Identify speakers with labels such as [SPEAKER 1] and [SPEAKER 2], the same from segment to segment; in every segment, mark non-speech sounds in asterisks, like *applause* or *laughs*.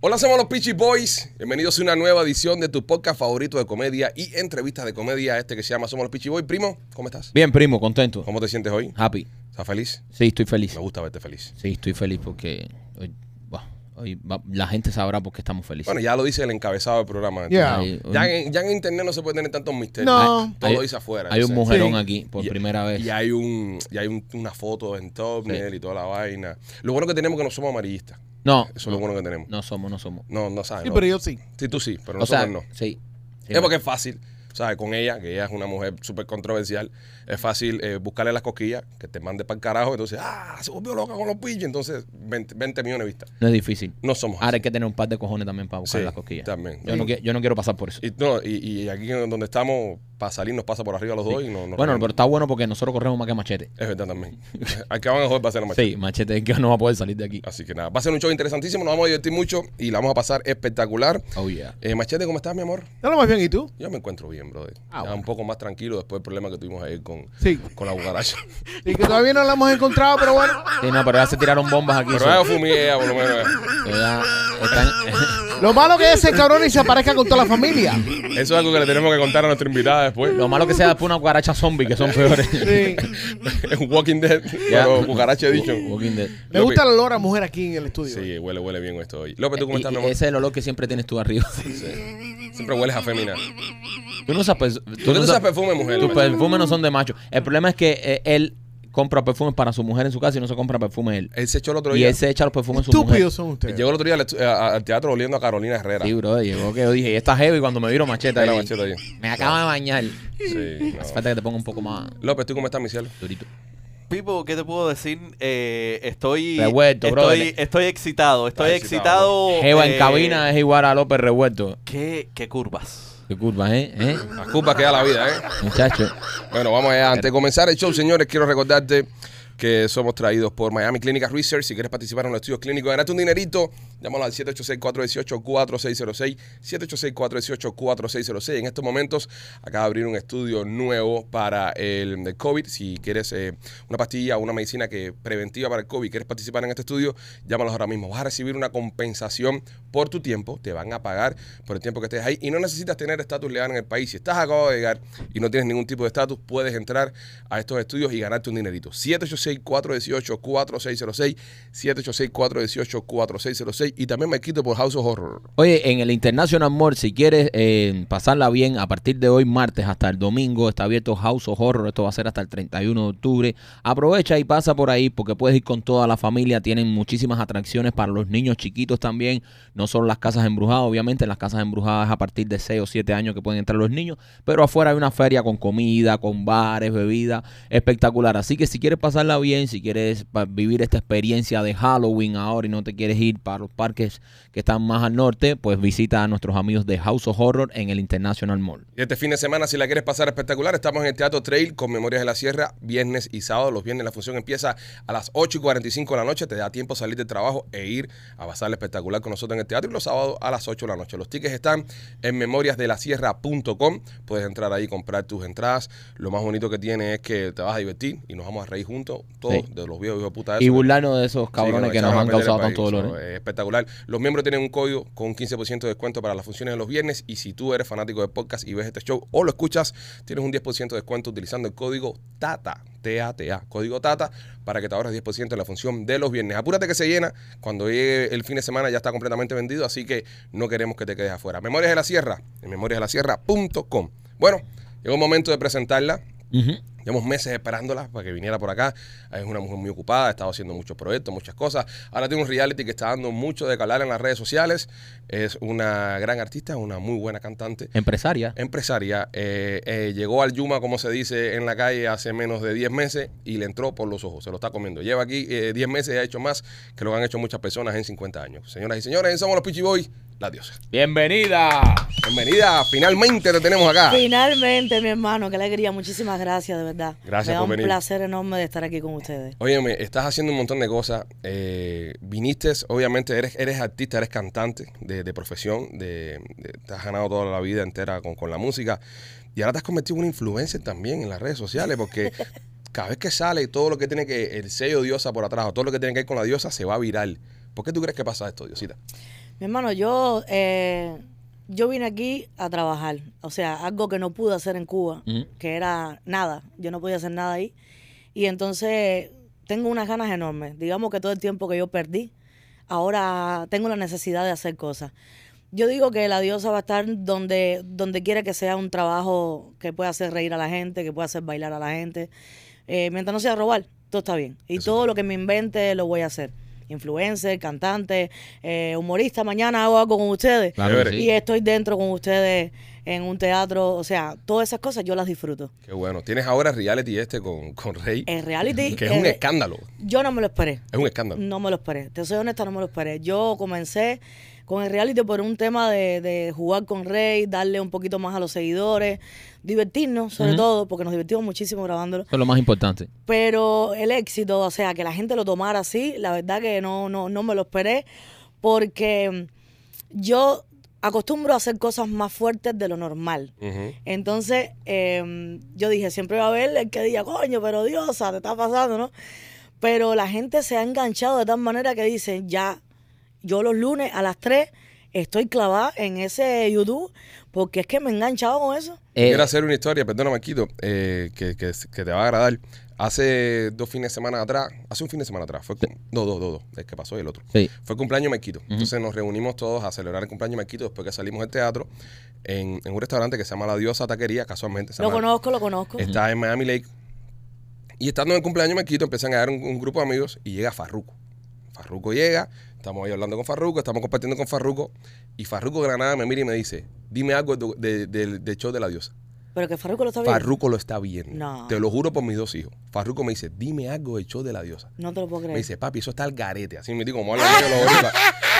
[SPEAKER 1] Hola, somos los Peachy Boys. Bienvenidos a una nueva edición de tu podcast favorito de comedia y entrevistas de comedia, este que se llama Somos los Peachy Boys. Primo, ¿cómo estás?
[SPEAKER 2] Bien, primo, contento.
[SPEAKER 1] ¿Cómo te sientes hoy?
[SPEAKER 2] Happy.
[SPEAKER 1] ¿Estás feliz?
[SPEAKER 2] Sí, estoy feliz.
[SPEAKER 1] Me gusta verte feliz.
[SPEAKER 2] Sí, estoy feliz porque hoy, bah, hoy va- la gente sabrá por qué estamos felices.
[SPEAKER 1] Bueno, ya lo dice el encabezado del programa.
[SPEAKER 3] Yeah.
[SPEAKER 2] Hay,
[SPEAKER 1] Ya, en, ya en internet no se puede tener tantos misterios.
[SPEAKER 3] No.
[SPEAKER 1] Todo
[SPEAKER 2] hay-
[SPEAKER 1] lo dice afuera.
[SPEAKER 2] hay un
[SPEAKER 1] entonces-
[SPEAKER 2] mujerón
[SPEAKER 3] Sí.
[SPEAKER 2] aquí por
[SPEAKER 1] Y-
[SPEAKER 2] primera vez.
[SPEAKER 1] Y hay, un, y hay un- una foto en thumbnail y toda la vaina. Lo bueno que tenemos es que no somos amarillistas.
[SPEAKER 2] No,
[SPEAKER 1] Eso es lo bueno que tenemos.
[SPEAKER 2] no somos, no somos.
[SPEAKER 1] No, no sabes.
[SPEAKER 3] Sí,
[SPEAKER 1] no.
[SPEAKER 3] pero yo sí.
[SPEAKER 1] Sí, tú sí, pero
[SPEAKER 2] o sea,
[SPEAKER 1] nosotros no.
[SPEAKER 2] sí. Sí,
[SPEAKER 1] Es porque es fácil, ¿sabes? Con ella, que ella es una mujer súper controversial, es fácil eh, buscarle las cosquillas, que te mande para el carajo, entonces, ah, se volvió loca con los pillos, entonces 20, 20 millones de vistas.
[SPEAKER 2] No es difícil.
[SPEAKER 1] No somos
[SPEAKER 2] Ahora
[SPEAKER 1] así.
[SPEAKER 2] hay que tener un par de cojones también para buscar
[SPEAKER 1] Sí,
[SPEAKER 2] las cosquillas.
[SPEAKER 1] también.
[SPEAKER 2] Yo no, qui- yo no quiero pasar por eso.
[SPEAKER 1] Y, no, y, y aquí donde estamos, para salir nos pasa por arriba los dos y no, no
[SPEAKER 2] bueno, pero está bueno porque nosotros corremos más que machete.
[SPEAKER 1] Es verdad también. *laughs* Hay que van a joder para hacer la
[SPEAKER 2] Sí, machete es que no va a poder salir de aquí.
[SPEAKER 1] Así que nada, va a ser un show interesantísimo, nos vamos a divertir mucho y la vamos a pasar espectacular.
[SPEAKER 2] Oh, yeah.
[SPEAKER 1] Eh, Machete, ¿cómo estás, mi amor?
[SPEAKER 3] Dale más bien, ¿y tú?
[SPEAKER 1] Yo me encuentro bien, brother.
[SPEAKER 3] Ah,
[SPEAKER 1] Ya
[SPEAKER 3] bueno.
[SPEAKER 1] un poco más tranquilo después del problema que tuvimos ahí con,
[SPEAKER 3] Sí.
[SPEAKER 1] con la cucaracha. *laughs*
[SPEAKER 3] Y que todavía no la hemos encontrado, pero bueno.
[SPEAKER 2] Sí, no, pero ya se tiraron bombas aquí.
[SPEAKER 1] Pero ya fumé por lo menos.
[SPEAKER 2] ya están-
[SPEAKER 3] Lo malo que es ese cabrón y se aparezca con toda la familia.
[SPEAKER 1] Eso es algo que le tenemos que contar a nuestra invitada después.
[SPEAKER 2] lo malo que sea después una cucaracha zombie, que son peores.
[SPEAKER 3] Sí. *laughs*
[SPEAKER 1] es un Walking Dead,
[SPEAKER 2] Ya.
[SPEAKER 1] pero cucaracha edition.
[SPEAKER 2] Walking Dead.
[SPEAKER 3] Me gusta el olor a mujer aquí en el estudio.
[SPEAKER 1] Sí, huele, huele bien esto hoy. López, ¿tú cómo estás,
[SPEAKER 2] y
[SPEAKER 1] mi amor?
[SPEAKER 2] ese es el olor que siempre tienes tú arriba.
[SPEAKER 1] Siempre hueles a fémina.
[SPEAKER 2] Tú no usas, pers-
[SPEAKER 1] ¿Tú no usas perfume, mujer?
[SPEAKER 2] tus perfumes no son de macho. El problema es que eh, él compra perfumes para su mujer en su casa y no se compra perfume él.
[SPEAKER 1] Él se echó el otro
[SPEAKER 2] Y
[SPEAKER 1] día.
[SPEAKER 2] él se echa los perfumes en su mujer.
[SPEAKER 3] Estúpidos son ustedes.
[SPEAKER 1] Llegó el otro día al, estu- a- al teatro oliendo a Carolina Herrera.
[SPEAKER 2] Sí, bro, llegó que yo dije, y está heavy cuando me viro macheta
[SPEAKER 1] Era
[SPEAKER 2] ahí.
[SPEAKER 1] Machete ahí.
[SPEAKER 2] Me acaba de bañar.
[SPEAKER 1] Sí, no.
[SPEAKER 2] Hace falta que te ponga un poco más
[SPEAKER 1] López, ¿tú cómo estás, mi cielo?
[SPEAKER 2] durito.
[SPEAKER 4] Pipo, ¿qué te puedo decir? Eh, estoy,
[SPEAKER 2] Revuelto,
[SPEAKER 4] estoy,
[SPEAKER 2] brother.
[SPEAKER 4] estoy excitado, estoy
[SPEAKER 1] excitado.
[SPEAKER 4] excitado.
[SPEAKER 2] Jeva en
[SPEAKER 4] eh,
[SPEAKER 2] cabina es igual a López revuelto.
[SPEAKER 4] ¿Qué, qué curvas?
[SPEAKER 2] Qué curva, ¿eh? ¿Eh?
[SPEAKER 1] Las culpas que da la vida, ¿eh?
[SPEAKER 2] Muchacho.
[SPEAKER 1] Bueno, vamos allá. Antes de comenzar el show, señores, quiero recordarte que somos traídos por Miami Clinical Research. Si quieres participar en los estudios clínicos, ganarte un dinerito, llámalo al 786-418-4606. 786-418-4606. En estos momentos acaba de abrir un estudio nuevo para el, COVID. Si quieres eh, una pastilla o una medicina que preventiva para el COVID, quieres participar en este estudio, llámalos ahora mismo. Vas a recibir una compensación por tu tiempo. Te van a pagar por el tiempo que estés ahí y no necesitas tener estatus legal en el país. Si estás acabado de llegar y no tienes ningún tipo de estatus, puedes entrar a estos estudios y ganarte un dinerito. 786-418-4606. 786-418-4606. Y también me quito por House of Horror.
[SPEAKER 2] Oye, en el International Mall, si quieres eh, pasarla bien, a partir de hoy, martes hasta el domingo, está abierto House of Horror. Esto va a ser hasta el 31 de octubre. Aprovecha y pasa por ahí porque puedes ir con toda la familia. Tienen muchísimas atracciones para los niños chiquitos también. No solo las casas embrujadas, obviamente, las casas embrujadas a partir de 6 o 7 años que pueden entrar los niños. Pero afuera hay una feria con comida, con bares, bebida, espectacular. Así que si quieres pasarla bien, si quieres vivir esta experiencia de Halloween ahora y no te quieres ir para parques que están más al norte, pues visita a nuestros amigos de House of Horror en el International Mall.
[SPEAKER 1] Y este fin de semana, si la quieres pasar espectacular, estamos en el Teatro Trail con Memorias de la Sierra, viernes y sábado. Los viernes la función empieza a las 8 y 45 de la noche. Te da tiempo salir del trabajo e ir a pasar espectacular con nosotros en el teatro. Y los sábados a las 8 de la noche. Los tickets están en memoriasdelasierra.com. Puedes entrar ahí y comprar tus entradas. Lo más bonito que tiene es que te vas a divertir y nos vamos a reír juntos, todos,
[SPEAKER 2] Sí.
[SPEAKER 1] de los viejos hijos de puta.
[SPEAKER 2] Y
[SPEAKER 1] esos.
[SPEAKER 2] burlarnos de esos
[SPEAKER 1] Sí,
[SPEAKER 2] cabrones que nos han causado tanto dolor.
[SPEAKER 1] Eso,
[SPEAKER 2] ¿eh?
[SPEAKER 1] es espectacular. Los miembros tienen un código con 15% de descuento para las funciones de los viernes. Y si tú eres fanático de podcast y ves este show o lo escuchas, tienes un 10% de descuento utilizando el código TATA. T-A-T-A. Código TATA para que te ahorres 10% en la función de los viernes. Apúrate que se llena. Cuando llegue el fin de semana ya está completamente vendido. Así que no queremos que te quedes afuera. Memorias de la Sierra. En memoriasdelasierra.com. Bueno, llegó el momento de presentarla. Llevamos meses esperándola para que viniera por acá. Es una mujer muy ocupada, ha estado haciendo muchos proyectos, muchas cosas. Ahora tiene un reality que está dando mucho de calar en las redes sociales. Es una gran artista, una muy buena cantante.
[SPEAKER 2] Empresaria.
[SPEAKER 1] Empresaria, eh, eh, llegó al Yuma, como se dice en la calle, hace menos de 10 meses y le entró por los ojos, se lo está comiendo. Lleva aquí eh, 10 meses y ha hecho más que lo que han hecho muchas personas en 50 años. Señoras y señores, somos los Pichi Boys, la diosa.
[SPEAKER 2] Bienvenida.
[SPEAKER 1] Bienvenida, finalmente te tenemos acá.
[SPEAKER 5] Finalmente, mi hermano, qué alegría. Muchísimas gracias, de verdad.
[SPEAKER 1] Gracias
[SPEAKER 5] Me da
[SPEAKER 1] por
[SPEAKER 5] un
[SPEAKER 1] venir.
[SPEAKER 5] placer enorme de estar aquí con ustedes.
[SPEAKER 1] Óyeme, estás haciendo un montón de cosas. Eh, viniste, obviamente, eres, eres artista, eres cantante de, de profesión, de, de- te has ganado toda la vida entera con, con la música. Y ahora te has convertido en una influencer también en las redes sociales, porque *laughs* cada vez que sale todo lo que tiene que, el sello diosa por atrás, o todo lo que tiene que ver con la diosa, se va viral. ¿Por qué tú crees que pasa esto, Diosita?
[SPEAKER 5] Mi hermano, yo, eh, yo vine aquí a trabajar. O sea, algo que no pude hacer en Cuba, que era nada. Yo no podía hacer nada ahí. Y entonces tengo unas ganas enormes. Digamos que todo el tiempo que yo perdí, ahora tengo la necesidad de hacer cosas. Yo digo que la diosa va a estar donde, donde quiera que sea un trabajo que pueda hacer reír a la gente, que pueda hacer bailar a la gente. Eh, mientras no sea robar, todo está bien. Y todo lo que me invente lo voy a hacer. Influencer, cantante, eh, humorista. Mañana hago algo con ustedes.
[SPEAKER 2] Claro sí.
[SPEAKER 5] Y estoy dentro con ustedes en un teatro. O sea, todas esas cosas yo las disfruto.
[SPEAKER 1] Qué bueno. Tienes ahora reality este con, con Rey,
[SPEAKER 5] El reality. *laughs*
[SPEAKER 1] que es un escándalo.
[SPEAKER 5] Yo no me lo esperé.
[SPEAKER 1] Es un escándalo.
[SPEAKER 5] No me lo esperé. Te soy honesta, no me lo esperé. Yo comencé con el reality por un tema de, de jugar con Rey, darle un poquito más a los seguidores, divertirnos sobre todo, porque nos divertimos muchísimo grabándolo.
[SPEAKER 2] Eso es lo más importante.
[SPEAKER 5] Pero el éxito, o sea, que la gente lo tomara así, la verdad que no, no, no me lo esperé, porque yo acostumbro a hacer cosas más fuertes de lo normal. Entonces, eh, yo dije, siempre va a haber el que diga, coño, pero diosa, te está pasando, ¿no? Pero la gente se ha enganchado de tal manera que dicen, ya, yo los lunes a las 3 estoy clavada en ese YouTube porque es que me he enganchado con eso.
[SPEAKER 2] Eh,
[SPEAKER 1] Quiero hacer una historia, perdona, Marquito, eh, que, que, que te va a agradar. Hace dos fines de semana atrás, hace un fin de semana atrás, fue cum- no, dos, dos, dos, el que pasó y el otro.
[SPEAKER 2] Sí.
[SPEAKER 1] Fue el cumpleaños Marquito. Entonces nos reunimos todos a celebrar el cumpleaños de Marquito después que salimos del teatro en, en un restaurante que se llama La Diosa Taquería, casualmente. se
[SPEAKER 5] Lo
[SPEAKER 1] llama-
[SPEAKER 5] conozco, lo conozco.
[SPEAKER 1] Está en Miami Lake. Y estando en el cumpleaños de Marquito, empiezan a dar un, un grupo de amigos y llega Farruco. Farruco llega, estamos ahí hablando con Farruco, estamos compartiendo con Farruco. Y Farruco de la nada me mira y me dice, dime algo de- de- del- del show de la diosa.
[SPEAKER 5] Pero que Farruko lo está viendo.
[SPEAKER 1] Farruco lo está viendo.
[SPEAKER 5] No.
[SPEAKER 1] Te lo juro por mis dos hijos. Farruco me dice, dime algo del show de la diosa.
[SPEAKER 5] No te lo puedo creer.
[SPEAKER 1] Me dice, papi, eso está al garete. Así me digo, como boricuas.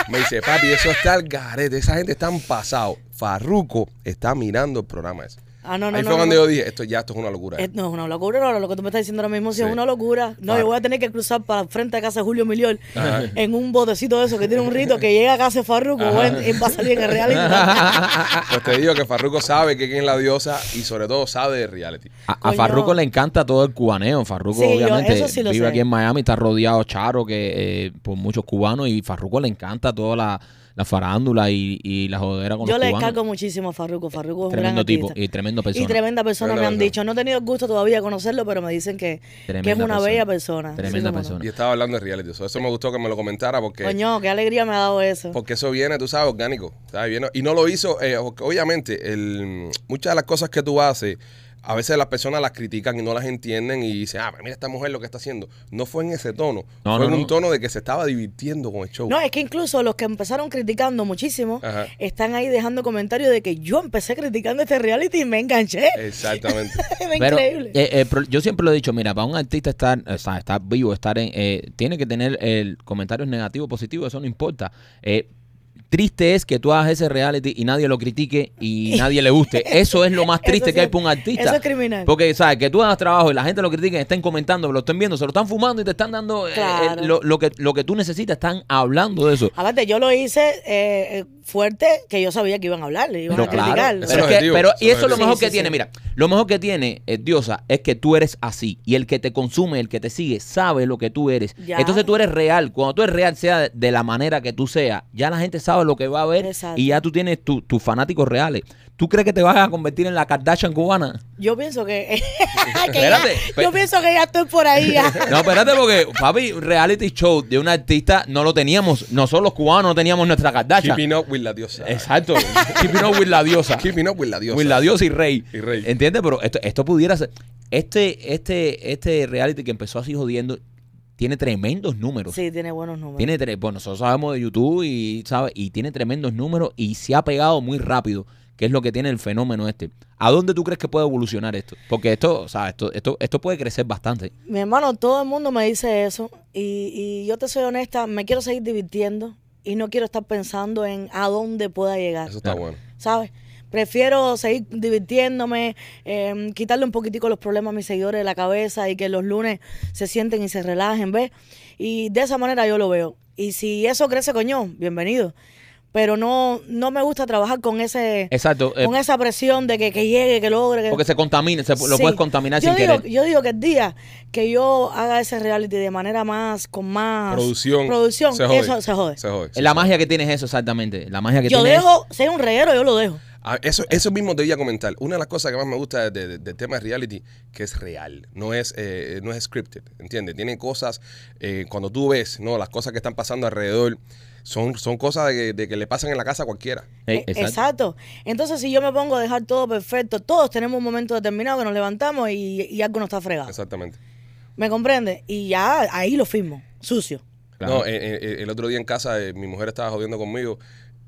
[SPEAKER 1] Me dice, papi, eso está al garete. Esa gente está pasado. Farruco está mirando el programa ese.
[SPEAKER 5] Ah, no, no,
[SPEAKER 1] Ahí
[SPEAKER 5] no.
[SPEAKER 1] fue
[SPEAKER 5] no,
[SPEAKER 1] cuando
[SPEAKER 5] no.
[SPEAKER 1] yo dije, esto ya, esto es una locura.
[SPEAKER 5] Eh, no, es una locura, no, lo que tú me estás diciendo ahora mismo sí,
[SPEAKER 1] Sí.
[SPEAKER 5] es una locura. No, yo voy a tener que cruzar para frente a casa de Julio Miliol
[SPEAKER 1] Ajá.
[SPEAKER 5] en un botecito de eso que tiene un rito que llega a casa de Farruko y va a salir en el reality. *laughs*
[SPEAKER 1] Pues te digo que Farruko sabe que quién es la diosa y sobre todo sabe de reality.
[SPEAKER 2] A, a. Farruko le encanta todo el cubaneo. Farruko,
[SPEAKER 5] Sí, yo
[SPEAKER 2] obviamente,
[SPEAKER 5] eso sí
[SPEAKER 2] vive
[SPEAKER 5] sé.
[SPEAKER 2] aquí en Miami, está rodeado charo que eh, por muchos cubanos y Farruko le encanta toda la, la farándula y, y la jodera con
[SPEAKER 5] Yo
[SPEAKER 2] los
[SPEAKER 5] le
[SPEAKER 2] cubanos.
[SPEAKER 5] descargo muchísimo a Farruko. Farruko es un gran
[SPEAKER 2] Tremendo tipo
[SPEAKER 5] artista.
[SPEAKER 2] y tremendo persona.
[SPEAKER 5] Y tremenda persona
[SPEAKER 1] Tremenda
[SPEAKER 5] me han
[SPEAKER 1] persona.
[SPEAKER 5] dicho. No he tenido el gusto todavía de conocerlo, pero me dicen que, que es
[SPEAKER 2] Tremenda
[SPEAKER 5] una
[SPEAKER 2] persona.
[SPEAKER 5] bella persona.
[SPEAKER 2] Tremenda persona.
[SPEAKER 1] Y estaba hablando de reality. Eso, eso me gustó que me lo comentara porque,
[SPEAKER 5] Coño, qué alegría me ha dado eso.
[SPEAKER 1] porque eso viene, tú sabes, orgánico. ¿sabes? Viene- y no lo hizo, eh, obviamente, el, muchas de las cosas que tú haces, a veces las personas las critican y no las entienden y dicen, ah, mira esta mujer lo que está haciendo. No fue en ese tono.
[SPEAKER 2] No,
[SPEAKER 1] fue
[SPEAKER 2] no,
[SPEAKER 1] en un
[SPEAKER 2] no.
[SPEAKER 1] tono de que se estaba divirtiendo con el show.
[SPEAKER 5] No, es que incluso los que empezaron criticando muchísimo
[SPEAKER 1] Ajá.
[SPEAKER 5] están ahí dejando comentarios de que yo empecé criticando este reality y me enganché.
[SPEAKER 1] Exactamente. *laughs*
[SPEAKER 5] es
[SPEAKER 2] Pero
[SPEAKER 5] increíble.
[SPEAKER 2] eh, eh, yo siempre lo he dicho, mira, para un artista estar, o sea, estar vivo, estar en, eh, tiene que tener el comentarios negativos, positivos, eso no importa. Eh, triste es que tú hagas ese reality y nadie lo critique y *laughs* nadie le guste. Eso es lo más triste que hay para un artista.
[SPEAKER 5] eso es criminal.
[SPEAKER 2] Porque, ¿sabes? Que tú hagas trabajo y la gente lo critique, estén comentando, lo estén viendo, se lo están fumando y te están dando eh,
[SPEAKER 5] Claro.
[SPEAKER 2] eh, lo, lo que, lo que tú necesitas, están hablando de eso.
[SPEAKER 5] Aparte, yo lo hice eh, eh, fuerte, que yo sabía que iban a hablar, le iban
[SPEAKER 2] Pero
[SPEAKER 5] a criticar.
[SPEAKER 2] claro, pero,
[SPEAKER 1] es
[SPEAKER 2] que- pero- y
[SPEAKER 1] es
[SPEAKER 2] eso es lo mejor
[SPEAKER 5] Sí,
[SPEAKER 2] que
[SPEAKER 5] sí,
[SPEAKER 2] tiene,
[SPEAKER 5] sí.
[SPEAKER 2] mira, lo mejor que tiene, eh, Diosa, es que tú eres así y el que te consume, el que te sigue, sabe lo que tú eres.
[SPEAKER 5] Ya.
[SPEAKER 2] Entonces tú eres real. Cuando tú eres real, sea de, de la manera que tú seas, ya la gente sabe lo que va a ver
[SPEAKER 5] Exacto.
[SPEAKER 2] y ya tú tienes tu- tus fanáticos reales. ¿Tú crees que te vas a convertir en la Kardashian cubana?
[SPEAKER 5] Yo pienso que, *laughs* que
[SPEAKER 2] Espérate,
[SPEAKER 5] ya- yo pienso que ya estoy por ahí ya. *laughs*
[SPEAKER 2] No, espérate, porque, papi, reality show de un artista no lo teníamos. Nosotros los cubanos no teníamos nuestra Kardashian.
[SPEAKER 1] Keeping up with la diosa.
[SPEAKER 2] Exacto. *laughs* Keeping up with la diosa.
[SPEAKER 1] Keeping up with la diosa.
[SPEAKER 2] With la diosa y rey.
[SPEAKER 1] Y rey.
[SPEAKER 2] ¿Entiendes? Pero esto, esto pudiera ser. Este, este, este reality que empezó así jodiendo tiene tremendos números.
[SPEAKER 5] Sí, tiene buenos números.
[SPEAKER 2] Tiene tre- bueno, nosotros sabemos de YouTube y sabe y tiene tremendos números y se ha pegado muy rápido, que es lo que tiene el fenómeno este. ¿A dónde tú crees que puede evolucionar esto? Porque esto, sabes, esto, esto, esto puede crecer bastante.
[SPEAKER 5] Mi hermano, todo el mundo me dice eso y, y yo te soy honesta, me quiero seguir divirtiendo y no quiero estar pensando en a dónde pueda llegar,
[SPEAKER 1] Eso está bueno.
[SPEAKER 5] ¿sabes? Prefiero seguir divirtiéndome, eh, quitarle un poquitico los problemas a mis seguidores de la cabeza y que los lunes se sienten y se relajen, ¿ves? Y de esa manera yo lo veo. Y si eso crece, coño, bienvenido. Pero no, no me gusta trabajar con ese
[SPEAKER 2] Exacto. eh,
[SPEAKER 5] con esa presión de que, que llegue, que logre. Que...
[SPEAKER 2] porque se contamine, se, lo
[SPEAKER 5] Sí.
[SPEAKER 2] puedes contaminar
[SPEAKER 5] yo
[SPEAKER 2] sin
[SPEAKER 5] digo,
[SPEAKER 2] querer.
[SPEAKER 5] Yo digo que el día que yo haga ese reality de manera más, con más
[SPEAKER 1] Producción.
[SPEAKER 5] producción,
[SPEAKER 1] Se jode.
[SPEAKER 5] eso se jode.
[SPEAKER 1] Se jode. sí,
[SPEAKER 2] la magia que tienes eso, exactamente. La magia que
[SPEAKER 5] Yo dejo, si hay un reguero, yo lo dejo.
[SPEAKER 1] Ah, eso, eso mismo te iba a comentar. Una de las cosas que más me gusta de- de- del tema de reality, que es real, no es, eh, no es scripted, ¿entiendes? Tiene cosas, eh, cuando tú ves, ¿no? Las cosas que están pasando alrededor, son, son cosas de que, de que le pasan en la casa a cualquiera.
[SPEAKER 5] Eh,
[SPEAKER 2] exacto.
[SPEAKER 5] Exacto. Entonces, si yo me pongo a dejar todo perfecto, todos tenemos un momento determinado que nos levantamos y, y algo no está fregado.
[SPEAKER 1] Exactamente.
[SPEAKER 5] ¿Me comprende? Y ya ahí lo firmo, sucio.
[SPEAKER 2] Claro.
[SPEAKER 1] No, eh, eh, el otro día en casa eh, mi mujer estaba jodiendo conmigo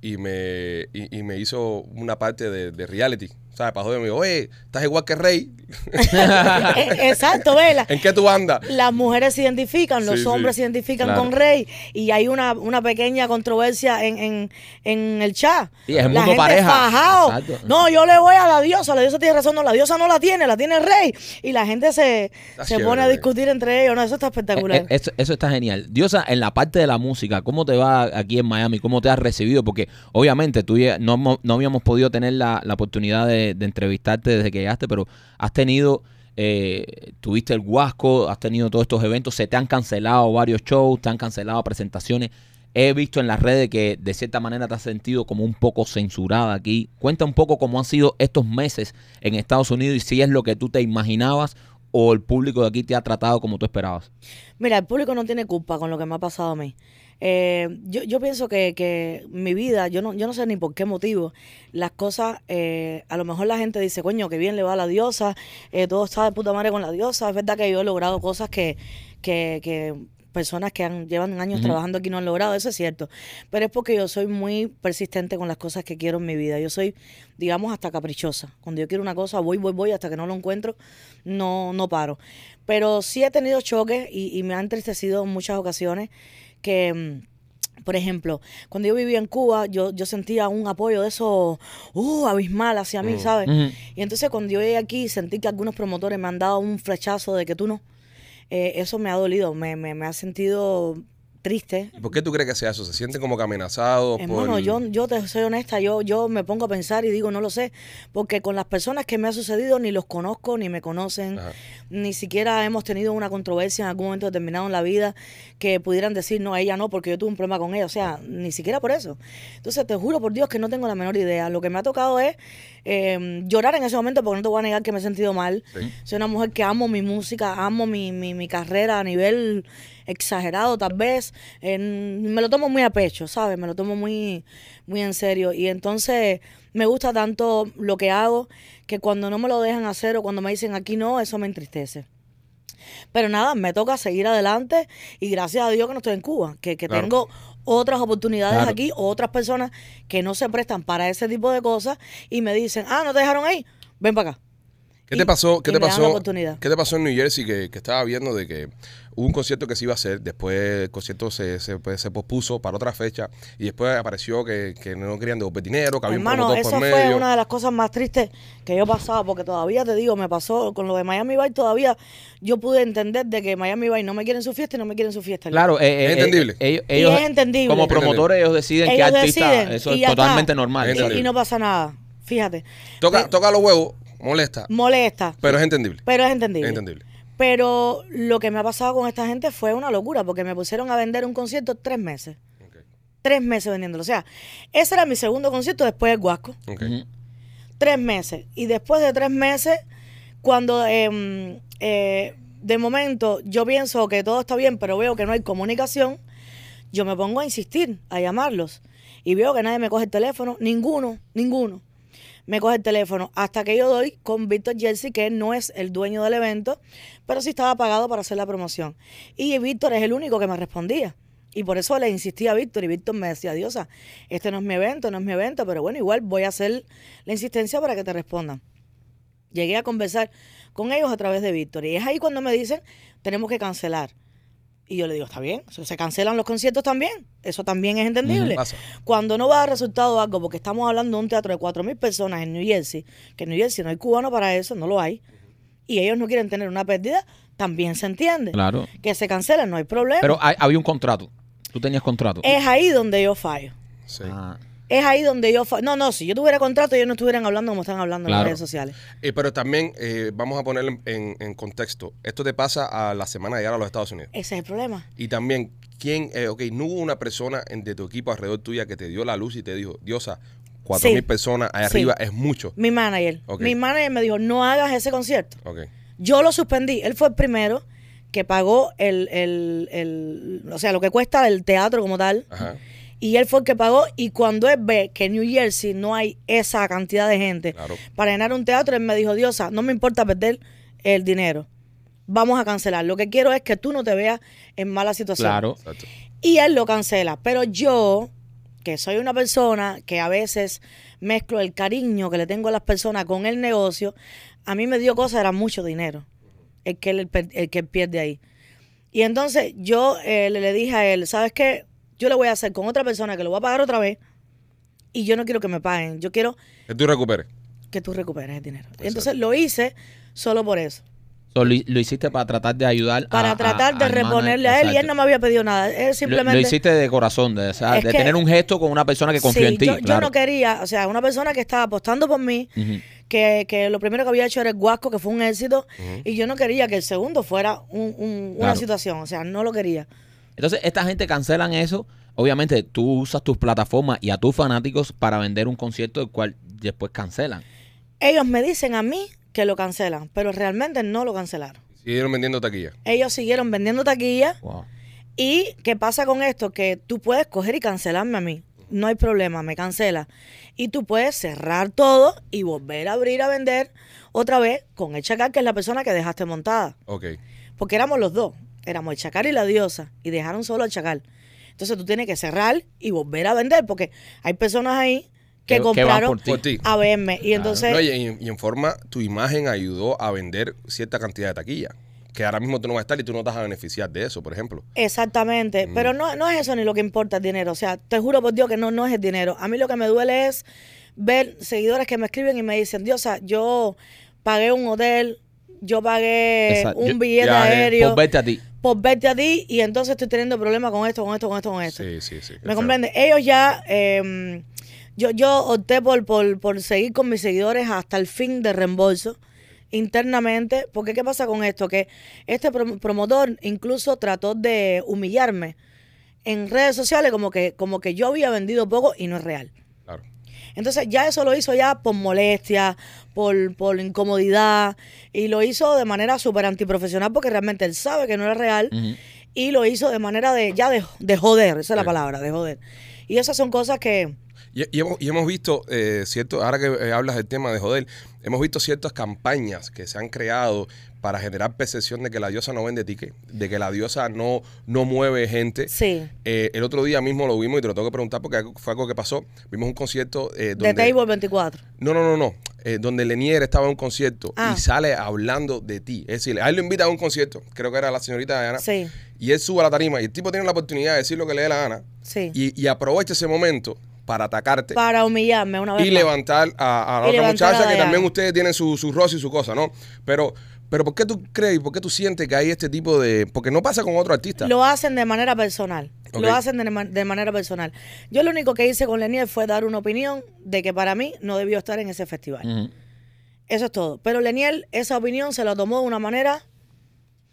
[SPEAKER 1] y me, y, y me hizo una parte de, de reality. ¿Sabes? Para joderme, oye, estás igual que Rey. *laughs*
[SPEAKER 5] Eh, Exacto, vela.
[SPEAKER 1] ¿En qué tú andas?
[SPEAKER 5] Las mujeres se identifican, los
[SPEAKER 1] Sí,
[SPEAKER 5] hombres
[SPEAKER 1] sí.
[SPEAKER 5] se identifican
[SPEAKER 2] Claro.
[SPEAKER 5] con Rey y hay una, una pequeña controversia en, en, en el chat.
[SPEAKER 2] Sí, es el
[SPEAKER 5] la
[SPEAKER 2] mundo
[SPEAKER 5] gente
[SPEAKER 2] pareja.
[SPEAKER 5] fajao.
[SPEAKER 2] Exacto.
[SPEAKER 5] No, yo le voy a la diosa, la diosa tiene razón, no, la diosa no la tiene, la tiene el Rey. Y la gente se,
[SPEAKER 1] Está
[SPEAKER 5] se
[SPEAKER 1] chévere,
[SPEAKER 5] pone a discutir entre ellos, no, eso está espectacular.
[SPEAKER 2] Eh, eh, eso, eso está genial. Diosa, en la parte de la música, ¿cómo te va aquí en Miami? ¿Cómo te has recibido? Porque obviamente tú no, no habíamos podido tener la, la oportunidad de, de entrevistarte desde que llegaste, pero has tenido, eh, tuviste el Huasco, has tenido todos estos eventos, se te han cancelado varios shows, te han cancelado presentaciones. He visto en las redes que de cierta manera te has sentido como un poco censurada aquí. Cuenta un poco cómo han sido estos meses en Estados Unidos y si es lo que tú te imaginabas o el público de aquí te ha tratado como tú esperabas.
[SPEAKER 5] Mira, el público no tiene culpa con lo que me ha pasado a mí. Eh, yo, yo pienso que, que mi vida, yo no, yo no sé ni por qué motivo, las cosas, eh, a lo mejor la gente dice, coño, que bien le va a la diosa, eh, todo está de puta madre con la diosa. Es verdad que yo he logrado cosas que, que, que personas que han, llevan años trabajando aquí no han logrado, eso es cierto. Pero es porque yo soy muy persistente con las cosas que quiero en mi vida. Yo soy, digamos, hasta caprichosa. Cuando yo quiero una cosa, voy, voy, voy, hasta que no lo encuentro, no, no paro. Pero sí he tenido choques y, y me ha entristecido en muchas ocasiones que... mm, por ejemplo, cuando yo vivía en Cuba, yo, yo sentía un apoyo de eso, uh, abismal hacia mí, ¿sabes?
[SPEAKER 2] Ujú.
[SPEAKER 5] Y entonces cuando yo llegué aquí, sentí que algunos promotores me han dado un flechazo de que tú no. Eh, eso me ha dolido, me, me, me ha sentido triste.
[SPEAKER 1] ¿Y ¿Por qué tú crees que sea eso? ¿Se sienten como que amenazados?
[SPEAKER 5] Hermano,
[SPEAKER 1] por-
[SPEAKER 5] yo, yo te soy honesta, yo, yo me pongo a pensar y digo, no lo sé, porque con las personas que me ha sucedido ni los conozco, ni me conocen,
[SPEAKER 1] Ajá.
[SPEAKER 5] ni siquiera hemos tenido una controversia en algún momento determinado en la vida que pudieran decir, no, ella no, porque yo tuve un problema con ella, o sea, ni siquiera por eso. Entonces, te juro por Dios que no tengo la menor idea. Lo que me ha tocado es eh, llorar en ese momento, porque no te voy a negar que me he sentido mal.
[SPEAKER 1] Sí.
[SPEAKER 5] Soy una mujer que amo mi música, amo mi, mi, mi carrera a nivel exagerado tal vez. Eh, me lo tomo muy a pecho, ¿sabes? Me lo tomo muy, muy en serio. Y entonces me gusta tanto lo que hago que cuando no me lo dejan hacer o cuando me dicen aquí no, eso me entristece. Pero nada, me toca seguir adelante y gracias a Dios que no estoy en Cuba, que, que
[SPEAKER 1] Claro.
[SPEAKER 5] tengo otras oportunidades
[SPEAKER 2] Claro.
[SPEAKER 5] aquí, otras personas que no se prestan para ese tipo de cosas y me dicen, ah, no te dejaron ahí, ven para acá.
[SPEAKER 1] ¿Qué
[SPEAKER 5] Y-
[SPEAKER 1] te pasó? ¿Qué te pasó? ¿Qué te pasó en New Jersey que, que estaba viendo de que hubo un concierto que se iba a hacer, después el concierto se, se, pues, se pospuso para otra fecha y después apareció que, que no querían devolver dinero, que había un
[SPEAKER 5] Hermano,
[SPEAKER 1] promotor
[SPEAKER 5] eso
[SPEAKER 1] por
[SPEAKER 5] fue
[SPEAKER 1] medio.
[SPEAKER 5] una de las cosas más tristes que yo pasaba, porque todavía te digo, me pasó con lo de Miami Vice, todavía yo pude entender de que Miami Vice no me quieren su fiesta y no me quieren su fiesta.
[SPEAKER 2] Claro, eh,
[SPEAKER 1] Es
[SPEAKER 2] eh,
[SPEAKER 1] entendible.
[SPEAKER 2] ellos,
[SPEAKER 5] Y
[SPEAKER 2] ellos-
[SPEAKER 5] es entendible.
[SPEAKER 2] Como
[SPEAKER 5] Es
[SPEAKER 2] promotores, ellos deciden qué
[SPEAKER 5] Ellos
[SPEAKER 2] artista.
[SPEAKER 5] deciden
[SPEAKER 2] eso
[SPEAKER 5] y
[SPEAKER 2] es
[SPEAKER 5] está.
[SPEAKER 2] totalmente normal.
[SPEAKER 1] Es
[SPEAKER 5] Y-. Y, no pasa nada, fíjate.
[SPEAKER 1] Toca, toca los huevos, molesta,
[SPEAKER 5] molesta,
[SPEAKER 1] pero es entendible.
[SPEAKER 5] pero es entendible.
[SPEAKER 1] Es entendible.
[SPEAKER 5] Pero lo que me ha pasado con esta gente fue una locura, porque me pusieron a vender un concierto tres meses. Tres meses vendiéndolo. O sea, ese era mi segundo concierto después del Guasco. tres meses. Y después de tres meses, cuando em, eh, de momento yo pienso que todo está bien, pero veo que no hay comunicación, yo me pongo a insistir, a llamarlos. Y veo que nadie me coge el teléfono, ninguno, ninguno me coge el teléfono. Hasta que yo doy con Víctor Jersey, que no es el dueño del evento, pero sí estaba pagado para hacer la promoción. Y Víctor es el único que me respondía. Y por eso le insistí a Víctor y Víctor me decía, Diosa, este no es mi evento, no es mi evento, pero bueno, igual voy a hacer la insistencia para que te respondan. Llegué a conversar con ellos a través de Víctor y es ahí cuando me dicen, tenemos que cancelar. Y yo le digo, está bien, se cancelan los conciertos también, eso también es entendible. Cuando no va a dar resultado algo, porque estamos hablando de un teatro de 4.000 personas en New Jersey, que en New Jersey no hay cubano para eso, no lo hay, y ellos no quieren tener una pérdida, también se entiende.
[SPEAKER 2] Claro.
[SPEAKER 5] Que se cancelen, no hay problema.
[SPEAKER 2] Pero hay- había un contrato. Tú tenías contrato.
[SPEAKER 5] es ahí donde yo fallo.
[SPEAKER 1] Sí.
[SPEAKER 2] Ah.
[SPEAKER 5] Es ahí donde yo... No, no, si yo tuviera contrato, ellos no estuvieran hablando como están hablando en las redes sociales.
[SPEAKER 1] Eh, pero también eh, vamos a ponerlo en, contexto. Esto te pasa a la semana de llegar a los Estados Unidos.
[SPEAKER 5] Ese es el problema.
[SPEAKER 1] Y también, ¿quién, eh, ok, no hubo una persona en- de tu equipo alrededor tuya que te dio la luz y te dijo, Diosa, cuatro
[SPEAKER 5] Sí.
[SPEAKER 1] mil personas allá
[SPEAKER 5] Sí.
[SPEAKER 1] arriba es mucho.
[SPEAKER 5] Mi manager.
[SPEAKER 1] Ok.
[SPEAKER 5] Mi manager me dijo, no hagas ese concierto.
[SPEAKER 1] Ok.
[SPEAKER 5] Yo lo suspendí. Él fue el primero que pagó el, el, el- o sea, lo que cuesta el teatro como tal.
[SPEAKER 1] Ajá.
[SPEAKER 5] Y él fue el que pagó. Y cuando él ve que en New Jersey no hay esa cantidad de gente
[SPEAKER 1] Claro.
[SPEAKER 5] para llenar un teatro, él me dijo, Diosa, no me importa perder el dinero. Vamos a cancelar. Lo que quiero es que tú no te veas en mala situación.
[SPEAKER 2] Claro.
[SPEAKER 1] Exacto.
[SPEAKER 5] Y él lo cancela. Pero yo, que soy una persona que a veces mezclo el cariño que le tengo a las personas con el negocio, a mí me dio cosa, era mucho dinero el que él, el que él pierde ahí. Y entonces yo eh, le, le dije a él, ¿sabes qué? Yo lo voy a hacer con otra persona que lo va a pagar otra vez y yo no quiero que me paguen. Yo quiero
[SPEAKER 1] Que tú recuperes.
[SPEAKER 5] que tú recuperes el dinero. Y entonces lo hice solo por eso.
[SPEAKER 2] So, lo, lo hiciste para tratar de ayudar
[SPEAKER 5] Para
[SPEAKER 2] a- a-
[SPEAKER 5] tratar de reponerle a él y él
[SPEAKER 2] Exacto.
[SPEAKER 5] no me había pedido nada. Él
[SPEAKER 2] Lo-
[SPEAKER 5] simplemente...
[SPEAKER 2] Lo, hiciste de corazón, de, o sea, de
[SPEAKER 5] que-
[SPEAKER 2] tener un gesto con una persona que confía
[SPEAKER 5] Sí,
[SPEAKER 2] en ti.
[SPEAKER 5] Yo, no quería, o sea, una persona que estaba apostando por mí, que, que lo primero que había hecho era el guasco, que fue un éxito, y yo no quería que el segundo fuera un- un- una
[SPEAKER 2] Claro.
[SPEAKER 5] situación, o sea, no lo quería.
[SPEAKER 2] Entonces, esta gente cancelan eso. Obviamente, tú usas tus plataformas y a tus fanáticos para vender un concierto, el cual después cancelan.
[SPEAKER 5] Ellos me dicen a mí que lo cancelan, pero realmente no lo cancelaron.
[SPEAKER 1] Siguieron vendiendo taquilla.
[SPEAKER 5] Ellos siguieron vendiendo taquillas
[SPEAKER 2] Wow.
[SPEAKER 5] y ¿qué pasa con esto? Que tú puedes coger y cancelarme a mí. No hay problema, me cancela. Y tú puedes cerrar todo y volver a abrir a vender otra vez con el chacal, que es la persona que dejaste montada.
[SPEAKER 1] Ok.
[SPEAKER 5] Porque éramos los dos. Éramos el chacal y la diosa. Y dejaron solo al chacal. Entonces tú tienes que cerrar y volver a vender. Porque hay personas ahí que,
[SPEAKER 2] Que- que
[SPEAKER 5] compraron
[SPEAKER 2] por ti.
[SPEAKER 1] Por ti.
[SPEAKER 5] a verme. Y entonces,
[SPEAKER 1] No, y, en forma, tu imagen ayudó a vender cierta cantidad de taquilla. Que ahora mismo tú no vas a estar y tú no te vas a beneficiar de eso, por ejemplo.
[SPEAKER 5] exactamente.
[SPEAKER 1] Mm.
[SPEAKER 5] Pero no, no es eso ni lo que importa el dinero. O sea, te juro por Dios que no, no es el dinero. A mí lo que me duele es ver seguidores que me escriben y me dicen, Diosa, yo pagué un hotel, yo pagué
[SPEAKER 2] Exacto.
[SPEAKER 5] un billete
[SPEAKER 1] viaje,
[SPEAKER 5] aéreo
[SPEAKER 2] Por verte a ti.
[SPEAKER 5] Por verte a ti y entonces estoy teniendo problemas con esto, con esto, con esto, con esto.
[SPEAKER 1] Sí, sí, sí.
[SPEAKER 5] ¿Me comprende? Ellos ya, eh, yo, yo opté por, por, por seguir con mis seguidores hasta el fin de reembolso internamente, porque ¿qué pasa con esto? Que este prom- promotor incluso trató de humillarme en redes sociales como que, como que yo había vendido poco y no es real. Entonces ya eso lo hizo ya por molestia, por, por incomodidad y lo hizo de manera súper antiprofesional porque realmente él sabe que no era real y lo hizo de manera de ya de, de joder, esa es la palabra, de joder. Y esas son cosas que
[SPEAKER 1] Y, y hemos, y hemos visto, eh, cierto, ahora que eh, hablas del tema de joder, hemos visto ciertas campañas que se han creado para generar percepción de que la diosa no vende ticket, de que la diosa no, no mueve gente.
[SPEAKER 5] sí,
[SPEAKER 1] Eh, el otro día mismo lo vimos y te lo tengo que preguntar porque fue algo que pasó. Vimos un concierto eh,
[SPEAKER 5] de
[SPEAKER 1] donde...
[SPEAKER 5] Table 24.
[SPEAKER 1] No, no, no, no. Eh, donde Lenier estaba en un concierto
[SPEAKER 5] Ah.
[SPEAKER 1] y sale hablando de ti. Es decir, a él lo invita a un concierto, creo que era la señorita Diana,
[SPEAKER 5] Sí,
[SPEAKER 1] y él sube a la tarima y el tipo tiene la oportunidad de decir lo que le dé la gana
[SPEAKER 5] sí.
[SPEAKER 1] y, y aprovecha ese momento para atacarte
[SPEAKER 5] Para humillarme una vez
[SPEAKER 1] y
[SPEAKER 5] más.
[SPEAKER 1] levantar a, a la
[SPEAKER 5] Y
[SPEAKER 1] otra
[SPEAKER 5] a
[SPEAKER 1] muchacha que también ustedes tienen su, su roce y su cosa, ¿no? Pero, pero ¿por qué tú crees y por qué tú sientes que hay este tipo de... Porque no pasa con otro artista.
[SPEAKER 5] Lo hacen de manera personal. Lo hacen de, ma- de manera personal. Yo lo único que hice con Lenier fue dar una opinión de que para mí no debió estar en ese festival. Eso es todo. Pero Lenier esa opinión se la tomó de una manera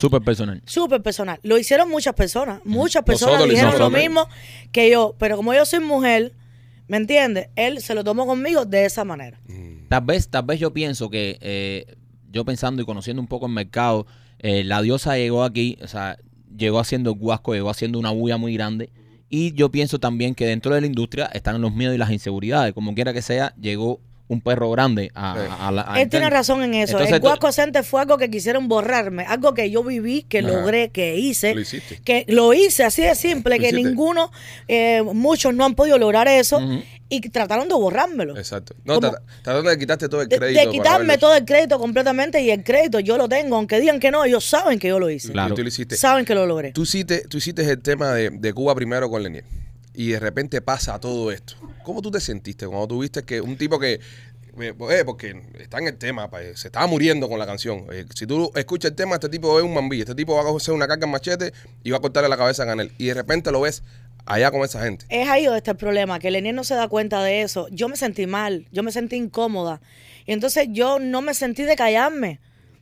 [SPEAKER 2] Súper personal.
[SPEAKER 5] súper personal. Lo hicieron muchas personas. Muchas personas
[SPEAKER 1] Nosotros lo
[SPEAKER 5] dijeron lo
[SPEAKER 1] también.
[SPEAKER 5] mismo que yo. Pero como yo soy mujer, ¿me entiendes? Él se lo tomó conmigo de esa manera.
[SPEAKER 2] Tal vez, tal vez yo pienso que, eh, yo pensando y conociendo un poco el mercado, eh, la diosa llegó aquí, o sea, llegó haciendo guasco, llegó haciendo una bulla muy grande. Y yo pienso también que dentro de la industria están los miedos y las inseguridades. Como quiera que sea, llegó un perro grande a,
[SPEAKER 1] Sí.
[SPEAKER 2] a la. a-
[SPEAKER 5] Él tiene razón en eso.
[SPEAKER 2] Entonces,
[SPEAKER 5] el Guasco Center fue algo que quisieron borrarme, algo que yo viví, que
[SPEAKER 1] Ajá.
[SPEAKER 5] logré, que hice.
[SPEAKER 1] Lo hiciste.
[SPEAKER 5] Que lo hice así de simple,
[SPEAKER 1] Lo
[SPEAKER 5] que
[SPEAKER 1] hiciste.
[SPEAKER 5] ninguno, eh, muchos no han podido lograr eso. Y trataron de borrármelo.
[SPEAKER 1] Exacto. No,
[SPEAKER 5] Como-
[SPEAKER 1] tra- tratando de quitarte todo el crédito.
[SPEAKER 5] de quitarme todo el crédito completamente y el crédito yo lo tengo, aunque digan que no, ellos saben que yo lo hice.
[SPEAKER 2] Claro.
[SPEAKER 1] Tú lo hiciste.
[SPEAKER 5] Saben que lo logré.
[SPEAKER 1] Tú hiciste, tú hiciste el tema de, de Cuba primero con Lenier y de repente pasa todo esto. ¿Cómo tú te sentiste cuando tuviste que un tipo que, eh, porque está en el tema, eh, se estaba muriendo con la canción. Eh, si tú escuchas el tema, este tipo es un mambí, este tipo va a coger una carga en machete y va a cortarle la cabeza a Ganel. Y de repente lo ves allá con esa gente.
[SPEAKER 5] Es ahí donde está el problema, que Leniel no se da cuenta de eso. Yo me sentí mal, yo me sentí incómoda. Y entonces yo no me sentí de callarme.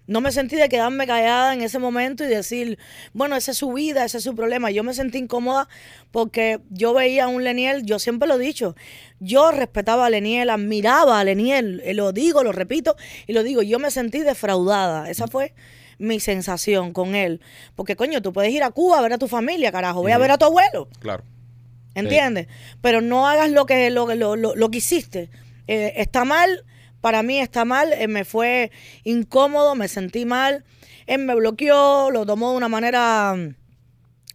[SPEAKER 5] No me sentí de quedarme callada en ese momento y decir, bueno, esa es su vida, ese es su problema. Yo me sentí incómoda porque yo veía a un Leniel, yo siempre lo he dicho, yo respetaba a Leniel, admiraba a Leniel, eh, lo digo, lo repito y lo digo, yo me sentí defraudada. Esa fue mi sensación con él. Porque, coño, tú puedes ir a Cuba a ver a tu familia, carajo, voy a ver a tu abuelo.
[SPEAKER 1] Claro.
[SPEAKER 5] ¿Entiendes? Pero no hagas lo que, lo, lo, lo, lo que hiciste. Eh, está mal, para mí está mal, eh, me fue incómodo, me sentí mal. Él me bloqueó, lo tomó de una manera mm,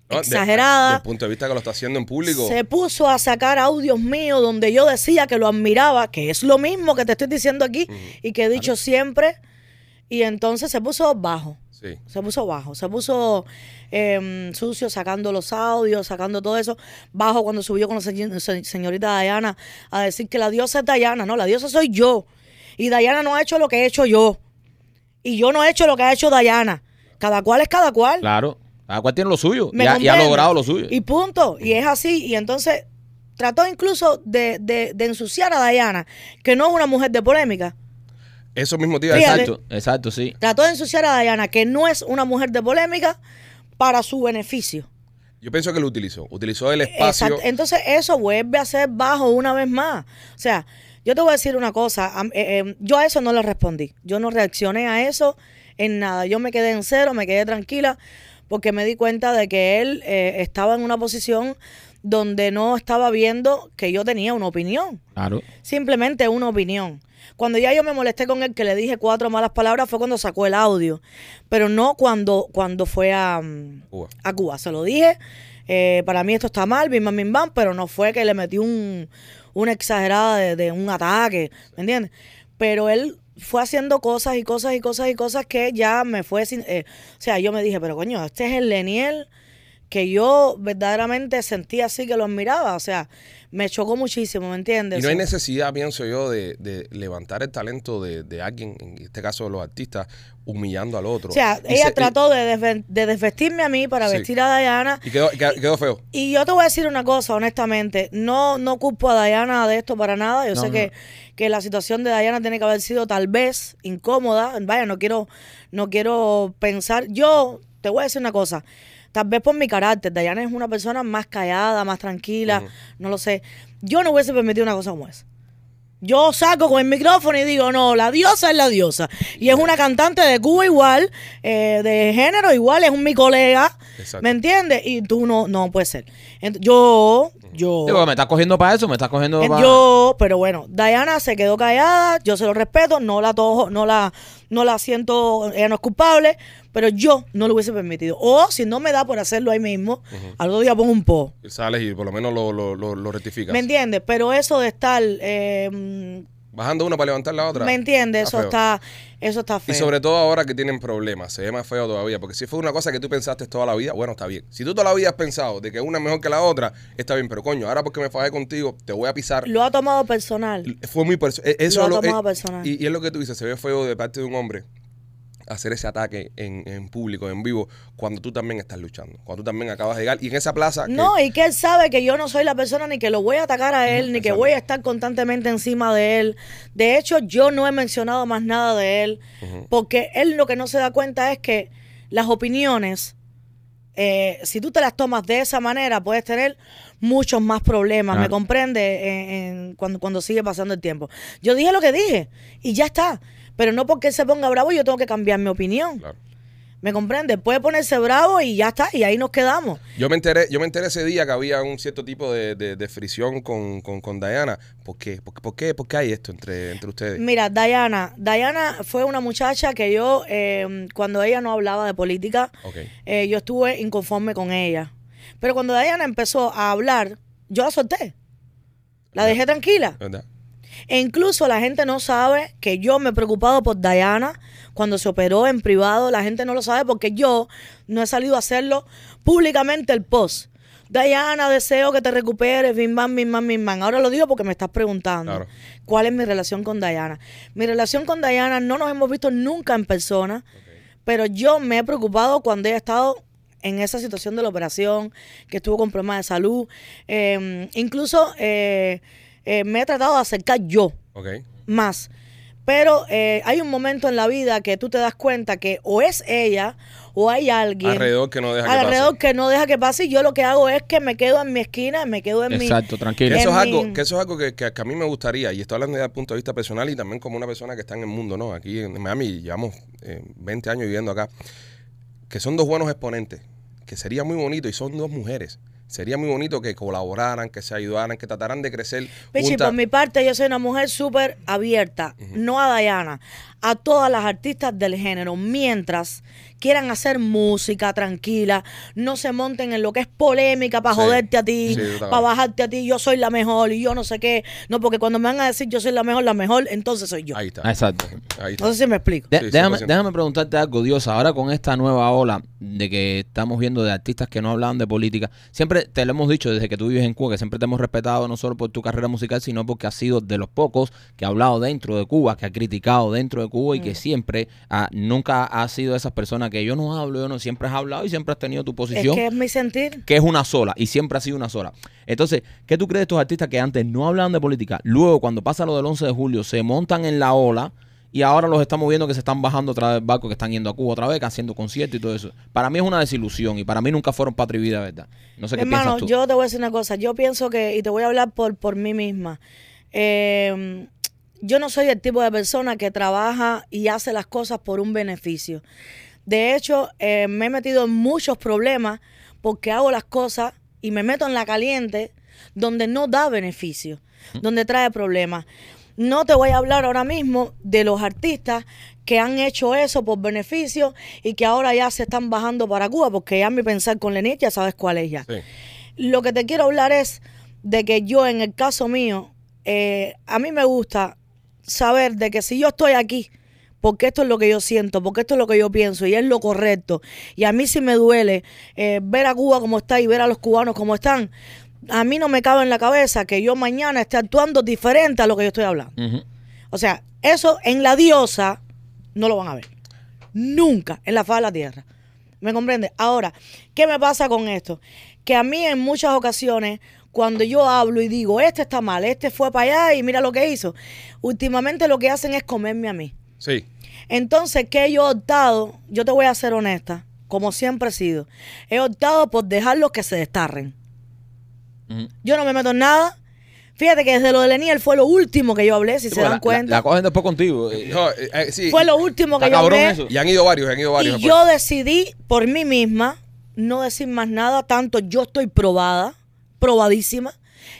[SPEAKER 1] No, de-
[SPEAKER 5] exagerada.
[SPEAKER 1] Desde el punto de vista que lo está haciendo en público.
[SPEAKER 5] Se puso a sacar audios míos donde yo decía que lo admiraba, que es lo mismo que te estoy diciendo aquí y que he dicho siempre. Y entonces se puso bajo.
[SPEAKER 1] Sí.
[SPEAKER 5] Se puso bajo, se puso em, sucio sacando los audios, sacando todo eso. Bajo cuando subió con la se- se- señorita Dayana a decir que la diosa es Dayana. No, la diosa soy yo. Y Dayana no ha hecho lo que he hecho yo. Y yo no he hecho lo que ha hecho Dayana. Cada cual es cada cual.
[SPEAKER 2] Claro. Cada cual tiene lo suyo.
[SPEAKER 5] ¿Me
[SPEAKER 2] Y ha, y ha
[SPEAKER 5] comprendes?
[SPEAKER 2] logrado lo suyo.
[SPEAKER 5] Y punto. Y es así. Y entonces trató incluso de, de- de ensuciar a Dayana, que no es una mujer de polémica.
[SPEAKER 1] Eso mismo te iba a
[SPEAKER 5] Fíjate.
[SPEAKER 1] decir.
[SPEAKER 2] Exacto, exacto, sí.
[SPEAKER 5] Trató de ensuciar a Dayana, que no es una mujer de polémica, para su beneficio.
[SPEAKER 1] Yo pienso que lo utilizó. Utilizó el espacio.
[SPEAKER 5] Exacto. Entonces eso vuelve a ser bajo una vez más. O sea, yo te voy a decir una cosa. eh, eh, yo a eso no le respondí. Yo no reaccioné a eso en nada. Yo me quedé en cero, me quedé tranquila, porque me di cuenta de que él eh, estaba en una posición donde no estaba viendo que yo tenía una opinión.
[SPEAKER 2] Claro.
[SPEAKER 5] Simplemente una opinión. Cuando ya yo me molesté con él, que le dije cuatro malas palabras, fue cuando sacó el audio. Pero no cuando, cuando fue a, mm,
[SPEAKER 1] Cuba.
[SPEAKER 5] a Cuba. Se lo dije. eh, para mí esto está mal, bim bam, bim bam, pero no fue que le metí un, una exagerada de, de un ataque, ¿me entiendes? Pero él fue haciendo cosas y cosas y cosas y cosas que ya me fue sin... eh, o sea, yo me dije, pero coño, este es el Leniel que yo verdaderamente sentí así que lo admiraba. O sea, me chocó muchísimo, ¿me entiendes?
[SPEAKER 1] Y no hay necesidad, pienso yo, de, de levantar el talento de, de alguien, en este caso de los artistas, humillando al otro.
[SPEAKER 5] O sea,
[SPEAKER 1] Y
[SPEAKER 5] ella
[SPEAKER 1] se- y-
[SPEAKER 5] trató de, de desvestirme a mí para
[SPEAKER 1] Sí.
[SPEAKER 5] vestir a Diana.
[SPEAKER 1] Y, quedó, quedó, quedó feo.
[SPEAKER 5] Y yo te voy a decir una cosa, honestamente. No, no culpo a Diana de esto para nada. Yo
[SPEAKER 2] No,
[SPEAKER 5] sé
[SPEAKER 2] no.
[SPEAKER 5] que, que la situación de Diana tiene que haber sido tal vez incómoda. Vaya, no quiero, no quiero pensar. Yo te voy a decir una cosa. Tal vez por mi carácter. Diana es una persona más callada, más tranquila. No lo sé. Yo no hubiese permitido una cosa como esa. Yo saco con el micrófono y digo, no, la diosa es la diosa. Y es una cantante de Cuba igual, eh, de género igual, es un mi colega.
[SPEAKER 1] Exacto.
[SPEAKER 5] ¿Me entiendes? Y tú no, no puede ser. Yo, yo,
[SPEAKER 2] Digo, me estás cogiendo para eso, me estás cogiendo
[SPEAKER 5] eh,
[SPEAKER 2] para...
[SPEAKER 5] yo, pero bueno, Diana se quedó callada, yo se lo respeto, no la tojo, no la, no la siento, ella no es culpable, pero yo no lo hubiese permitido. O si no me da por hacerlo ahí mismo, al otro día pongo un po.
[SPEAKER 1] Y sales y por lo menos lo, lo, lo, lo rectificas.
[SPEAKER 5] ¿Me entiendes? Pero eso de estar, eh,
[SPEAKER 1] Bajando una para levantar la otra.
[SPEAKER 5] ¿me entiendes? Eso
[SPEAKER 1] feo.
[SPEAKER 5] está, eso está
[SPEAKER 1] Y
[SPEAKER 5] feo.
[SPEAKER 1] sobre todo ahora que tienen problemas, se ve más feo todavía. Porque si fue una cosa que tú pensaste toda la vida, bueno, está bien. Si tú toda la vida has pensado de que una es mejor que la otra, está bien. Pero coño, ahora porque me fajé contigo, te voy a pisar.
[SPEAKER 5] Lo ha tomado personal.
[SPEAKER 1] Fue muy perso- eh, eso
[SPEAKER 5] Lo ha
[SPEAKER 1] lo-
[SPEAKER 5] tomado personal.
[SPEAKER 1] Y, y es lo que tú dices, se ve feo de parte de un hombre hacer ese ataque en, en público, en vivo, cuando tú también estás luchando, cuando tú también acabas de llegar. Y en esa plaza... que-
[SPEAKER 5] No, y que él sabe que yo no soy la persona ni que lo voy a atacar a él, ni que voy a estar constantemente encima de él. De hecho, yo no he mencionado más nada de él, porque él lo que no se da cuenta es que las opiniones, eh, si tú te las tomas de esa manera, puedes tener muchos más problemas, ¿me comprende? En- en- cuando, cuando sigue pasando el tiempo. Yo dije lo que dije y ya está. Pero no porque él se ponga bravo, yo tengo que cambiar mi opinión.
[SPEAKER 1] Claro.
[SPEAKER 5] ¿Me comprende? Puede ponerse bravo y ya está, y ahí nos quedamos.
[SPEAKER 1] Yo me enteré, yo me enteré ese día que había un cierto tipo de, de- de fricción con, con, con Diana. ¿Por qué? ¿Por, qué- por qué? ¿Por qué hay esto entre, entre ustedes?
[SPEAKER 5] Mira, Diana, Diana fue una muchacha que yo, eh, cuando ella no hablaba de política, eh, yo estuve inconforme con ella. Pero cuando Diana empezó a hablar, yo la solté. La dejé tranquila.
[SPEAKER 1] ¿Verdad?
[SPEAKER 5] E incluso la gente no sabe que yo me he preocupado por Diana cuando se operó en privado. La gente no lo sabe porque yo no he salido a hacerlo públicamente el post. Diana, deseo que te recuperes, bim bam, bim bam, bim bam. Ahora lo digo porque me estás preguntando
[SPEAKER 1] Claro.
[SPEAKER 5] cuál es mi relación con Diana. Mi relación con Diana no nos hemos visto nunca en persona, pero yo me he preocupado cuando ella ha estado en esa situación de la operación, que estuvo con problemas de salud. Eh, incluso eh, eh, me he tratado de acercar yo más. Pero eh, hay un momento en la vida que tú te das cuenta que o es ella o hay alguien
[SPEAKER 1] Alrededor que no deja que
[SPEAKER 5] alrededor
[SPEAKER 1] pase.
[SPEAKER 5] que no deja que pase y yo lo que hago es que me quedo en mi esquina, me quedo en mi...
[SPEAKER 2] Exacto,
[SPEAKER 1] Que
[SPEAKER 2] tranquilo.
[SPEAKER 1] eso, es algo, que eso es algo que, que- que a mí me gustaría, y estoy hablando desde el punto de vista personal y también como una persona que está en el mundo, ¿no? Aquí en Miami llevamos eh, 20 años viviendo acá, que son dos buenos exponentes, que sería muy bonito, y son dos mujeres. Sería muy bonito que colaboraran, que se ayudaran, que trataran de crecer
[SPEAKER 5] Pichi, por mi parte, yo soy una mujer súper abierta, no a Diana, a todas las artistas del género, mientras quieran hacer música tranquila, no se monten en lo que es polémica para
[SPEAKER 1] Sí,
[SPEAKER 5] joderte a ti,
[SPEAKER 1] sí,
[SPEAKER 5] para bajarte a ti, yo soy la mejor y yo no sé qué. No, porque cuando me van a decir yo soy la mejor, la mejor, entonces soy yo.
[SPEAKER 1] Ahí está.
[SPEAKER 2] Exacto.
[SPEAKER 1] Ahí está.
[SPEAKER 5] No sé si me explico.
[SPEAKER 2] De-
[SPEAKER 1] Sí,
[SPEAKER 2] déjame,
[SPEAKER 1] 100%.
[SPEAKER 2] déjame preguntarte algo, Dios. Ahora con esta nueva ola de que estamos viendo de artistas que no hablan de política, siempre te lo hemos dicho desde que tú vives en Cuba, que siempre te hemos respetado no solo por tu carrera musical, sino porque has sido de los pocos que ha hablado dentro de Cuba, que ha criticado dentro de Cuba y
[SPEAKER 5] Mm.
[SPEAKER 2] que siempre ah, nunca has sido esas personas que yo no hablo, yo no, siempre has hablado y siempre has tenido tu
[SPEAKER 5] Es
[SPEAKER 2] posición
[SPEAKER 5] que es mi sentir.
[SPEAKER 2] que es una sola y siempre ha sido una sola. Entonces, ¿qué tú crees de estos artistas que antes no hablaban de política? Luego, cuando pasa lo del 11 de julio, se montan en la ola y ahora los estamos viendo que se están bajando otra vez barco, que están yendo a Cuba otra vez, que haciendo conciertos y todo eso. Para mí es una desilusión y para mí nunca fueron patria y vida, ¿verdad? No sé qué
[SPEAKER 5] Hermano,
[SPEAKER 2] piensas tú.
[SPEAKER 5] yo te voy a decir una cosa. Yo pienso que, y te voy a hablar por, por mí misma. eh, yo no soy el tipo de persona que trabaja y hace las cosas por un beneficio. De hecho, eh, me he metido en muchos problemas porque hago las cosas y me meto en la caliente donde no da beneficio, donde trae problemas. No te voy a hablar ahora mismo de los artistas que han hecho eso por beneficio y que ahora ya se están bajando para Cuba, porque ya mi pensar con Lenit ya sabes cuál es ya.
[SPEAKER 1] Sí.
[SPEAKER 5] Lo que te quiero hablar es de que yo, en el caso mío, eh, a mí me gusta saber de que si yo estoy aquí, porque esto es lo que yo siento, porque esto es lo que yo pienso y es lo correcto, y a mí sí me duele eh, ver a Cuba como está y ver a los cubanos como están, a mí no me cabe en la cabeza que yo mañana esté actuando diferente a lo que yo estoy hablando. O sea, eso en la diosa no lo van a ver. Nunca en la faz de la tierra. ¿Me comprende? Ahora, ¿qué me pasa con esto? Que a mí en muchas ocasiones, cuando yo hablo y digo, este está mal, este fue para allá y mira lo que hizo, últimamente lo que hacen es comerme a mí.
[SPEAKER 1] Sí.
[SPEAKER 5] Entonces, ¿qué yo he optado? Yo te voy a ser honesta, como siempre he sido. He optado por dejarlos que se destarren. Yo no me meto en nada. Fíjate que desde lo de Leniel fue lo último que yo hablé, si
[SPEAKER 2] Sí,
[SPEAKER 5] se dan
[SPEAKER 2] la-
[SPEAKER 5] cuenta.
[SPEAKER 2] La, la cogen después contigo. eh,
[SPEAKER 1] No, eh, eh, sí.
[SPEAKER 5] fue lo último que
[SPEAKER 2] Está
[SPEAKER 5] yo
[SPEAKER 2] cabrón
[SPEAKER 5] hablé.
[SPEAKER 2] eso.
[SPEAKER 1] Y han ido varios, han ido varios.
[SPEAKER 5] Y
[SPEAKER 1] después.
[SPEAKER 5] yo decidí por mí misma no decir más nada, tanto yo estoy probada, probadísima,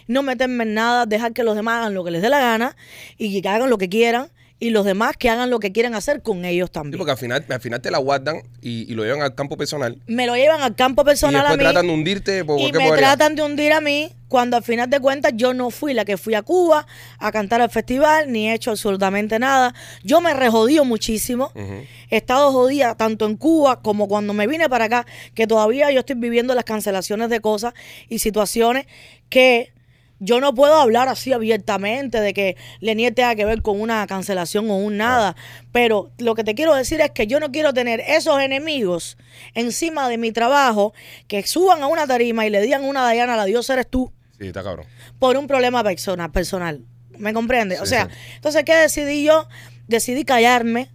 [SPEAKER 5] no meterme en nada, dejar que los demás hagan lo que les dé la gana y que hagan lo que quieran y los demás que hagan lo que quieran hacer con ellos
[SPEAKER 1] Sí,
[SPEAKER 5] también.
[SPEAKER 1] porque al final, al final te la guardan y, y lo llevan al campo personal.
[SPEAKER 5] Me lo llevan al campo
[SPEAKER 1] Y
[SPEAKER 5] personal a
[SPEAKER 1] después
[SPEAKER 5] mí
[SPEAKER 1] tratan de hundirte por
[SPEAKER 5] y me tratan de hundir a mí cuando al final de cuentas yo no fui la que fui a Cuba a cantar al festival ni he hecho absolutamente nada. Yo me rejodío muchísimo. He estado jodida tanto en Cuba como cuando me vine para acá, que todavía yo estoy viviendo las cancelaciones de cosas y situaciones que yo no puedo hablar así abiertamente de que Lenier tenga que ver con una cancelación o un nada. Pero lo que te quiero decir es que yo no quiero tener esos enemigos encima de mi trabajo que suban a una tarima y le digan una Dayana, la diosa eres tú
[SPEAKER 1] Sí, está cabrón.
[SPEAKER 5] por un problema persona, personal. ¿Me comprende? o
[SPEAKER 1] Sí,
[SPEAKER 5] sea,
[SPEAKER 1] sí.
[SPEAKER 5] entonces, ¿qué decidí yo? Decidí callarme,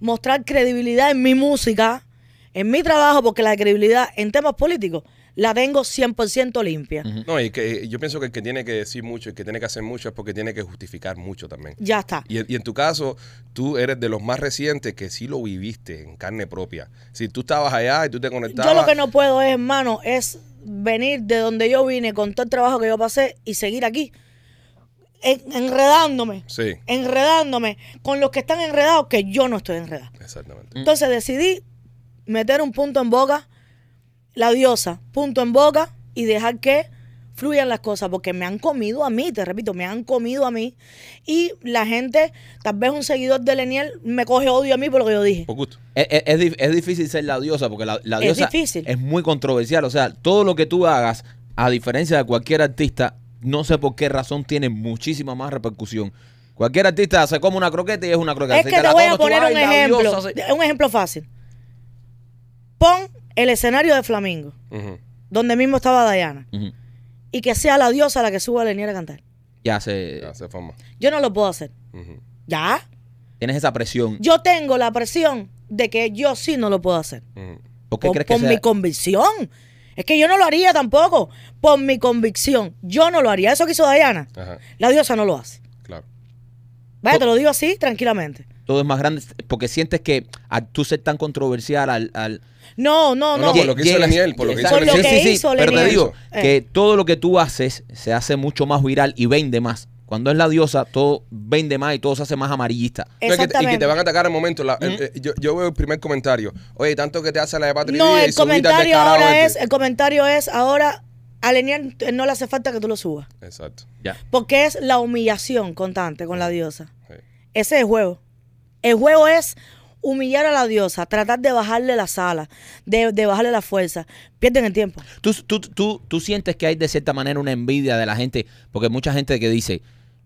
[SPEAKER 5] mostrar credibilidad en mi música, en mi trabajo, porque la credibilidad en temas políticos la tengo 100% limpia.
[SPEAKER 1] No, y que yo pienso que el que tiene que decir mucho y que tiene que hacer mucho es porque tiene que justificar mucho también.
[SPEAKER 5] Ya está.
[SPEAKER 1] Y, en- y en tu caso, tú eres de los más recientes que sí lo viviste en carne propia. Si tú estabas allá y tú te conectabas.
[SPEAKER 5] Yo lo que no puedo es, hermano, es venir de donde yo vine con todo el trabajo que yo pasé y seguir aquí. En- enredándome.
[SPEAKER 1] Sí,
[SPEAKER 5] Enredándome con los que están enredados que yo no estoy enredado.
[SPEAKER 1] exactamente.
[SPEAKER 5] Entonces decidí meter un punto en boca, la diosa, punto en boca y dejar que fluyan las cosas, porque me han comido a mí, te repito, me han comido a mí. Y la gente, tal vez un seguidor de Leniel, me coge odio a mí por lo que yo dije.
[SPEAKER 1] Por gusto.
[SPEAKER 2] Es, es- es dif- es difícil ser la diosa porque la, la
[SPEAKER 5] Es
[SPEAKER 2] diosa
[SPEAKER 5] difícil.
[SPEAKER 2] es muy controversial. O sea, todo lo que tú hagas, a diferencia de cualquier artista, no sé por qué razón tiene muchísima más repercusión. Cualquier artista se come una croqueta y es una croqueta.
[SPEAKER 5] Es que te voy a poner un ejemplo,
[SPEAKER 2] diosa se-
[SPEAKER 5] un ejemplo fácil. Pon el escenario de Flamingo, donde mismo estaba Diana, y que sea la diosa la que suba a Lenier a cantar.
[SPEAKER 2] Ya se...
[SPEAKER 1] Ya se forma.
[SPEAKER 5] Yo no lo puedo hacer. ¿Ya?
[SPEAKER 2] Tienes esa presión.
[SPEAKER 5] Yo tengo la presión de que yo sí no lo puedo hacer.
[SPEAKER 2] ¿Por qué
[SPEAKER 5] por
[SPEAKER 2] crees que
[SPEAKER 5] por
[SPEAKER 2] sea-
[SPEAKER 5] mi convicción. Es que yo no lo haría tampoco. Por mi convicción. Yo no lo haría. Eso que hizo Diana,
[SPEAKER 1] Ajá,
[SPEAKER 5] la diosa no lo hace.
[SPEAKER 1] claro.
[SPEAKER 5] Vaya, te lo digo así, tranquilamente.
[SPEAKER 2] todo es más grande? Porque sientes que al tú ser tan controversial, al... al
[SPEAKER 5] No, no,
[SPEAKER 1] No,
[SPEAKER 5] no.
[SPEAKER 1] no, por lo que hizo
[SPEAKER 2] llegas-
[SPEAKER 1] Leniel, por lo que hizo
[SPEAKER 5] Por lo
[SPEAKER 2] Sí,
[SPEAKER 5] que
[SPEAKER 2] sí, sí, pero te
[SPEAKER 5] Leniel.
[SPEAKER 2] digo
[SPEAKER 5] Eh.
[SPEAKER 2] que todo lo que tú haces se hace mucho más viral y vende más. Cuando es la diosa, todo vende más y todo se hace más amarillista.
[SPEAKER 1] No, y que te- y que
[SPEAKER 5] Exactamente.
[SPEAKER 1] te van a atacar al momento. la- el- eh, yo, yo veo el primer comentario. Oye, tanto que te hace la de Patrick
[SPEAKER 5] No,
[SPEAKER 1] y
[SPEAKER 5] el comentario ahora
[SPEAKER 1] este.
[SPEAKER 5] es, el comentario es ahora, a Lenier no le hace falta que tú lo subas.
[SPEAKER 1] Exacto.
[SPEAKER 2] Ya.
[SPEAKER 5] Porque es la humillación constante con la diosa.
[SPEAKER 1] Sí.
[SPEAKER 5] Ese es el juego. El juego es humillar a la diosa, tratar de bajarle la sala, de, de bajarle la fuerza. Pierden el tiempo.
[SPEAKER 2] ¿Tú, tú, tú, tú sientes que hay de cierta manera una envidia de la gente, porque mucha gente que dice,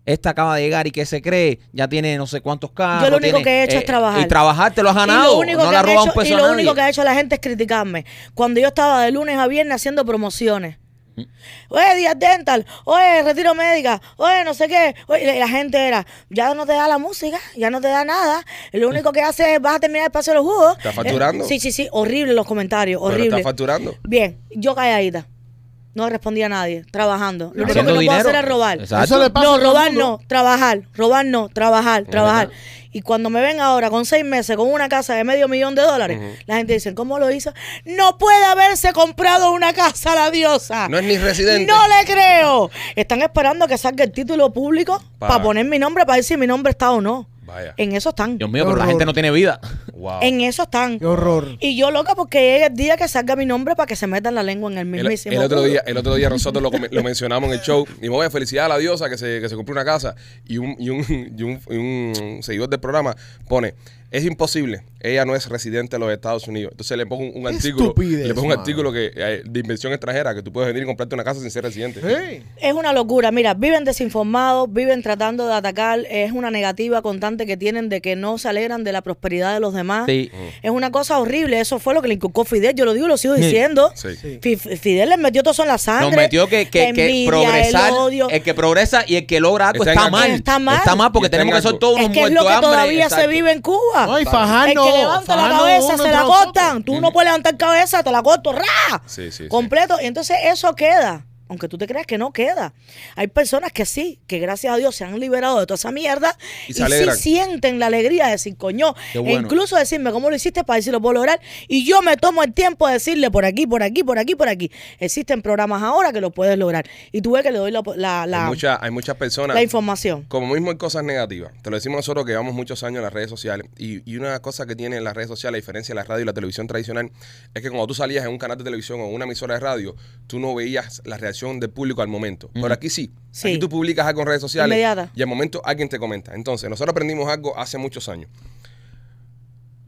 [SPEAKER 2] esta acaba de llegar y que se cree, ya tiene no sé cuántos carros.
[SPEAKER 5] Yo lo único
[SPEAKER 2] tiene,
[SPEAKER 5] que he hecho
[SPEAKER 2] eh,
[SPEAKER 5] es trabajar.
[SPEAKER 2] Y trabajar te lo has
[SPEAKER 5] Y
[SPEAKER 2] ganado,
[SPEAKER 5] lo único
[SPEAKER 2] no
[SPEAKER 5] que
[SPEAKER 2] robado un peso
[SPEAKER 5] y
[SPEAKER 2] a
[SPEAKER 5] lo
[SPEAKER 2] nadie.
[SPEAKER 5] único que ha hecho la gente es criticarme. Cuando yo estaba de lunes a viernes haciendo promociones. Oye, Díaz Dental, oye, retiro médica, oye, no sé qué. Oye, y la gente era, ya no te da la música, ya no te da nada. Lo único que hace es, vas a terminar el paso de los jugos.
[SPEAKER 1] ¿Estás facturando?
[SPEAKER 5] Eh, sí, sí, sí, horrible los comentarios, horrible.
[SPEAKER 1] está facturando.
[SPEAKER 5] Bien, yo calladita. No respondía a nadie, trabajando. Lo único que no puedo
[SPEAKER 2] dinero.
[SPEAKER 5] hacer es robar.
[SPEAKER 3] Eso le pasa
[SPEAKER 5] No, robar no, trabajar, robar no, trabajar, trabajar. Y cuando me ven ahora con seis meses con una casa de medio millón de dólares, la gente dice, ¿cómo lo hizo? No puede haberse comprado una casa la diosa.
[SPEAKER 1] No es ni residente.
[SPEAKER 5] No le creo. Están esperando que salga el título público
[SPEAKER 1] Para-
[SPEAKER 5] poner mi nombre, para ver si mi nombre está o no.
[SPEAKER 1] Vaya.
[SPEAKER 5] En eso están.
[SPEAKER 2] Dios mío, pero la gente no tiene vida.
[SPEAKER 1] Wow.
[SPEAKER 5] En eso están.
[SPEAKER 3] Qué horror.
[SPEAKER 5] Y yo loca porque llegue el día que salga mi nombre para que se metan la lengua en el mismísimo.
[SPEAKER 1] el otro día, el otro día nosotros lo, mencionamos en el show y me voy a felicitar a la diosa que se, que se compró una casa y un, y un, y un, y un seguidor del programa pone, es imposible, ella no es residente de los Estados Unidos. Entonces le pongo un, un artículo,
[SPEAKER 3] estupidez,
[SPEAKER 1] le pongo un
[SPEAKER 3] mano.
[SPEAKER 1] artículo que eh, de inversión extranjera, que tú puedes venir y comprarte una casa sin ser residente.
[SPEAKER 3] Hey.
[SPEAKER 5] Es una locura. Mira, viven desinformados, viven tratando de atacar. Es una negativa constante que tienen de que no se alegran de la prosperidad de los demás.
[SPEAKER 2] Sí.
[SPEAKER 5] Es una cosa horrible. Eso fue lo que le inculcó Fidel. Yo lo digo y lo sigo
[SPEAKER 2] Sí.
[SPEAKER 5] diciendo.
[SPEAKER 1] Sí.
[SPEAKER 3] Sí.
[SPEAKER 5] Fi- Fidel les metió todo eso en la sangre.
[SPEAKER 2] Nos metió que, que,
[SPEAKER 5] envidia,
[SPEAKER 2] progresar,
[SPEAKER 5] el odio.
[SPEAKER 2] el que progresa y el que logra algo
[SPEAKER 1] Está
[SPEAKER 2] está, mal.
[SPEAKER 5] Está mal.
[SPEAKER 2] Está mal porque tenemos que ser todos
[SPEAKER 5] es
[SPEAKER 2] unos
[SPEAKER 5] que es lo que
[SPEAKER 2] de hambre.
[SPEAKER 5] todavía
[SPEAKER 2] Exacto.
[SPEAKER 5] se vive en Cuba.
[SPEAKER 3] No, y
[SPEAKER 5] el
[SPEAKER 3] fajarnos,
[SPEAKER 5] que levanta la cabeza
[SPEAKER 3] uno
[SPEAKER 5] se la cortan. Tú no puedes levantar cabeza, te la corto. ¡Ra!
[SPEAKER 1] Sí, sí, sí.
[SPEAKER 5] Completo. Y entonces eso queda. Aunque tú te creas que no queda. Hay personas que sí, que gracias a Dios se han liberado de toda esa mierda
[SPEAKER 1] Y
[SPEAKER 5] y, sí sienten la alegría de decir, coño, e incluso decirme cómo lo hiciste para ver si lo puedo lograr. Y yo me tomo el tiempo de decirle por aquí, por aquí, por aquí, por aquí. Existen programas ahora que lo puedes lograr. Y tú ves que le doy la, la, la-
[SPEAKER 1] hay, mucha- hay muchas personas.
[SPEAKER 5] la información.
[SPEAKER 1] Como mismo hay cosas negativas. Te lo decimos nosotros que llevamos muchos años en las redes sociales. Y, y una cosa que tienen las redes sociales, a diferencia de la radio y la televisión tradicional, es que cuando tú salías en un canal de televisión o una emisora de radio, tú no veías la reacción del público al momento. Pero aquí sí.
[SPEAKER 5] Sí.
[SPEAKER 1] Aquí tú publicas algo en redes sociales
[SPEAKER 5] Inmediata.
[SPEAKER 1] y al momento alguien te comenta. Entonces, nosotros aprendimos algo hace muchos años.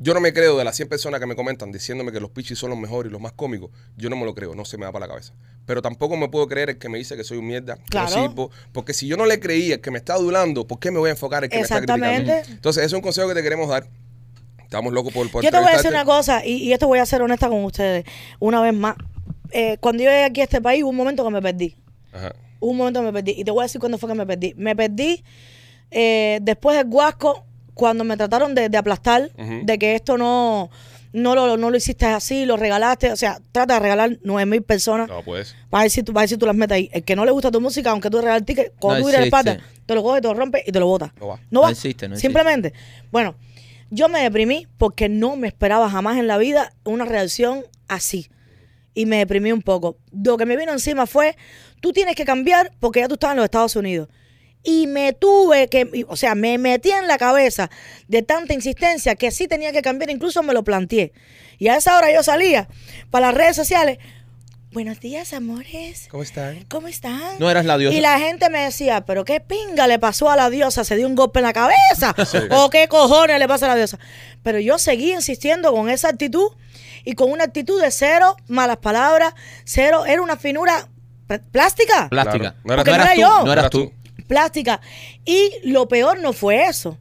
[SPEAKER 1] Yo no me creo de las 100 personas que me comentan diciéndome que los pichis son los mejores y los más cómicos. Yo no me lo creo, no se me da para la cabeza. Pero tampoco me puedo creer el que me dice que soy un mierda, que
[SPEAKER 5] Claro.
[SPEAKER 1] no sirvo. Porque si yo no le creí el que me está adulando, ¿por qué me voy a enfocar en el que me está
[SPEAKER 5] Exactamente.
[SPEAKER 1] criticando? Entonces, eso es un consejo que te queremos dar. Estamos locos por, por
[SPEAKER 5] Yo te voy a decir una cosa, y, y esto voy a ser honesta con ustedes, una vez más. Eh, cuando yo llegué aquí a este país, hubo un momento que me perdí.
[SPEAKER 1] Ajá.
[SPEAKER 5] Hubo un momento que me perdí. Y te voy a decir cuándo fue que me perdí. Me perdí eh, después del Guasco, cuando me trataron de, de aplastar, de que esto no, no, lo, no lo hiciste así, lo regalaste. O sea, trata de regalar nueve mil personas.
[SPEAKER 1] No, pues.
[SPEAKER 5] Para ver, si tú, para ver si tú las metes ahí. El que no le gusta tu música, aunque tú regales el ticket, cuando
[SPEAKER 2] No
[SPEAKER 5] tú
[SPEAKER 2] existe.
[SPEAKER 5] espalda, te lo coges, te lo rompes y te lo botas.
[SPEAKER 1] No va.
[SPEAKER 5] No
[SPEAKER 2] No
[SPEAKER 5] va.
[SPEAKER 2] existe, no existe.
[SPEAKER 5] Simplemente. Bueno, yo me deprimí porque no me esperaba jamás en la vida una reacción así. Y me deprimí un poco. Lo que me vino encima fue, tú tienes que cambiar porque ya tú estás en los Estados Unidos. Y me tuve que, o sea, me metí en la cabeza de tanta insistencia que sí tenía que cambiar, incluso me lo planteé. Y a esa hora yo salía para las redes sociales. Buenos días, amores.
[SPEAKER 1] ¿Cómo están?
[SPEAKER 5] ¿Cómo están?
[SPEAKER 2] No eras la diosa.
[SPEAKER 5] Y la gente me decía, pero qué pinga le pasó a la diosa, se dio un golpe en la cabeza. *laughs* O qué cojones le pasa a la diosa. Pero yo seguí insistiendo con esa actitud y con una actitud de cero malas palabras, cero, era una finura pl- plástica.
[SPEAKER 2] Plástica.
[SPEAKER 1] Claro. No
[SPEAKER 5] era
[SPEAKER 2] tú,
[SPEAKER 5] yo.
[SPEAKER 2] No eras tú.
[SPEAKER 5] plástica. Y lo peor no fue eso.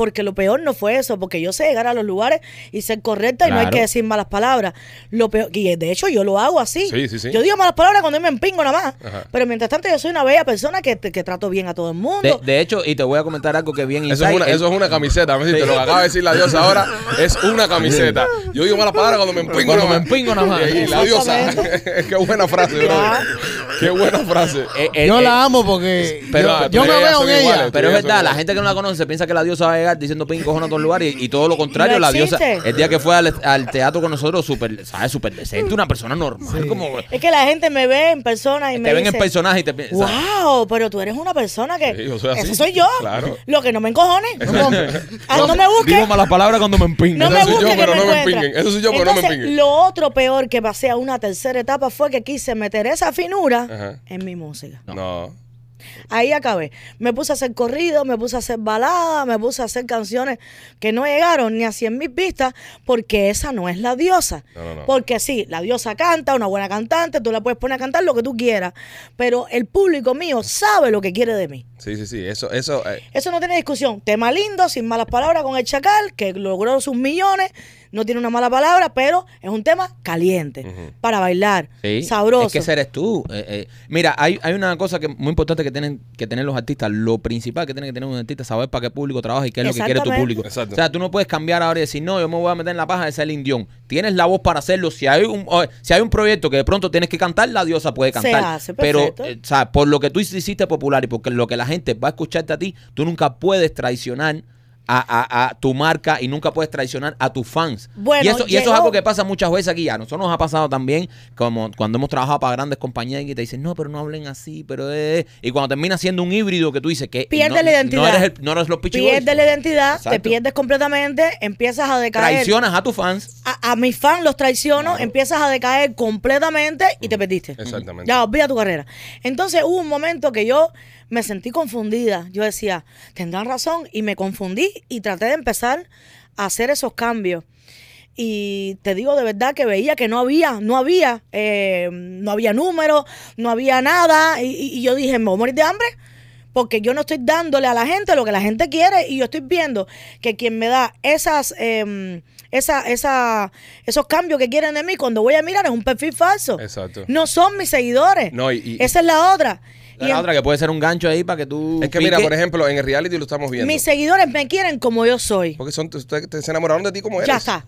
[SPEAKER 5] Porque lo peor no fue eso, porque yo sé llegar a los lugares y ser correcta y no hay que decir malas palabras. Lo peor, y de hecho yo lo hago así.
[SPEAKER 1] Sí, sí, sí.
[SPEAKER 5] Yo digo malas palabras cuando me empingo nada más.
[SPEAKER 1] Ajá.
[SPEAKER 5] Pero mientras tanto yo soy una bella persona que, que trato bien a todo el mundo.
[SPEAKER 2] de hecho, y te voy a comentar algo que bien
[SPEAKER 1] Eso es, una,
[SPEAKER 2] el-
[SPEAKER 1] eso es una camiseta, me dijiste, lo acaba de decir la diosa ahora es una camiseta. Yo digo malas palabras cuando me empingo.
[SPEAKER 2] Cuando
[SPEAKER 1] nada
[SPEAKER 2] me
[SPEAKER 1] más.
[SPEAKER 2] empingo nada más.
[SPEAKER 1] Y, la diosa, *laughs* qué buena frase, bro. Qué buena frase.
[SPEAKER 2] eh, eh,
[SPEAKER 3] Yo
[SPEAKER 2] eh,
[SPEAKER 3] la amo porque
[SPEAKER 2] pero-
[SPEAKER 3] yo, me veo en ella.
[SPEAKER 1] iguales.
[SPEAKER 2] Pero es verdad, la gente que no la conoce piensa que la diosa va a llegar diciendo pin cojones a todos lugares y, y todo lo contrario,
[SPEAKER 5] No
[SPEAKER 2] la diosa, el día que fue al, al teatro con nosotros, súper, ¿sabes? Súper decente, una persona normal, como
[SPEAKER 5] Es que la gente me ve en persona y me
[SPEAKER 2] te ven
[SPEAKER 5] dice,
[SPEAKER 2] en personaje y te piensan,
[SPEAKER 5] Wow, pero tú eres una persona que.
[SPEAKER 1] Sí, yo soy así.
[SPEAKER 5] Ese soy yo.
[SPEAKER 1] Claro.
[SPEAKER 5] Lo que no me encojone. Ah, no me busques.
[SPEAKER 2] digo malas palabras cuando me empingo.
[SPEAKER 5] No
[SPEAKER 1] Eso
[SPEAKER 5] me
[SPEAKER 1] soy yo,
[SPEAKER 5] busques que
[SPEAKER 1] pero
[SPEAKER 5] me
[SPEAKER 1] no me empinguen. Eso soy yo, pero no me empinguen.
[SPEAKER 5] Lo otro peor que pasé a una tercera etapa fue que quise meter esa finura
[SPEAKER 1] Ajá.
[SPEAKER 5] en mi música.
[SPEAKER 1] No.
[SPEAKER 5] Ahí acabé. Me puse a hacer corrido, me puse a hacer baladas, me puse a hacer canciones que no llegaron ni a 100 mil vistas porque esa no es la diosa.
[SPEAKER 1] No, no, no.
[SPEAKER 5] Porque sí, la diosa canta, una buena cantante, tú la puedes poner a cantar lo que tú quieras, pero el público mío sabe lo que quiere de mí.
[SPEAKER 1] Sí, sí, sí. Eso, eso. eh,
[SPEAKER 5] Eso no tiene discusión. Tema lindo, sin malas palabras con el Chacal, que logró sus millones. No tiene una mala palabra, pero es un tema caliente. Para bailar.
[SPEAKER 2] Sí,
[SPEAKER 5] sabroso.
[SPEAKER 2] Es que ese eres tú. Eh, eh, mira, hay, hay una cosa que muy importante que tienen que tener los artistas. Lo principal que tiene que tener un artista es saber para qué público trabaja y qué es lo que quiere tu
[SPEAKER 5] Exactamente.
[SPEAKER 2] público.
[SPEAKER 1] Exacto.
[SPEAKER 2] O sea, tú no puedes cambiar ahora y decir, no, yo me voy a meter en la paja de ser indión. Tienes la voz para hacerlo. Si hay un, si hay un proyecto que de pronto tienes que cantar, la diosa puede
[SPEAKER 5] Se
[SPEAKER 2] cantar.
[SPEAKER 5] hace,
[SPEAKER 2] Pero,
[SPEAKER 5] perfecto.
[SPEAKER 2] eh, o sea, por lo que tú hiciste popular y porque lo que la gente va a escucharte a ti, tú nunca puedes traicionar. A, a- a tu marca y nunca puedes traicionar a tus fans.
[SPEAKER 5] Bueno,
[SPEAKER 2] y eso, y eso es algo que pasa muchas veces aquí. A nosotros nos ha pasado también, como cuando hemos trabajado para grandes compañías y te dicen, no, pero no hablen así, pero eh. Y cuando termina siendo un híbrido que tú dices que
[SPEAKER 5] Pierde
[SPEAKER 2] no,
[SPEAKER 5] la identidad.
[SPEAKER 2] No eres, el- no eres los Peachy Boys.
[SPEAKER 5] Pierdes la identidad, te pierdes completamente, empiezas a decaer.
[SPEAKER 2] Traicionas a tus fans.
[SPEAKER 5] A, a mis fans los traiciono, empiezas a decaer completamente y te perdiste.
[SPEAKER 1] Exactamente.
[SPEAKER 5] Ya, olvida tu carrera. Entonces hubo un momento que yo me sentí confundida. Yo decía, tendrán razón, y me confundí y traté de empezar a hacer esos cambios. Y te digo de verdad que veía que no había, no había, eh, no había números, no había nada. Y, y- yo dije, me voy a morir de hambre. Porque yo no estoy dándole a la gente lo que la gente quiere y yo estoy viendo que quien me da esas, eh, esa, esa, esos cambios que quieren de mí, cuando voy a mirar es un perfil falso.
[SPEAKER 1] Exacto.
[SPEAKER 5] No son mis seguidores.
[SPEAKER 1] No, y- y-
[SPEAKER 5] Esa es la otra. Y
[SPEAKER 2] La
[SPEAKER 5] en-
[SPEAKER 2] otra que puede ser un gancho ahí para que tú.
[SPEAKER 1] Es que mira, por ejemplo, en el reality lo estamos viendo.
[SPEAKER 5] mis seguidores me quieren como yo soy.
[SPEAKER 1] Porque son, ustedes te- se enamoraron de ti como eres.
[SPEAKER 5] Ya está.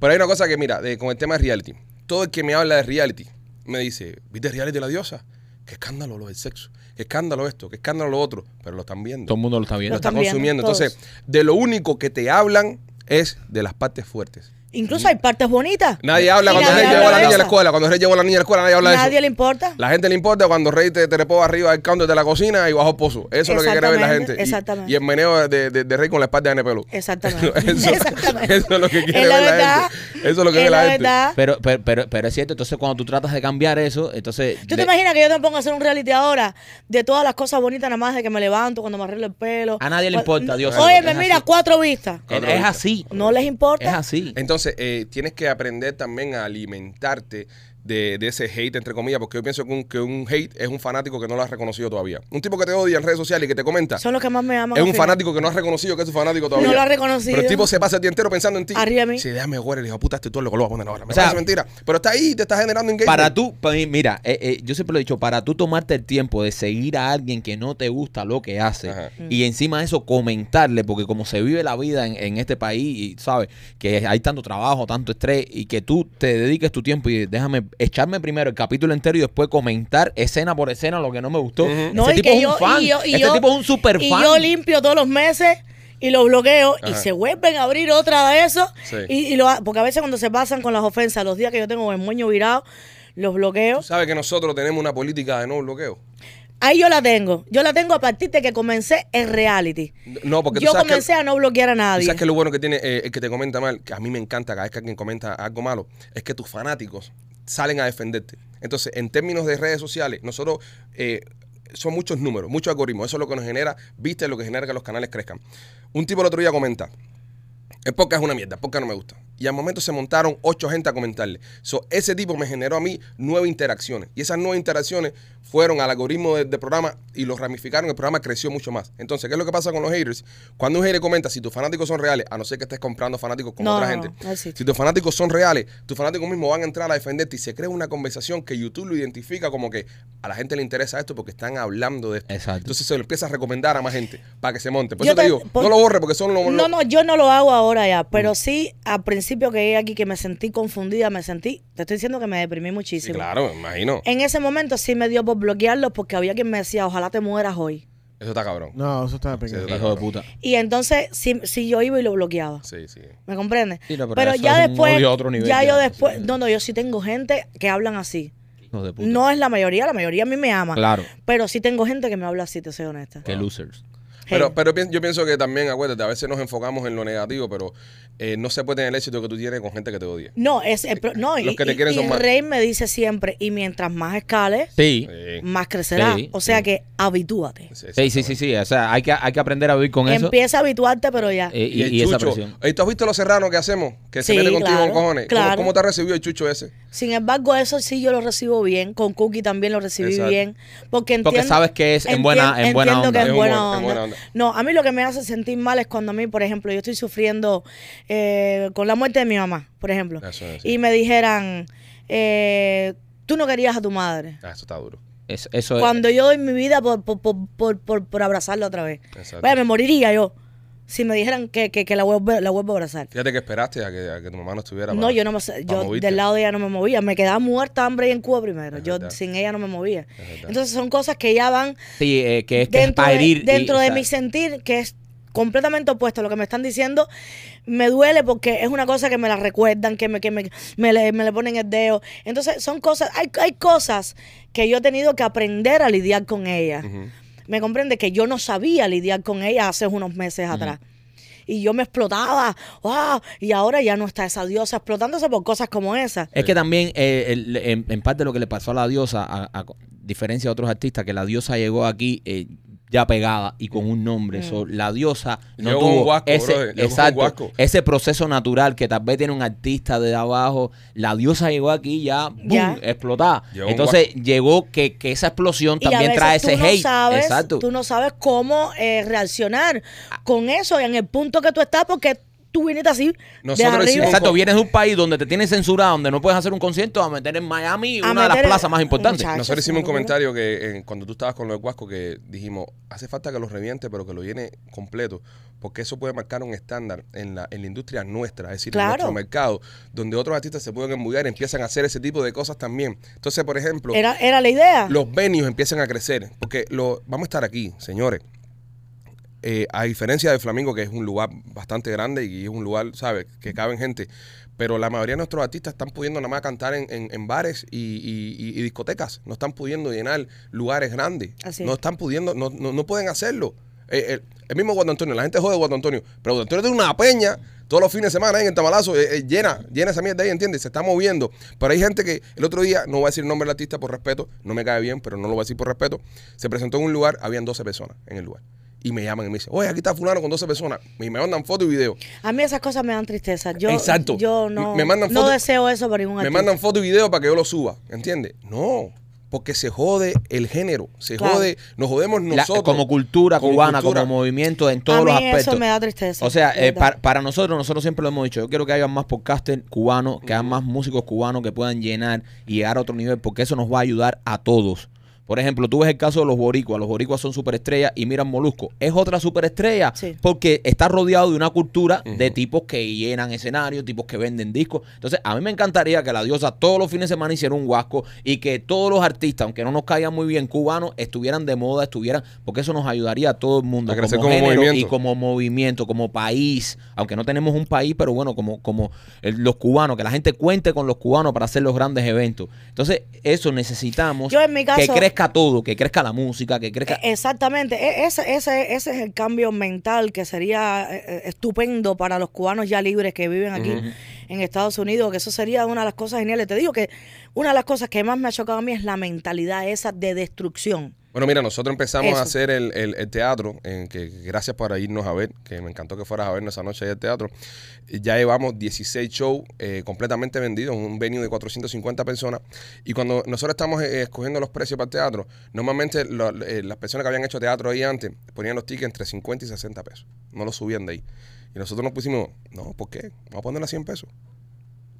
[SPEAKER 1] Pero hay una cosa que, mira, de- con el tema de reality. Todo el que me habla de reality me dice, ¿viste el reality de la diosa? Qué escándalo lo del sexo. Qué escándalo esto. Qué escándalo lo otro. Pero lo están viendo.
[SPEAKER 2] Todo el mundo lo está viendo.
[SPEAKER 5] Lo
[SPEAKER 1] están
[SPEAKER 5] viendo,
[SPEAKER 1] consumiendo.
[SPEAKER 5] todos.
[SPEAKER 1] Entonces, de lo único que te hablan es de las partes fuertes.
[SPEAKER 5] Incluso hay partes bonitas.
[SPEAKER 1] Nadie habla cuando
[SPEAKER 5] nadie
[SPEAKER 1] Rey
[SPEAKER 5] habla
[SPEAKER 1] llevó a la
[SPEAKER 5] de
[SPEAKER 1] niña a la
[SPEAKER 5] eso.
[SPEAKER 1] escuela. Cuando Rey llevó a la niña a la escuela, nadie habla de
[SPEAKER 5] Nadie
[SPEAKER 1] eso.
[SPEAKER 5] le importa.
[SPEAKER 1] La gente le importa cuando Rey te trepó arriba del counter de la cocina y bajó el pozo. Eso es lo que quiere ver la
[SPEAKER 5] Exactamente,
[SPEAKER 1] gente. Y-
[SPEAKER 5] exactamente.
[SPEAKER 1] Y, el meneo de, de- de Rey con la espalda de NPLU. *laughs*
[SPEAKER 5] Exactamente. *laughs*
[SPEAKER 1] Eso,
[SPEAKER 5] Exactamente.
[SPEAKER 1] eso es lo que quiere
[SPEAKER 5] Es la
[SPEAKER 1] ver la
[SPEAKER 5] verdad.
[SPEAKER 1] gente. Eso es lo que
[SPEAKER 5] Es
[SPEAKER 1] ve la,
[SPEAKER 5] la
[SPEAKER 1] gente.
[SPEAKER 5] verdad.
[SPEAKER 2] Pero, pero, pero, pero es cierto, entonces cuando tú tratas de cambiar eso, entonces.
[SPEAKER 5] ¿Tú te
[SPEAKER 2] le-
[SPEAKER 5] imaginas que yo te pongo a hacer un reality ahora de todas las cosas bonitas nada más de que me levanto cuando me arreglo el pelo?
[SPEAKER 2] A nadie le importa, Dios.
[SPEAKER 5] Oye,
[SPEAKER 2] Es
[SPEAKER 5] me mira, cuatro vistas.
[SPEAKER 2] es, es así.
[SPEAKER 5] No les importa.
[SPEAKER 2] Es así.
[SPEAKER 1] Entonces, eh, tienes que aprender también a alimentarte de, de ese hate, entre comillas, porque yo pienso que un, que un hate es un fanático que no lo has reconocido todavía. Un tipo que te odia en redes sociales y que te comenta,
[SPEAKER 5] Son los que más me aman.
[SPEAKER 1] es un fanático que no has reconocido que es tu fanático todavía.
[SPEAKER 5] No lo ha reconocido.
[SPEAKER 1] Pero el tipo se pasa el día entero pensando en ti.
[SPEAKER 5] Arriba de mí.
[SPEAKER 1] Sí, déjame jugar, el hijo puta, este tú lo que lo voy a poner ahora. Me
[SPEAKER 2] O sea,
[SPEAKER 1] parece mentira. Pero está ahí, te está generando engagement.
[SPEAKER 2] Para tú, pa- mira, eh, eh, yo siempre lo he dicho, para tú tomarte el tiempo de seguir a alguien que no te gusta lo que hace
[SPEAKER 1] Ajá.
[SPEAKER 2] y encima de eso comentarle, porque como se vive la vida en, en este país y sabes que hay tanto trabajo, tanto estrés y que tú te dediques tu tiempo y déjame echarme primero el capítulo entero y después comentar escena por escena lo que no me gustó.
[SPEAKER 5] No, y
[SPEAKER 2] tipo
[SPEAKER 5] que
[SPEAKER 2] es
[SPEAKER 5] yo,
[SPEAKER 2] un fan.
[SPEAKER 5] y yo, y
[SPEAKER 2] este
[SPEAKER 5] yo-
[SPEAKER 2] tipo es un super
[SPEAKER 5] y
[SPEAKER 2] fan.
[SPEAKER 5] yo limpio todos los meses y los bloqueo y se vuelven a abrir otra de eso.
[SPEAKER 1] Sí.
[SPEAKER 5] Y, y lo, porque a veces cuando se pasan con las ofensas, los días que yo tengo el moño virado, los bloqueo.
[SPEAKER 1] Tú sabes que nosotros tenemos una política de no bloqueo.
[SPEAKER 5] Ahí yo la tengo. Yo la tengo a partir de que comencé el reality.
[SPEAKER 1] No, porque tú
[SPEAKER 5] Yo
[SPEAKER 1] sabes que-
[SPEAKER 5] comencé a no bloquear a
[SPEAKER 1] ¿Tú
[SPEAKER 5] nadie.
[SPEAKER 1] ¿Sabes qué es lo bueno que tiene eh, el que te comenta mal? Que a mí me encanta cada vez que alguien comenta algo malo. Es que tus fanáticos salen a defenderte. Entonces, en términos de redes sociales, nosotros eh, son muchos números, muchos algoritmos. Eso es lo que nos genera, viste, lo que genera que los canales crezcan. Un tipo el otro día comenta. El es una mierda, el no me gusta. Y al momento se montaron ocho gente a comentarle. So, ese tipo me generó a mí nueve interacciones. Y esas nueve interacciones fueron al algoritmo del del programa y los ramificaron. El programa creció mucho más. Entonces, ¿qué es lo que pasa con los haters? Cuando un hater comenta, si tus fanáticos son reales, a no ser que estés comprando fanáticos con
[SPEAKER 5] No,
[SPEAKER 1] otra gente.
[SPEAKER 5] no, no existe.
[SPEAKER 1] si tus fanáticos son reales, tus fanáticos mismos van a entrar a defenderte y se crea una conversación que YouTube lo identifica como que a la gente le interesa esto porque están hablando de esto.
[SPEAKER 2] Exacto.
[SPEAKER 1] Entonces se lo empieza a recomendar a más gente para que se monte. Por
[SPEAKER 5] Yo
[SPEAKER 1] eso te,
[SPEAKER 5] te-
[SPEAKER 1] digo,
[SPEAKER 5] por-
[SPEAKER 1] no lo borre porque son los...
[SPEAKER 5] No, no, yo no lo hago ahora ya, pero sí al principio que llegué aquí que me sentí confundida, me sentí, te estoy diciendo que me deprimí
[SPEAKER 1] Sí,
[SPEAKER 5] muchísimo.
[SPEAKER 1] claro, me imagino.
[SPEAKER 5] En ese momento sí me dio por bloquearlos porque había quien me decía, ojalá te mueras hoy.
[SPEAKER 1] Eso está cabrón.
[SPEAKER 3] No, eso está
[SPEAKER 1] Sí,
[SPEAKER 3] pequeño.
[SPEAKER 1] eso
[SPEAKER 2] Hijo de puta.
[SPEAKER 5] Y entonces sí, sí yo iba y lo bloqueaba.
[SPEAKER 1] Sí, sí.
[SPEAKER 5] ¿Me comprendes?
[SPEAKER 2] Sí, no, pero
[SPEAKER 5] pero
[SPEAKER 2] eso
[SPEAKER 5] ya después,
[SPEAKER 2] otro nivel
[SPEAKER 5] ya
[SPEAKER 2] ya,
[SPEAKER 5] yo después, no, no, yo sí tengo gente que hablan así.
[SPEAKER 2] Hijo de puta.
[SPEAKER 5] No es la mayoría, la mayoría a mí me ama.
[SPEAKER 2] Claro.
[SPEAKER 5] Pero sí tengo gente que me habla así, te soy honesta.
[SPEAKER 2] Que losers.
[SPEAKER 1] Pero, pero yo pienso que también, acuérdate, a veces nos enfocamos en lo negativo, pero eh, no se puede tener el éxito que tú tienes con gente que te odia.
[SPEAKER 5] No, es el pro- no,
[SPEAKER 1] Los
[SPEAKER 5] y,
[SPEAKER 1] que te
[SPEAKER 5] y-
[SPEAKER 1] quieren
[SPEAKER 5] y
[SPEAKER 1] son más.
[SPEAKER 5] Rey me dice siempre, y mientras más escales,
[SPEAKER 2] Sí.
[SPEAKER 5] Más crecerá.
[SPEAKER 2] Sí,
[SPEAKER 5] o sea
[SPEAKER 2] sí.
[SPEAKER 5] que habitúate.
[SPEAKER 2] Sí, sí, sí, sí. O sea, hay que, hay que aprender a vivir con eso.
[SPEAKER 5] Empieza a habituarte, pero ya.
[SPEAKER 2] eh, y,
[SPEAKER 1] Y, el
[SPEAKER 2] y esa
[SPEAKER 1] chucho,
[SPEAKER 2] presión.
[SPEAKER 1] ¿y ¿tú has visto los serranos que hacemos? Que se
[SPEAKER 5] Sí,
[SPEAKER 1] mete contigo
[SPEAKER 5] claro,
[SPEAKER 1] con cojones. ¿Cómo-
[SPEAKER 5] claro.
[SPEAKER 1] ¿Cómo, te ha recibido el chucho ese?
[SPEAKER 5] Sin embargo, eso sí yo lo recibo bien. Con Cookie también lo recibí
[SPEAKER 1] Exacto.
[SPEAKER 5] bien. Porque entiendo,
[SPEAKER 2] Porque sabes que es en buena- en buena
[SPEAKER 5] entiendo
[SPEAKER 2] onda.
[SPEAKER 5] que es buena onda. No, a mí lo que me hace sentir mal es cuando a mí, por ejemplo, yo estoy sufriendo eh, con la muerte de mi mamá, por ejemplo.
[SPEAKER 1] Eso es.
[SPEAKER 5] Y me dijeran, eh, tú no querías a tu madre.
[SPEAKER 1] Ah, eso está duro.
[SPEAKER 2] Es- eso es-
[SPEAKER 5] Cuando yo doy mi vida por, por, por, por, por- por abrazarla otra vez.
[SPEAKER 1] Exacto.
[SPEAKER 5] Vaya, me moriría yo si me dijeran que, que, que la, vuelvo, la vuelvo a abrazar.
[SPEAKER 1] Fíjate que esperaste a que, a que tu mamá no estuviera.
[SPEAKER 5] No,
[SPEAKER 1] para-
[SPEAKER 5] yo no me, yo del lado de ella no me movía, me quedaba muerta hambre ahí en Cuba primero.
[SPEAKER 1] Es
[SPEAKER 5] yo
[SPEAKER 1] verdad.
[SPEAKER 5] sin ella no me movía. Entonces son cosas que ya van
[SPEAKER 2] sí, eh, que es que es
[SPEAKER 5] dentro,
[SPEAKER 2] para
[SPEAKER 5] de,
[SPEAKER 2] y-
[SPEAKER 5] dentro
[SPEAKER 2] o
[SPEAKER 5] de
[SPEAKER 2] sea,
[SPEAKER 5] mi sentir que es completamente opuesto a lo que me están diciendo. Me duele porque es una cosa que me la recuerdan, que me, que me, me le, me le ponen el dedo. Entonces son cosas, hay, hay cosas que yo he tenido que aprender a lidiar con ellas.
[SPEAKER 1] Ujú.
[SPEAKER 5] Me comprende que yo no sabía lidiar con ella hace unos meses atrás. Y yo me explotaba, ¡ah! y ahora ya no está esa diosa explotándose por cosas como esas.
[SPEAKER 2] Es que también, eh, el- en, en parte lo que le pasó a la diosa, a, a diferencia de otros artistas, que la diosa llegó aquí eh, ya pegada y con un nombre.
[SPEAKER 5] Mm.
[SPEAKER 2] So, la diosa no tuvo
[SPEAKER 1] un guasco,
[SPEAKER 2] ese, exacto, ese proceso natural que tal vez tiene un artista de abajo. La diosa llegó aquí ya, boom, explotada. Entonces llegó que, que esa explosión
[SPEAKER 5] Y a
[SPEAKER 2] también
[SPEAKER 5] veces
[SPEAKER 2] trae
[SPEAKER 5] tú
[SPEAKER 2] ese
[SPEAKER 5] no
[SPEAKER 2] hate.
[SPEAKER 5] Sabes,
[SPEAKER 2] exacto.
[SPEAKER 5] Tú no sabes cómo eh, reaccionar con eso en el punto que tú estás porque tú viniste así
[SPEAKER 1] Nosotros hicimos-
[SPEAKER 2] Exacto, vienes de un país donde te tienen censurado, donde no puedes hacer un concierto, a meter en Miami
[SPEAKER 5] A
[SPEAKER 2] una de las plazas más importantes.
[SPEAKER 5] Muchacho.
[SPEAKER 1] Nosotros hicimos un comentario que eh, cuando tú estabas con lo de Guasco que dijimos, hace falta que lo reviente, pero que lo llene completo, porque eso puede marcar un estándar en la, en la industria nuestra, es decir,
[SPEAKER 5] Claro.
[SPEAKER 1] en nuestro mercado, donde otros artistas se pueden embullar y empiezan a hacer ese tipo de cosas también. Entonces, por ejemplo,
[SPEAKER 5] Era, era la idea.
[SPEAKER 1] los venues empiezan a crecer, porque lo, vamos a estar aquí, señores. Eh, a diferencia de Flamingo, que es un lugar bastante grande y es un lugar, ¿sabes?, que caben gente. Pero la mayoría de nuestros artistas están pudiendo nada más cantar en, en- en bares y, y- y- y discotecas. No están pudiendo llenar lugares grandes.
[SPEAKER 5] Así
[SPEAKER 1] no
[SPEAKER 5] es.
[SPEAKER 1] están pudiendo, no, no, no pueden hacerlo. Eh, el, el mismo Guado Antonio, la gente jode Guado Antonio. Pero Guado Antonio tiene una peña todos los fines de semana en el Tamalazo, eh, eh, llena, llena esa mierda ahí, ¿entiendes? Se está moviendo. Pero hay gente que el otro día, no voy a decir el nombre del artista por respeto, no me cae bien, pero no lo voy a decir por respeto, se presentó en un lugar, habían 12 personas en el lugar. Y me llaman y me dicen, oye, aquí está fulano con 12 personas. Y me mandan fotos y videos.
[SPEAKER 5] A mí esas cosas me dan tristeza. Yo,
[SPEAKER 1] Exacto.
[SPEAKER 5] Yo no,
[SPEAKER 1] Me mandan
[SPEAKER 5] no deseo eso para ningún
[SPEAKER 1] Me
[SPEAKER 5] artista.
[SPEAKER 1] mandan fotos y videos para que yo lo suba, ¿entiendes? No, porque se jode el género, se
[SPEAKER 5] Claro.
[SPEAKER 1] jode, nos jodemos
[SPEAKER 2] La-
[SPEAKER 1] nosotros.
[SPEAKER 2] como cultura
[SPEAKER 1] Como
[SPEAKER 2] cubana,
[SPEAKER 1] cultura.
[SPEAKER 2] como movimiento en todos
[SPEAKER 5] a mí
[SPEAKER 2] los aspectos.
[SPEAKER 5] eso me da tristeza.
[SPEAKER 2] O sea, eh, para, para nosotros, nosotros siempre lo hemos dicho, yo quiero que haya más podcasters cubanos, que haya más músicos cubanos que puedan llenar y llegar a otro nivel, porque eso nos va a ayudar a todos. Por ejemplo, tú ves el caso de los boricuas. Los boricuas son superestrellas y miran Molusco. Es otra superestrella
[SPEAKER 5] Sí.
[SPEAKER 2] porque está rodeado de una cultura de tipos que llenan escenarios, tipos que venden discos. Entonces, a mí me encantaría que la diosa todos los fines de semana hiciera un guasco y que todos los artistas, aunque no nos caigan muy bien cubanos, estuvieran de moda, estuvieran, porque eso nos ayudaría a todo el mundo
[SPEAKER 1] A crecer
[SPEAKER 2] como,
[SPEAKER 1] como
[SPEAKER 2] género
[SPEAKER 1] movimiento.
[SPEAKER 2] y como movimiento, como país, aunque no tenemos un país, pero bueno, como, como el- los cubanos, que la gente cuente con los cubanos para hacer los grandes eventos. Entonces, eso necesitamos
[SPEAKER 5] Yo en mi caso-
[SPEAKER 2] que crezca todo, que crezca la música, que crezca...
[SPEAKER 5] Eh, Exactamente, E- ese, ese, ese es el cambio mental que sería eh, eh, estupendo para los cubanos ya libres que viven aquí en Estados Unidos, que eso sería una de las cosas geniales. Te digo que una de las cosas que más me ha chocado a mí es la mentalidad esa de destrucción.
[SPEAKER 1] Bueno, mira, nosotros empezamos
[SPEAKER 5] Eso.
[SPEAKER 1] a hacer el, el- el teatro, en que gracias por irnos a ver, que me encantó que fueras a vernos esa noche ahí al teatro. Ya llevamos 16 shows eh, completamente vendidos, un venue de 450 personas. Y cuando nosotros estamos eh, escogiendo los precios para el teatro, normalmente lo- eh, las personas que habían hecho teatro ahí antes ponían los tickets entre 50 y 60 pesos. No los subían de ahí. Y nosotros nos pusimos, no, ¿por qué? Vamos a ponerla a 100 pesos.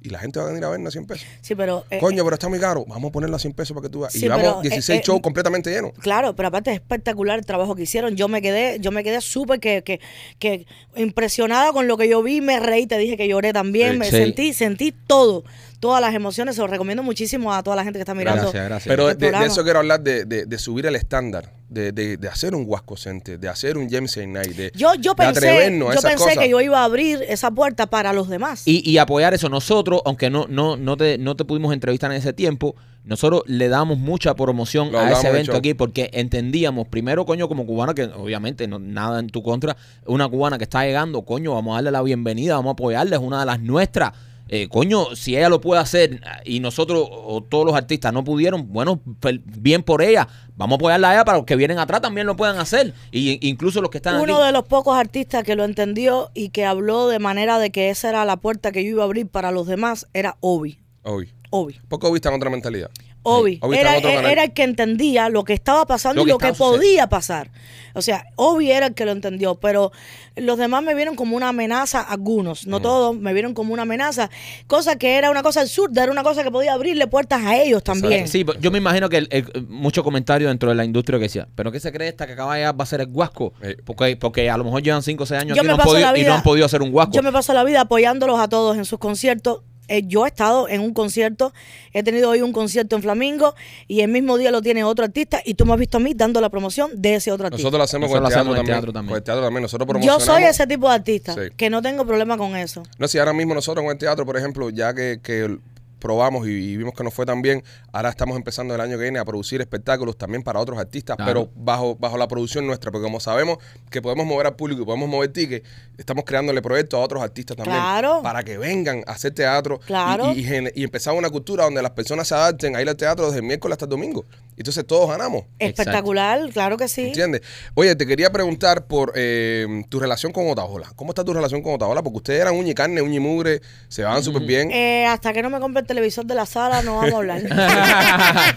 [SPEAKER 1] Y la gente va a venir a vernos a 100 pesos.
[SPEAKER 5] Sí, pero... eh,
[SPEAKER 1] Coño, pero está muy caro. Vamos a ponerla a 100 pesos para que tú veas. Y
[SPEAKER 5] Sí,
[SPEAKER 1] llevamos
[SPEAKER 5] pero, eh,
[SPEAKER 1] 16
[SPEAKER 5] eh,
[SPEAKER 1] shows completamente llenos.
[SPEAKER 5] Claro, pero aparte es espectacular el trabajo que hicieron. Yo me quedé, yo me quedé súper que, que, que impresionada con lo que yo vi, me reí, te dije que lloré también, me
[SPEAKER 2] Sí.
[SPEAKER 5] sentí, sentí todo, todas las emociones, se lo recomiendo muchísimo a toda la gente que está mirando.
[SPEAKER 2] Gracias, gracias.
[SPEAKER 1] Pero de, eso quiero hablar, de, de- de subir el estándar, de, de- de hacer un Wasco Center, de hacer un James A. Night, de,
[SPEAKER 5] Yo, yo
[SPEAKER 1] de
[SPEAKER 5] pensé,
[SPEAKER 1] atrevernos a
[SPEAKER 5] yo
[SPEAKER 1] esas
[SPEAKER 5] pensé
[SPEAKER 1] cosas.
[SPEAKER 5] que yo iba a abrir esa puerta para los demás.
[SPEAKER 2] Y, y apoyar eso. Nosotros, aunque no, no, no, te, no te pudimos entrevistar en ese tiempo, nosotros le damos mucha promoción
[SPEAKER 1] Lo
[SPEAKER 2] a ese evento aquí porque entendíamos, primero, coño, como cubana, que obviamente no, nada en tu contra, una cubana que está llegando, coño, vamos a darle la bienvenida, vamos a apoyarla, es una de las nuestras. Eh, coño, si ella lo puede hacer y nosotros o todos los artistas no pudieron, bueno, bien por ella. Vamos a apoyarla a ella para los que vienen atrás también lo puedan hacer. Y incluso los que están
[SPEAKER 5] Uno
[SPEAKER 2] aquí.
[SPEAKER 5] de los pocos artistas que lo entendió y que habló de manera de que esa era la puerta que yo iba a abrir para los demás era Obi.
[SPEAKER 1] Obi.
[SPEAKER 5] Obi.
[SPEAKER 1] Porque Obi está en otra mentalidad.
[SPEAKER 5] Obi.
[SPEAKER 1] Obi
[SPEAKER 5] Era,
[SPEAKER 1] canal.
[SPEAKER 5] era el que entendía lo que estaba pasando
[SPEAKER 2] Lo
[SPEAKER 5] y lo que podía pasar. O sea, Obi era el que lo entendió, pero los demás me vieron como una amenaza, algunos, no todos, me vieron como una amenaza, cosa que era una cosa absurda, era una cosa que podía abrirle puertas a ellos también.
[SPEAKER 2] Sí, pero yo me imagino que el, el- mucho comentario dentro de la industria que decía, ¿pero qué se cree esta que acaba de llegar va a ser el guasco?
[SPEAKER 1] Eh.
[SPEAKER 2] Porque, porque a lo mejor llevan 5 o 6 años aquí no, han podido, y no han podido hacer un guasco.
[SPEAKER 5] Yo me paso la vida apoyándolos a todos en sus conciertos. Eh, yo he estado en un concierto, he tenido hoy un concierto en Flamingo y el mismo día lo tiene otro artista y tú me has visto a mí dando la promoción de ese otro artista.
[SPEAKER 1] Nosotros lo hacemos
[SPEAKER 2] Nosotros
[SPEAKER 1] con el
[SPEAKER 2] lo
[SPEAKER 1] teatro,
[SPEAKER 2] hacemos
[SPEAKER 1] también.
[SPEAKER 2] teatro también.
[SPEAKER 1] Con el teatro también. Nosotros
[SPEAKER 5] yo
[SPEAKER 1] promocionamos.
[SPEAKER 5] soy ese tipo de artista
[SPEAKER 1] Sí.
[SPEAKER 5] que no tengo problema con eso.
[SPEAKER 1] No, si ahora mismo nosotros con el teatro, por ejemplo, ya que, que probamos y, y vimos que nos fue tan bien, ahora estamos empezando el año que viene a producir espectáculos también para otros artistas,
[SPEAKER 2] Claro.
[SPEAKER 1] pero bajo, bajo la producción nuestra, porque como sabemos que podemos mover al público y podemos mover tickets, estamos creándole proyectos a otros artistas también.
[SPEAKER 5] Claro.
[SPEAKER 1] Para que vengan a hacer teatro y-
[SPEAKER 5] Claro.
[SPEAKER 1] y, y, empezar una cultura donde las personas se adapten a ir al teatro desde el miércoles hasta el domingo. Entonces todos ganamos.
[SPEAKER 2] Exacto.
[SPEAKER 5] Espectacular, claro que sí.
[SPEAKER 1] ¿Entiendes? Oye, te quería preguntar por eh, tu relación con Otaola. ¿Cómo está tu relación con Otaola? Porque ustedes eran uña y carne, uña y mugre, se van súper bien.
[SPEAKER 5] Eh, hasta que no me compre el televisor de la sala no vamos a hablar. *laughs*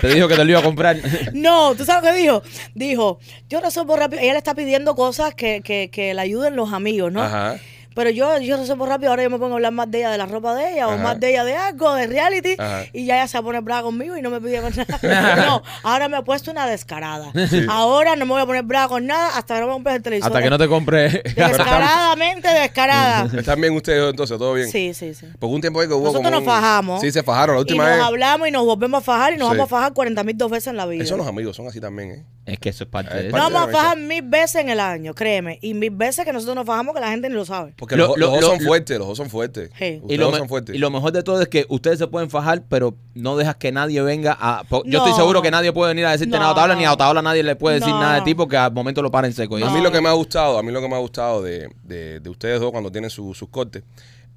[SPEAKER 2] Te dijo que te lo iba a comprar.
[SPEAKER 5] No, ¿tú sabes lo que dijo? Dijo, yo resuelvo rápido. Ella le está pidiendo cosas que, que, que le ayuden los amigos, ¿no?
[SPEAKER 1] Ajá.
[SPEAKER 5] Pero yo, yo resuelvo rápido, ahora yo me pongo a hablar más de ella, de la ropa de ella, o más de ella de algo, de reality,
[SPEAKER 1] Ajá.
[SPEAKER 5] y ya ella se pone brava conmigo y no me pide más nada. *laughs* no, ahora me he puesto una descarada. *laughs* Ahora no me voy a poner brava con nada hasta que no me compres el televisor.
[SPEAKER 2] Hasta que no te compre. *laughs*
[SPEAKER 5] Descaradamente descarada.
[SPEAKER 1] ¿Están bien ustedes entonces? ¿Todo bien?
[SPEAKER 5] Sí, sí, sí.
[SPEAKER 1] Porque un tiempo ahí que hubo
[SPEAKER 5] Nosotros
[SPEAKER 1] como
[SPEAKER 5] nos
[SPEAKER 1] un-
[SPEAKER 5] fajamos.
[SPEAKER 1] Sí, se fajaron. La
[SPEAKER 5] Y
[SPEAKER 1] última
[SPEAKER 5] nos
[SPEAKER 1] vez...
[SPEAKER 5] hablamos y nos volvemos a fajar y nos
[SPEAKER 1] Sí.
[SPEAKER 5] vamos a fajar 40 mil dos veces en la vida.
[SPEAKER 1] Esos los amigos son así también, ¿eh?
[SPEAKER 2] Es que eso es parte
[SPEAKER 1] Eh,
[SPEAKER 2] de eso.
[SPEAKER 5] vamos a fajar mil veces en el año, créeme. Y mil veces que nosotros nos fajamos que la gente ni lo sabe.
[SPEAKER 1] Porque
[SPEAKER 2] Lo-
[SPEAKER 1] los,
[SPEAKER 2] lo-
[SPEAKER 1] los dos
[SPEAKER 2] lo-
[SPEAKER 1] son
[SPEAKER 2] lo-
[SPEAKER 1] fuertes, los dos son fuertes.
[SPEAKER 5] Sí.
[SPEAKER 1] Ustedes
[SPEAKER 2] Y lo, me-
[SPEAKER 1] son fuertes.
[SPEAKER 2] y lo mejor de todo es que ustedes se pueden fajar, pero no dejas que nadie venga a... po- Yo estoy
[SPEAKER 5] No.
[SPEAKER 2] seguro que nadie puede venir a decirte
[SPEAKER 5] No.
[SPEAKER 2] nada a Otaola, ni a Otaola nadie le puede decir
[SPEAKER 5] No.
[SPEAKER 2] nada de ti porque al momento lo para en seco. Y
[SPEAKER 1] A
[SPEAKER 2] eso-
[SPEAKER 1] mí lo que me ha gustado, a mí lo que me ha gustado de, de- de ustedes dos cuando tienen su- sus cortes,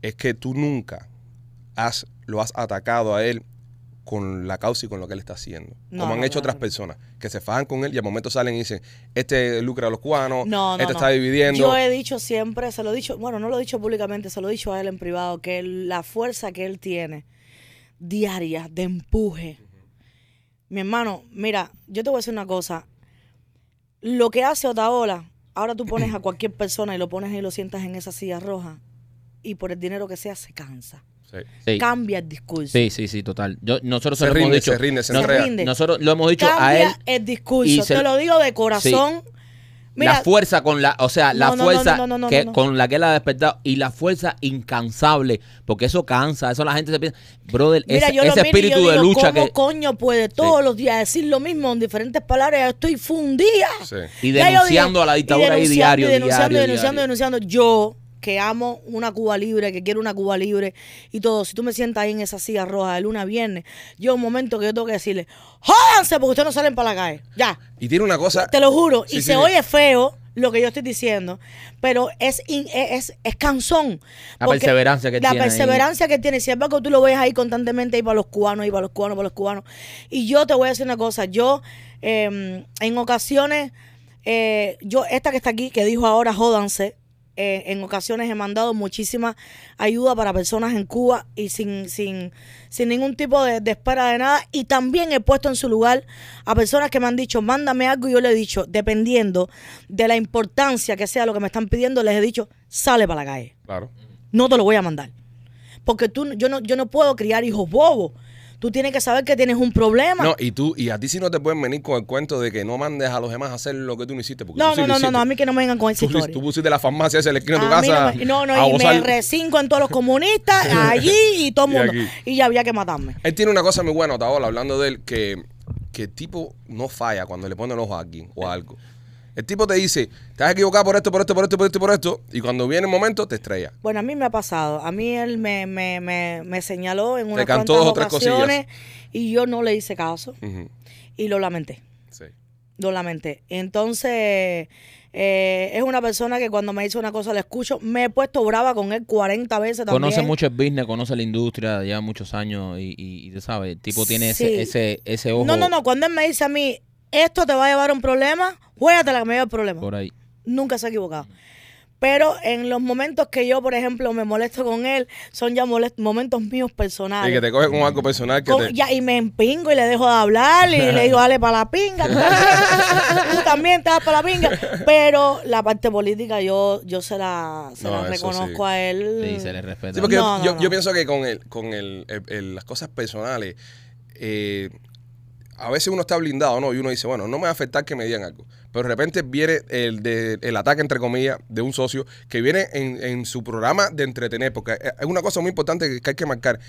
[SPEAKER 1] es que tú nunca has, lo has atacado a él con la causa y con lo que él está haciendo.
[SPEAKER 5] No,
[SPEAKER 1] como han
[SPEAKER 5] no,
[SPEAKER 1] hecho
[SPEAKER 5] no,
[SPEAKER 1] otras personas, que se fajan con él y al momento salen y dicen, este lucra a los cubanos,
[SPEAKER 5] No, no,
[SPEAKER 1] este está dividiendo.
[SPEAKER 5] Yo he dicho siempre, se lo he dicho, bueno, no lo he dicho públicamente, se lo he dicho a él en privado, que él- la fuerza que él tiene diaria de empuje. Mi hermano, mira, yo te voy a decir una cosa. Lo que hace Otaola, ahora tú pones a cualquier persona y lo pones y lo sientas en esa silla roja y por el dinero que sea se cansa.
[SPEAKER 1] Sí.
[SPEAKER 5] Cambia el discurso.
[SPEAKER 2] Sí, sí, sí, total. Yo, nosotros
[SPEAKER 1] Se
[SPEAKER 2] se, lo
[SPEAKER 1] rinde,
[SPEAKER 2] hemos dicho.
[SPEAKER 1] se rinde, se
[SPEAKER 2] Nos-
[SPEAKER 1] entrega.
[SPEAKER 5] rinde.
[SPEAKER 2] Nosotros lo hemos dicho a
[SPEAKER 5] Cambia
[SPEAKER 2] él.
[SPEAKER 5] el discurso. Te lo digo de corazón. Mira,
[SPEAKER 2] la fuerza con la, o sea, la
[SPEAKER 5] No, no, no,
[SPEAKER 2] fuerza
[SPEAKER 5] no,
[SPEAKER 2] que con la que él ha despertado y la fuerza incansable, porque eso cansa, eso la gente se piensa, brother,
[SPEAKER 5] Mira,
[SPEAKER 2] ese,
[SPEAKER 5] yo yo
[SPEAKER 2] espíritu de
[SPEAKER 5] digo,
[SPEAKER 2] lucha
[SPEAKER 5] ¿cómo
[SPEAKER 2] que
[SPEAKER 5] coño puede todos los días decir lo mismo en diferentes palabras? Ya Estoy fundida.
[SPEAKER 1] Sí.
[SPEAKER 2] y
[SPEAKER 5] yo
[SPEAKER 2] denunciando
[SPEAKER 5] dije,
[SPEAKER 2] a la dictadura
[SPEAKER 5] y
[SPEAKER 2] ahí
[SPEAKER 5] denunciando,
[SPEAKER 2] diario,
[SPEAKER 5] y denunciando,
[SPEAKER 2] diario,
[SPEAKER 5] y denunciando,
[SPEAKER 2] diario.
[SPEAKER 5] denunciando. Yo, que amo una Cuba libre, que quiero una Cuba libre y todo, si tú me sientas ahí en esa silla roja de luna a viernes, yo un momento que yo tengo que decirle, jódanse porque ustedes no salen para la calle. Ya.
[SPEAKER 1] Y tiene una cosa...
[SPEAKER 5] Te lo juro.
[SPEAKER 1] Sí,
[SPEAKER 5] y
[SPEAKER 1] sí,
[SPEAKER 5] se
[SPEAKER 1] sí.
[SPEAKER 5] oye feo, lo que yo estoy diciendo, pero es in- es, es cansón.
[SPEAKER 2] La perseverancia que
[SPEAKER 5] La
[SPEAKER 2] tiene ahí.
[SPEAKER 5] perseverancia que tiene. Si es que tú lo ves ahí constantemente, ahí para los cubanos, ahí para los cubanos, para los cubanos. Y yo te voy a decir una cosa, yo eh, en ocasiones, eh, yo, esta que está aquí, que dijo ahora, jódanse, eh, en ocasiones he mandado muchísima ayuda para personas en Cuba y sin, sin, sin ningún tipo de, de espera de nada. Y también he puesto en su lugar a personas que me han dicho, mándame algo. Y yo le he dicho, dependiendo de la importancia que sea lo que me están pidiendo, les he dicho, sale para la calle.
[SPEAKER 1] Claro.
[SPEAKER 5] No te lo voy a mandar. Porque tú, yo, no, yo no puedo criar hijos bobos. Tú tienes que saber que tienes un problema.
[SPEAKER 1] No, y tú, y a ti sí no te pueden venir con el cuento de que no mandes a los demás a hacer lo que tú no hiciste. Porque
[SPEAKER 5] No,
[SPEAKER 1] tú sí
[SPEAKER 5] no, no, no, no, a mí que no me vengan con esa
[SPEAKER 1] Tú,
[SPEAKER 5] historia.
[SPEAKER 1] tú pusiste la farmacia esa en la esquina de tu casa.
[SPEAKER 5] no, no, no, y me recinco en todos los *laughs* comunistas, allí y todo el mundo. Y ya había que matarme.
[SPEAKER 1] Él tiene una cosa muy buena, Otaola, hablando de él, que, que el tipo no falla cuando le pone el ojo a alguien o a algo. El tipo te dice, te has equivocado por esto, por esto, por esto, por esto, por esto, y cuando viene el momento te estrella.
[SPEAKER 5] Bueno, a mí me ha pasado. A mí él me, me, me, me señaló en unas
[SPEAKER 1] cantó
[SPEAKER 5] cuantas
[SPEAKER 1] dos o tres cosillas.
[SPEAKER 5] ocasiones y yo no le hice caso y lo lamenté.
[SPEAKER 1] sí.
[SPEAKER 5] Lo lamenté. Entonces, eh, es una persona que cuando me dice una cosa la escucho. Me he puesto brava con él 40 veces también.
[SPEAKER 2] Conoce mucho el business, conoce la industria, lleva muchos años y, y, y tú sabes, el tipo tiene ese, ese, ese ojo
[SPEAKER 5] No, no, no. Cuando él me dice a mí, esto te va a llevar a un problema, juégatela que me lleva el problema.
[SPEAKER 2] por ahí.
[SPEAKER 5] Nunca se ha equivocado. Pero en los momentos que yo, por ejemplo, me molesto con él, son ya momentos míos personales.
[SPEAKER 1] Y que te coge con algo personal que
[SPEAKER 5] Con-
[SPEAKER 1] te...
[SPEAKER 5] ya, y me empingo y le dejo de hablar y le digo, dale para la pinga. *laughs* Tú también, te vas para la pinga. Pero la parte política yo, yo se la, se
[SPEAKER 1] No,
[SPEAKER 5] la
[SPEAKER 1] eso
[SPEAKER 5] reconozco
[SPEAKER 1] sí.
[SPEAKER 5] a él.
[SPEAKER 2] Sí, se le respeta.
[SPEAKER 1] Sí, porque
[SPEAKER 5] No,
[SPEAKER 1] yo,
[SPEAKER 5] no,
[SPEAKER 1] yo,
[SPEAKER 5] no.
[SPEAKER 1] yo pienso que con, el, con el, el- el- las cosas personales, eh, a veces uno está blindado, ¿no? Y uno dice, bueno, no me va a afectar que me digan algo. Pero de repente viene el, de, el ataque, entre comillas, de un socio que viene en, en su programa de entretener, porque es una cosa muy importante que hay que marcar.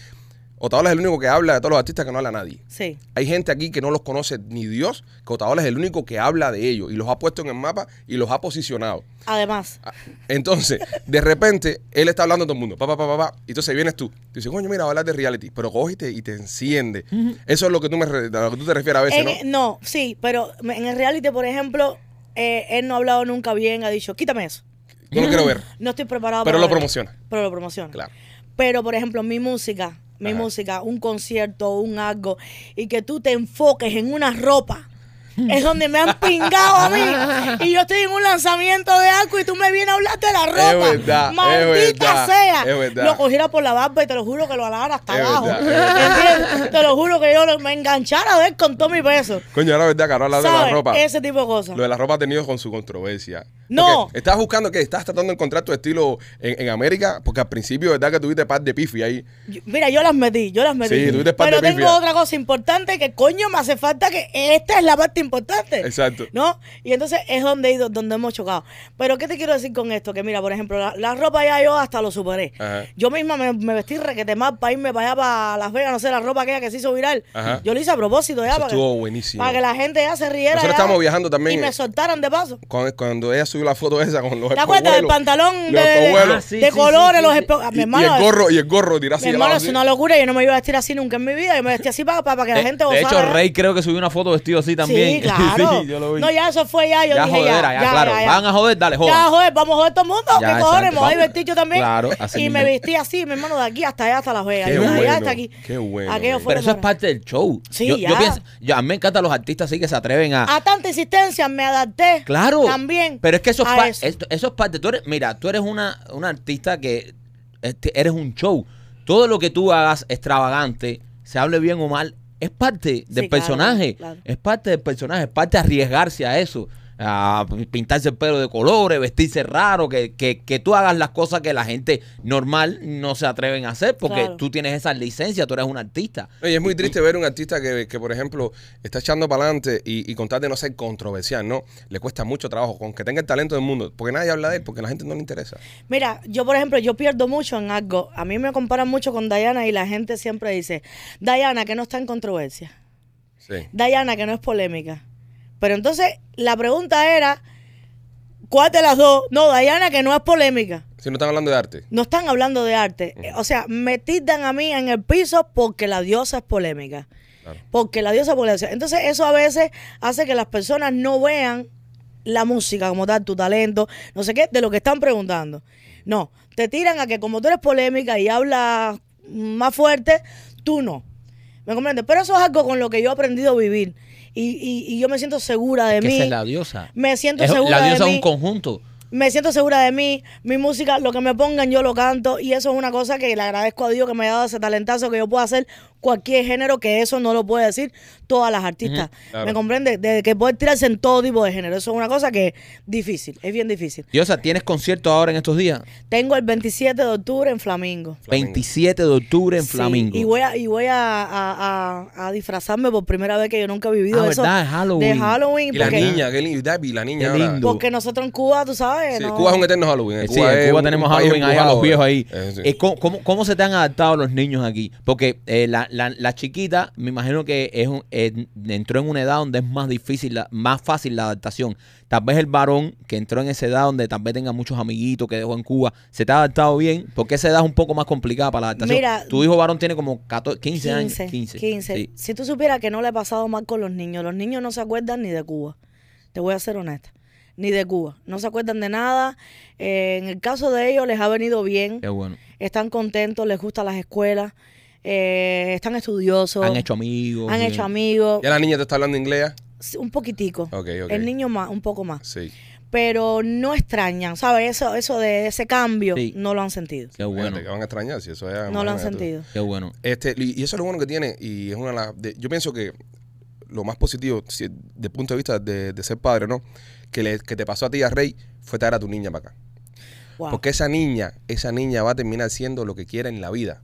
[SPEAKER 1] Otaola es el único que habla de todos los artistas que no habla nadie.
[SPEAKER 5] Sí.
[SPEAKER 1] Hay gente aquí que no los conoce ni Dios, que Otaola es el único que habla de ellos y los ha puesto en el mapa y los ha posicionado.
[SPEAKER 5] Además,
[SPEAKER 1] Ah, Entonces, de repente, él está hablando a todo el mundo, pa, pa, pa, pa, pa, y entonces vienes tú. Tú dices, coño, mira, hablar de reality, pero coge y te, y te enciende. Eso es lo que tú me a lo que tú te refieres a veces,
[SPEAKER 5] en-
[SPEAKER 1] ¿no?
[SPEAKER 5] no, sí, pero en el reality, por ejemplo, eh, él no ha hablado nunca bien, ha dicho, quítame eso.
[SPEAKER 1] No lo quiero ver. *laughs*
[SPEAKER 5] No estoy preparado
[SPEAKER 1] Pero
[SPEAKER 5] para
[SPEAKER 1] lo
[SPEAKER 5] verlo".
[SPEAKER 1] promociona.
[SPEAKER 5] Pero lo promociona.
[SPEAKER 1] Claro.
[SPEAKER 5] Pero, por ejemplo, mi música, mi
[SPEAKER 1] Ajá.
[SPEAKER 5] música, un concierto, un algo, y que tú te enfoques en una ropa. Es donde me han pingado a mí. Y yo estoy en un lanzamiento de algo y tú me vienes a hablar de la ropa.
[SPEAKER 1] verdad, es
[SPEAKER 5] Maldita
[SPEAKER 1] verdad,
[SPEAKER 5] sea.
[SPEAKER 1] es verdad.
[SPEAKER 5] Lo cogiera por la barba y te lo juro que lo alara hasta abajo. Te lo juro que yo me enganchara a ver con todo mi peso.
[SPEAKER 1] Coño, ahora verdad que ahora hablas de la ropa.
[SPEAKER 5] Ese tipo de cosas.
[SPEAKER 1] Lo de la ropa ha tenido con su controversia.
[SPEAKER 5] No.
[SPEAKER 1] Porque Estás buscando que estás tratando de encontrar tu estilo en, en América, porque al principio, verdad que tuviste par de pifi ahí.
[SPEAKER 5] Yo- Mira, yo las metí, yo las metí.
[SPEAKER 1] Sí, tuviste par
[SPEAKER 5] Pero
[SPEAKER 1] de
[SPEAKER 5] tengo otra cosa importante que coño me hace falta que esta es la parte importante.
[SPEAKER 1] Exacto.
[SPEAKER 5] ¿No? Y entonces es donde, he ido- donde hemos chocado. Pero ¿qué te quiero decir con esto? Que mira, por ejemplo, la, la ropa ya yo hasta lo superé.
[SPEAKER 1] Ajá.
[SPEAKER 5] Yo misma me, me vestí requete mal para irme para allá, para Las Vegas, no sé, la ropa aquella que se hizo viral.
[SPEAKER 1] Ajá.
[SPEAKER 5] Yo lo hice a propósito ya.
[SPEAKER 1] Eso
[SPEAKER 5] para,
[SPEAKER 1] estuvo
[SPEAKER 5] que,
[SPEAKER 1] buenísimo.
[SPEAKER 5] para que la gente ya se riera.
[SPEAKER 1] Nosotros estábamos viajando también.
[SPEAKER 5] Y me soltaran de paso.
[SPEAKER 1] Cuando, cuando ella subió la foto esa con los
[SPEAKER 5] ¿Te acuerdas del
[SPEAKER 1] espejuelos,
[SPEAKER 5] pantalón de,
[SPEAKER 1] los
[SPEAKER 5] de,
[SPEAKER 1] espejuelos.
[SPEAKER 2] Ah, sí,
[SPEAKER 5] de
[SPEAKER 2] sí,
[SPEAKER 5] colores,
[SPEAKER 2] sí,
[SPEAKER 5] los
[SPEAKER 2] sí.
[SPEAKER 5] espe- a mi
[SPEAKER 1] y, y el gorro, y el gorro tirado así
[SPEAKER 5] mi hermano, es una locura. Yo no me iba a vestir así nunca en mi vida. Yo me vestí así para, para que la
[SPEAKER 2] De-
[SPEAKER 5] gente
[SPEAKER 2] de
[SPEAKER 5] gozara.
[SPEAKER 2] hecho, Rey creo que subió una foto vestido así también. *laughs*
[SPEAKER 5] Sí, claro.
[SPEAKER 2] Sí, *laughs* yo lo vi.
[SPEAKER 5] No, ya eso fue ya. Yo
[SPEAKER 2] ya
[SPEAKER 5] dije
[SPEAKER 2] jodera, ya, claro. Van a joder, dale, joder.
[SPEAKER 5] Ya, joder, vamos a joder todo el mundo. ¿Qué cojones? Me voy a
[SPEAKER 2] Vamos.
[SPEAKER 5] vestir yo también.
[SPEAKER 2] Claro, así
[SPEAKER 5] y
[SPEAKER 2] mismo.
[SPEAKER 5] me vestí así, mi hermano, de aquí hasta allá, hasta Las Vegas.
[SPEAKER 1] Qué
[SPEAKER 5] allá
[SPEAKER 1] bueno,
[SPEAKER 5] hasta aquí.
[SPEAKER 1] qué bueno,
[SPEAKER 5] Aquello fue
[SPEAKER 2] Pero eso es parte del show.
[SPEAKER 5] Sí,
[SPEAKER 2] yo, yo
[SPEAKER 5] ya.
[SPEAKER 2] pienso, yo- a mí me encantan los artistas así que se atreven a.
[SPEAKER 5] A tanta insistencia me adapté.
[SPEAKER 2] Claro.
[SPEAKER 5] También.
[SPEAKER 2] Pero es que eso es,
[SPEAKER 5] eso.
[SPEAKER 2] eso es parte. Tú eres, mira, tú eres una, una artista que este, eres un show. Todo lo que tú hagas extravagante, se hable bien o mal, es parte del
[SPEAKER 5] claro,
[SPEAKER 2] personaje.
[SPEAKER 5] claro.
[SPEAKER 2] Es parte del personaje, es parte de arriesgarse a eso. A pintarse el pelo de colores, vestirse raro, que, que, que tú hagas las cosas que la gente normal no se atreven a hacer, porque
[SPEAKER 5] Claro.
[SPEAKER 2] tú tienes esa licencia, tú eres un artista.
[SPEAKER 1] Oye, es muy triste ver un artista que, que, por ejemplo, está echando para adelante y, y con tal de no ser controversial, ¿no? Le cuesta mucho trabajo, con que tenga el talento del mundo, porque nadie habla de él, porque a la gente no le interesa.
[SPEAKER 5] Mira, yo por ejemplo, yo pierdo mucho en algo. A mí me comparan mucho con Diana y la gente siempre dice, Diana, que no está en controversia.
[SPEAKER 1] Sí.
[SPEAKER 5] Diana, que no es polémica. Pero entonces la pregunta era, ¿cuál de las dos? No, Diana, que no es polémica.
[SPEAKER 1] Si no están hablando de arte.
[SPEAKER 5] No están hablando de arte. O sea, me tildan a mí en el piso porque la diosa es polémica.
[SPEAKER 1] Claro.
[SPEAKER 5] Porque la diosa es polémica. Entonces eso a veces hace que las personas no vean la música como tal, tu talento, no sé qué, de lo que están preguntando. No, te tiran a que como tú eres polémica y hablas más fuerte, tú no. ¿Me comprendes? Pero eso es algo con lo que yo he aprendido a vivir. Y, y- y yo me siento segura de
[SPEAKER 2] Que
[SPEAKER 5] mí.
[SPEAKER 2] esa es la diosa.
[SPEAKER 5] Me siento
[SPEAKER 2] Es-
[SPEAKER 5] segura
[SPEAKER 2] La
[SPEAKER 5] de
[SPEAKER 2] diosa es
[SPEAKER 5] mí.
[SPEAKER 2] un conjunto.
[SPEAKER 5] Me siento segura de mí, mi música, lo que me pongan yo lo canto y eso es una cosa que le agradezco a Dios que me ha dado ese talentazo que yo puedo hacer cualquier género que eso no lo puede decir todas las artistas.
[SPEAKER 1] Claro.
[SPEAKER 5] ¿Me comprende? De que puede tirarse en todo tipo de género. Eso es una cosa que es difícil, es bien difícil.
[SPEAKER 2] Diosa, ¿tienes concierto ahora en estos días?
[SPEAKER 5] Tengo el 27 de octubre en Flamingo.
[SPEAKER 1] Flamingo.
[SPEAKER 2] 27 de octubre en
[SPEAKER 5] Sí,
[SPEAKER 2] Flamingo.
[SPEAKER 5] y voy a, y voy a, a- a- a disfrazarme por primera vez que yo nunca he vivido
[SPEAKER 2] Ah,
[SPEAKER 5] eso.
[SPEAKER 2] ¿verdad? Halloween.
[SPEAKER 5] De Halloween.
[SPEAKER 1] Y la
[SPEAKER 5] porque,
[SPEAKER 1] niña, qué lindo. David, la niña
[SPEAKER 2] Qué
[SPEAKER 1] ahora.
[SPEAKER 2] lindo.
[SPEAKER 5] porque nosotros en Cuba, tú sabes.
[SPEAKER 1] Sí,
[SPEAKER 5] no-
[SPEAKER 1] Cuba es un eterno Halloween.
[SPEAKER 2] Eh, sí, en Cuba
[SPEAKER 1] un-
[SPEAKER 2] tenemos
[SPEAKER 1] un país
[SPEAKER 2] Halloween ahí a los viejos ahí.
[SPEAKER 1] Eh, sí.
[SPEAKER 2] Eh, ¿cómo, cómo, cómo se te han adaptado los niños aquí? Porque eh, la, la, la chiquita, me imagino que es un- eh, entró en una edad donde es más difícil, la- más fácil la adaptación. Tal vez el varón que entró en esa edad donde tal vez tenga muchos amiguitos que dejó en Cuba, ¿se te ha adaptado bien? Porque esa edad es un poco más complicada para la adaptación.
[SPEAKER 5] Mira,
[SPEAKER 2] tu hijo varón tiene como 14, 15,
[SPEAKER 5] 15,
[SPEAKER 2] años. 15.
[SPEAKER 5] 15.
[SPEAKER 2] sí.
[SPEAKER 5] Si tú supieras que no le he pasado mal con los niños, los niños no se acuerdan ni de Cuba. Te voy a ser honesta. Ni de Cuba. No se acuerdan de nada. Eh, en el caso de ellos les ha venido bien.
[SPEAKER 2] Qué bueno.
[SPEAKER 5] Están contentos, les gustan las escuelas. Eh, están estudiosos.
[SPEAKER 2] Han hecho amigos.
[SPEAKER 5] han
[SPEAKER 2] bien.
[SPEAKER 5] hecho amigos.
[SPEAKER 1] ¿Ya la niña te está hablando inglés?
[SPEAKER 5] Sí, Un poquitico.
[SPEAKER 1] Ok, ok.
[SPEAKER 5] El niño más, un poco más.
[SPEAKER 1] Sí.
[SPEAKER 5] Pero no extrañan, ¿sabes? Eso, eso de ese cambio
[SPEAKER 2] Sí.
[SPEAKER 5] no lo han sentido.
[SPEAKER 2] Qué bueno.
[SPEAKER 1] Que van a extrañar si eso es.
[SPEAKER 5] No lo han
[SPEAKER 1] tú.
[SPEAKER 5] sentido.
[SPEAKER 2] Qué bueno.
[SPEAKER 1] Este, y eso es lo bueno que tiene, y es una de las. de- yo pienso que lo más positivo, si, de punto de vista de, de ser padre, ¿no? Que, le, que te pasó a ti, a Rey, fue traer a tu niña para acá.
[SPEAKER 5] Wow.
[SPEAKER 1] Porque esa niña, esa niña va a terminar siendo lo que quiera en la vida.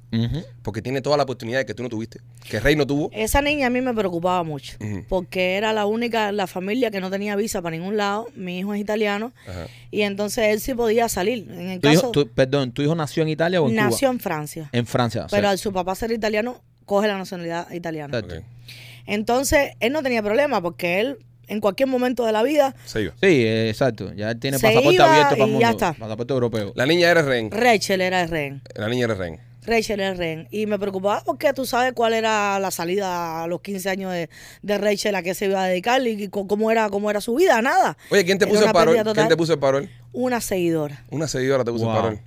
[SPEAKER 1] Porque tiene toda la oportunidad que tú no tuviste. Que Rey no tuvo.
[SPEAKER 5] Esa niña a mí me preocupaba mucho, porque era la única en la familia que no tenía visa para ningún lado. Mi hijo es italiano
[SPEAKER 1] Ajá.
[SPEAKER 5] y entonces él sí podía salir. En el
[SPEAKER 2] ¿Tu hijo,
[SPEAKER 5] caso,
[SPEAKER 2] tu- perdón, ¿tu hijo nació en Italia o en
[SPEAKER 5] nació
[SPEAKER 2] Cuba?
[SPEAKER 5] en Francia,
[SPEAKER 2] En Francia. o sea,
[SPEAKER 5] pero al su papá ser italiano, coge la nacionalidad italiana. Entonces, él no tenía problema, porque él en cualquier momento de la vida,
[SPEAKER 1] Se iba.
[SPEAKER 2] Sí, eh, exacto. Ya tiene
[SPEAKER 5] Se
[SPEAKER 2] pasaporte
[SPEAKER 5] iba
[SPEAKER 2] abierto para el
[SPEAKER 5] y
[SPEAKER 2] mundo.
[SPEAKER 5] ya está.
[SPEAKER 2] Pasaporte europeo.
[SPEAKER 1] La niña era rehén.
[SPEAKER 5] Rachel era el rehén.
[SPEAKER 1] La niña era rehén.
[SPEAKER 5] Rachel era el rehén. Y me preocupaba porque tú sabes cuál era la salida a los 15 años de, de Rachel a qué se iba a dedicar y co- cómo era, cómo era su vida, nada.
[SPEAKER 1] Oye, ¿quién te
[SPEAKER 5] Era
[SPEAKER 1] puso el
[SPEAKER 5] una
[SPEAKER 1] parol?
[SPEAKER 5] pérdida
[SPEAKER 1] ¿Quién te puso el parol?
[SPEAKER 5] Una seguidora.
[SPEAKER 1] Una seguidora te puso
[SPEAKER 2] Wow.
[SPEAKER 1] el parol.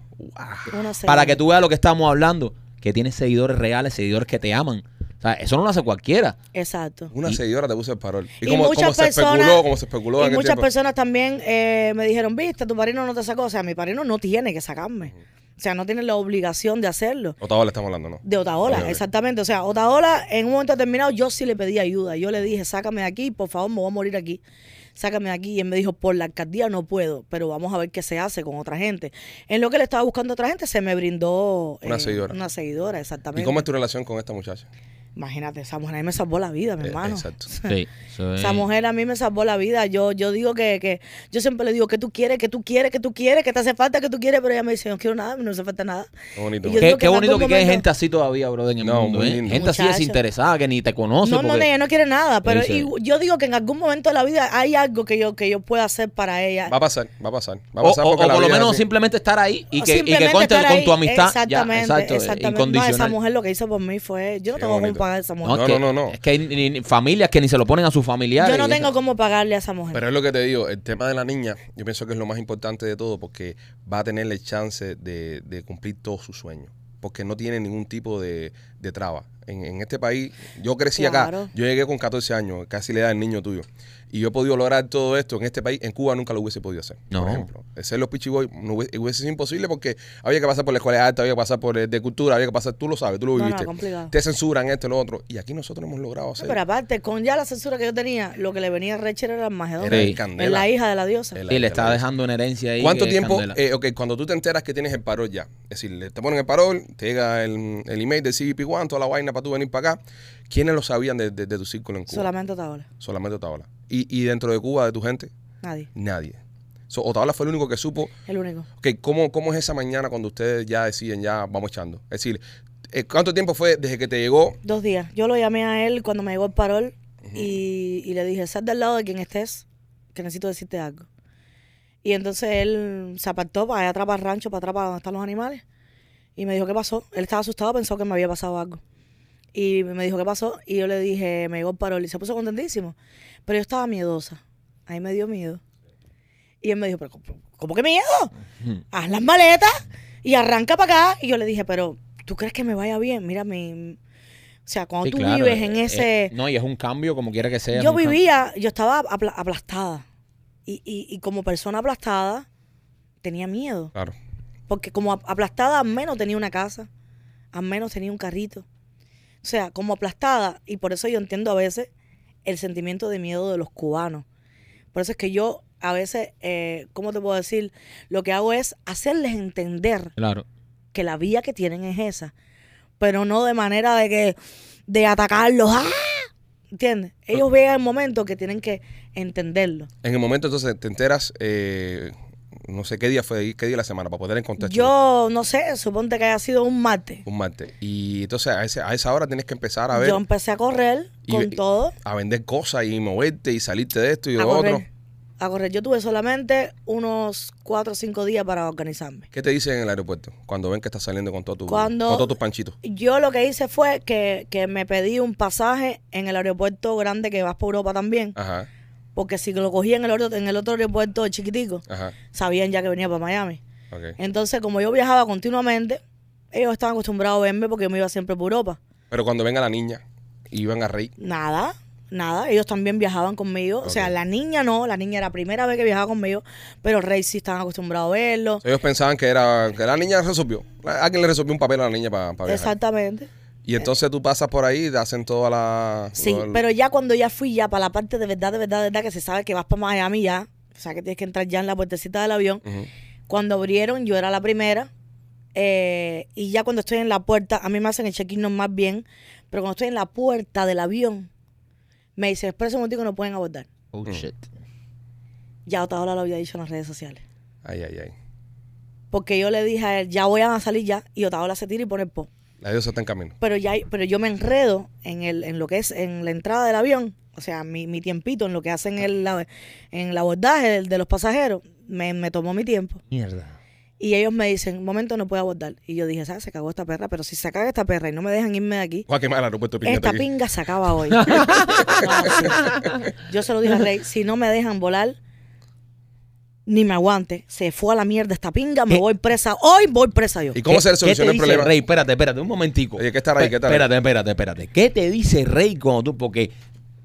[SPEAKER 5] Una seguidora.
[SPEAKER 2] Para que tú veas lo que estamos hablando, que tienes seguidores reales, seguidores que te aman. O sea, eso no lo hace cualquiera.
[SPEAKER 5] Exacto.
[SPEAKER 1] Una
[SPEAKER 2] Y-
[SPEAKER 1] seguidora te puso el parol. ¿Y,
[SPEAKER 5] Y muchas
[SPEAKER 1] cómo se
[SPEAKER 5] personas-
[SPEAKER 1] especuló? ¿Cómo se especuló
[SPEAKER 5] Y
[SPEAKER 1] en aquel
[SPEAKER 5] muchas personas también eh, me dijeron, viste, tu padrino no te sacó. O sea, mi padrino no tiene que sacarme. O sea, no tiene la obligación de hacerlo.
[SPEAKER 1] Otaola estamos hablando, ¿no?
[SPEAKER 5] De Otaola,
[SPEAKER 1] Ok, ok.
[SPEAKER 5] exactamente. O sea, Otaola, en un momento determinado, yo sí le pedí ayuda. Yo le dije, sácame de aquí, por favor, me voy a morir aquí. Sácame de aquí. Y él me dijo, por la alcaldía no puedo, pero vamos a ver qué se hace con otra gente. En lo que le estaba buscando a otra gente, se me brindó
[SPEAKER 1] Una seguidora.
[SPEAKER 5] Una seguidora,
[SPEAKER 1] ¿Y
[SPEAKER 5] exactamente.
[SPEAKER 1] cómo es tu relación con esta muchacha?
[SPEAKER 5] Imagínate, esa mujer a mí me salvó la vida, mi
[SPEAKER 1] Eh,
[SPEAKER 5] hermano.
[SPEAKER 1] exacto. *laughs*
[SPEAKER 2] Sí.
[SPEAKER 5] Esa mujer a mí me salvó la vida. Yo, yo digo que, que, yo siempre le digo que tú quieres, que tú quieres, que tú quieres, que te hace falta, que tú quieres, pero ella me dice, no quiero nada, no me hace falta nada.
[SPEAKER 1] Qué bonito.
[SPEAKER 2] Qué,
[SPEAKER 5] que
[SPEAKER 2] bonito que quede gente así todavía, bro, en el
[SPEAKER 1] No,
[SPEAKER 2] mundo. ¿eh? Gente así desinteresada que ni te conoce.
[SPEAKER 5] No, no,
[SPEAKER 2] porque-
[SPEAKER 5] ella no quiere nada, pero y yo digo que en algún momento de la vida hay algo que yo, que yo pueda hacer para ella.
[SPEAKER 1] Va a pasar, va a pasar. Va a
[SPEAKER 2] O,
[SPEAKER 1] pasar
[SPEAKER 2] o-
[SPEAKER 1] porque
[SPEAKER 2] o
[SPEAKER 1] la
[SPEAKER 2] por lo menos
[SPEAKER 1] así.
[SPEAKER 2] simplemente estar ahí y que, y que con
[SPEAKER 5] ahí.
[SPEAKER 2] tu amistad.
[SPEAKER 5] Exactamente,
[SPEAKER 2] ya, exacto,
[SPEAKER 5] exactamente. No, esa mujer lo que hizo por mí fue, yo no tengo. Pagar a esa mujer.
[SPEAKER 2] No,
[SPEAKER 1] No, no, no.
[SPEAKER 2] Es que hay ni- ni familias que ni se lo ponen a sus familiares.
[SPEAKER 5] yo no
[SPEAKER 2] y
[SPEAKER 5] tengo
[SPEAKER 2] eso-
[SPEAKER 5] cómo pagarle a esa mujer.
[SPEAKER 1] Pero es lo que te digo, el tema de la niña, yo pienso que es lo más importante de todo porque va a tenerle chance de, de cumplir todos sus sueños. Porque no tiene ningún tipo de, de traba. En, en este país, yo crecí
[SPEAKER 5] Claro.
[SPEAKER 1] acá, yo llegué con 14 años, casi la edad del niño tuyo. Y yo he podido lograr todo esto en este país. En Cuba nunca lo hubiese podido hacer.
[SPEAKER 2] No.
[SPEAKER 1] Por ejemplo, ser los Pichiboy no hubiese, hubiese sido imposible porque había que pasar por la escuela alta, había que pasar por el de cultura, había que pasar, tú lo sabes, tú lo
[SPEAKER 5] No, no,
[SPEAKER 1] viviste.
[SPEAKER 5] complicado.
[SPEAKER 1] Te censuran esto y lo otro. Y aquí nosotros hemos logrado hacer.
[SPEAKER 5] Pero aparte, con ya la censura que yo tenía, lo que le venía a Rachel era el magedón.
[SPEAKER 1] Era
[SPEAKER 2] Sí.
[SPEAKER 1] el candela.
[SPEAKER 5] Es la hija de la diosa.
[SPEAKER 2] Sí, le
[SPEAKER 1] la-
[SPEAKER 2] dejando una herencia ahí.
[SPEAKER 1] ¿Cuánto tiempo? eh, ok, cuando tú te enteras que tienes el parol ya, es decir, le- te ponen el parol, te llega el, el email del CBP One, toda la vaina para tú venir para acá. ¿Quiénes lo sabían de, de- de tu círculo en Cuba?
[SPEAKER 5] Solamente Otaola.
[SPEAKER 1] Solamente Otaola. ¿Y, y dentro de Cuba, de tu gente,
[SPEAKER 5] Nadie.
[SPEAKER 1] nadie. So, fue el único que supo.
[SPEAKER 5] El único.
[SPEAKER 1] Ok, ¿cómo, ¿cómo es esa mañana cuando ustedes ya deciden, ya vamos echando? Es decir, eh, ¿cuánto tiempo fue desde que te llegó?
[SPEAKER 5] Dos días. Yo lo llamé a él cuando me llegó el parol y, y le dije, sal del lado de quien estés, que necesito decirte algo. Y entonces él se apartó para allá atrás para el rancho, para atrás para donde están los animales. Y me dijo, ¿qué pasó? Él estaba asustado, pensó que me había pasado algo. Y me dijo, ¿qué pasó? Y yo le dije, me llegó el parol. Y se puso contentísimo. Pero yo estaba miedosa. Ahí me dio miedo. Y él me dijo, pero ¿cómo, que miedo? Haz las maletas y arranca para acá. Y yo le dije, pero ¿tú crees que me vaya bien? Mira, mi... O sea, cuando
[SPEAKER 2] Sí,
[SPEAKER 5] tú
[SPEAKER 2] claro,
[SPEAKER 5] vives en
[SPEAKER 2] eh,
[SPEAKER 5] ese...
[SPEAKER 2] eh, no, y es un cambio como quiera que sea.
[SPEAKER 5] yo
[SPEAKER 2] cambio.
[SPEAKER 5] vivía, yo estaba apla- aplastada. Y, y, y como persona aplastada, tenía miedo.
[SPEAKER 1] Claro.
[SPEAKER 5] Porque como ap- aplastada, al menos tenía una casa, al menos tenía un carrito. O sea, como aplastada, y por eso yo entiendo a veces el sentimiento de miedo de los cubanos. Por eso es que yo a veces, eh, ¿cómo te puedo decir? Lo que hago es hacerles entender
[SPEAKER 2] Claro.
[SPEAKER 5] que la vía que tienen es esa, pero no de manera de que de atacarlos. ¡Ah! ¿Entiendes? Ellos ven el momento que tienen que entenderlo.
[SPEAKER 1] En el momento entonces te enteras, eh, no sé qué día fue, qué día de la semana, para poder en contexto.
[SPEAKER 5] Yo no sé, suponte que haya sido un martes.
[SPEAKER 1] Un martes. Y entonces a, ese- a esa hora tienes que empezar a ver,
[SPEAKER 5] Yo empecé a correr
[SPEAKER 1] Y-
[SPEAKER 5] con todo.
[SPEAKER 1] a vender cosas y moverte y salirte de esto y de
[SPEAKER 5] a correr.
[SPEAKER 1] otro.
[SPEAKER 5] A correr. Yo tuve solamente unos cuatro o cinco días para organizarme.
[SPEAKER 1] ¿Qué te dicen en el aeropuerto cuando ven que estás saliendo con, todo tu,
[SPEAKER 5] Cuando-
[SPEAKER 1] con todos tus panchitos?
[SPEAKER 5] Yo lo que hice fue que, que me pedí un pasaje en el aeropuerto grande que vas por Europa también.
[SPEAKER 1] Ajá,
[SPEAKER 5] Porque si lo cogía en el otro, en el otro aeropuerto chiquitico,
[SPEAKER 1] ajá,
[SPEAKER 5] sabían ya que venía para Miami. Entonces, como yo viajaba continuamente, ellos estaban acostumbrados a verme porque yo me iba siempre por Europa.
[SPEAKER 1] Pero cuando venga la niña y iban a reír,
[SPEAKER 5] Nada, nada. Ellos también viajaban conmigo. O sea, la niña no, la niña era la primera vez que viajaba conmigo, pero rey sí estaban acostumbrados a verlo.
[SPEAKER 1] ellos pensaban que era que la niña resolvió. Alguien le resolvió un papel a la niña para viajar.
[SPEAKER 5] Exactamente.
[SPEAKER 1] Y entonces tú pasas por ahí y te hacen toda la...
[SPEAKER 5] Sí, pero ya cuando ya fui ya para la parte de verdad, de verdad, de verdad, que se sabe que vas para Miami ya, o sea que tienes que entrar ya en la puertecita del avión. Cuando abrieron, yo era la primera. eh, y ya cuando estoy en la puerta, a mí me hacen el check-in más bien, pero cuando estoy en la puerta del avión, me dicen, espera un momentico, no pueden abordar.
[SPEAKER 2] Oh, shit.
[SPEAKER 5] Ya Otaola lo había dicho en las redes sociales.
[SPEAKER 1] Ay, ay, ay.
[SPEAKER 5] Porque yo le dije a él, ya voy a salir ya, y Otaola se tira y pone el po.
[SPEAKER 1] La Dios está en camino.
[SPEAKER 5] Pero ya, pero yo me enredo en el, en lo que es en la entrada del avión, o sea, mi, mi tiempito en lo que hacen el, la- en el abordaje de los pasajeros, me, me tomó mi tiempo.
[SPEAKER 2] Mierda.
[SPEAKER 5] Y ellos me dicen, un momento no puedo abordar. Y yo dije, ¿sabes? Se cagó esta perra, pero si se caga esta perra y no me dejan irme de aquí,
[SPEAKER 1] Voy a quemar el aeropuerto de Piñata
[SPEAKER 5] esta
[SPEAKER 1] aquí.
[SPEAKER 5] pinga se acaba hoy. Ah, *laughs* sí. Yo se lo dije al rey, si no me dejan volar, ni me aguante. Se fue a la mierda esta pinga, me
[SPEAKER 2] ¿Qué?
[SPEAKER 5] voy presa. Hoy voy presa yo.
[SPEAKER 1] ¿Y cómo se
[SPEAKER 2] ¿Qué-
[SPEAKER 1] soluciona
[SPEAKER 2] qué
[SPEAKER 1] el problema?
[SPEAKER 2] Rey, espérate, espérate, un momentico.
[SPEAKER 1] Oye, ¿qué está Rey? ¿Qué está Rey?
[SPEAKER 2] Espérate, espérate, espérate. ¿Qué te dice Rey cuando tú? Porque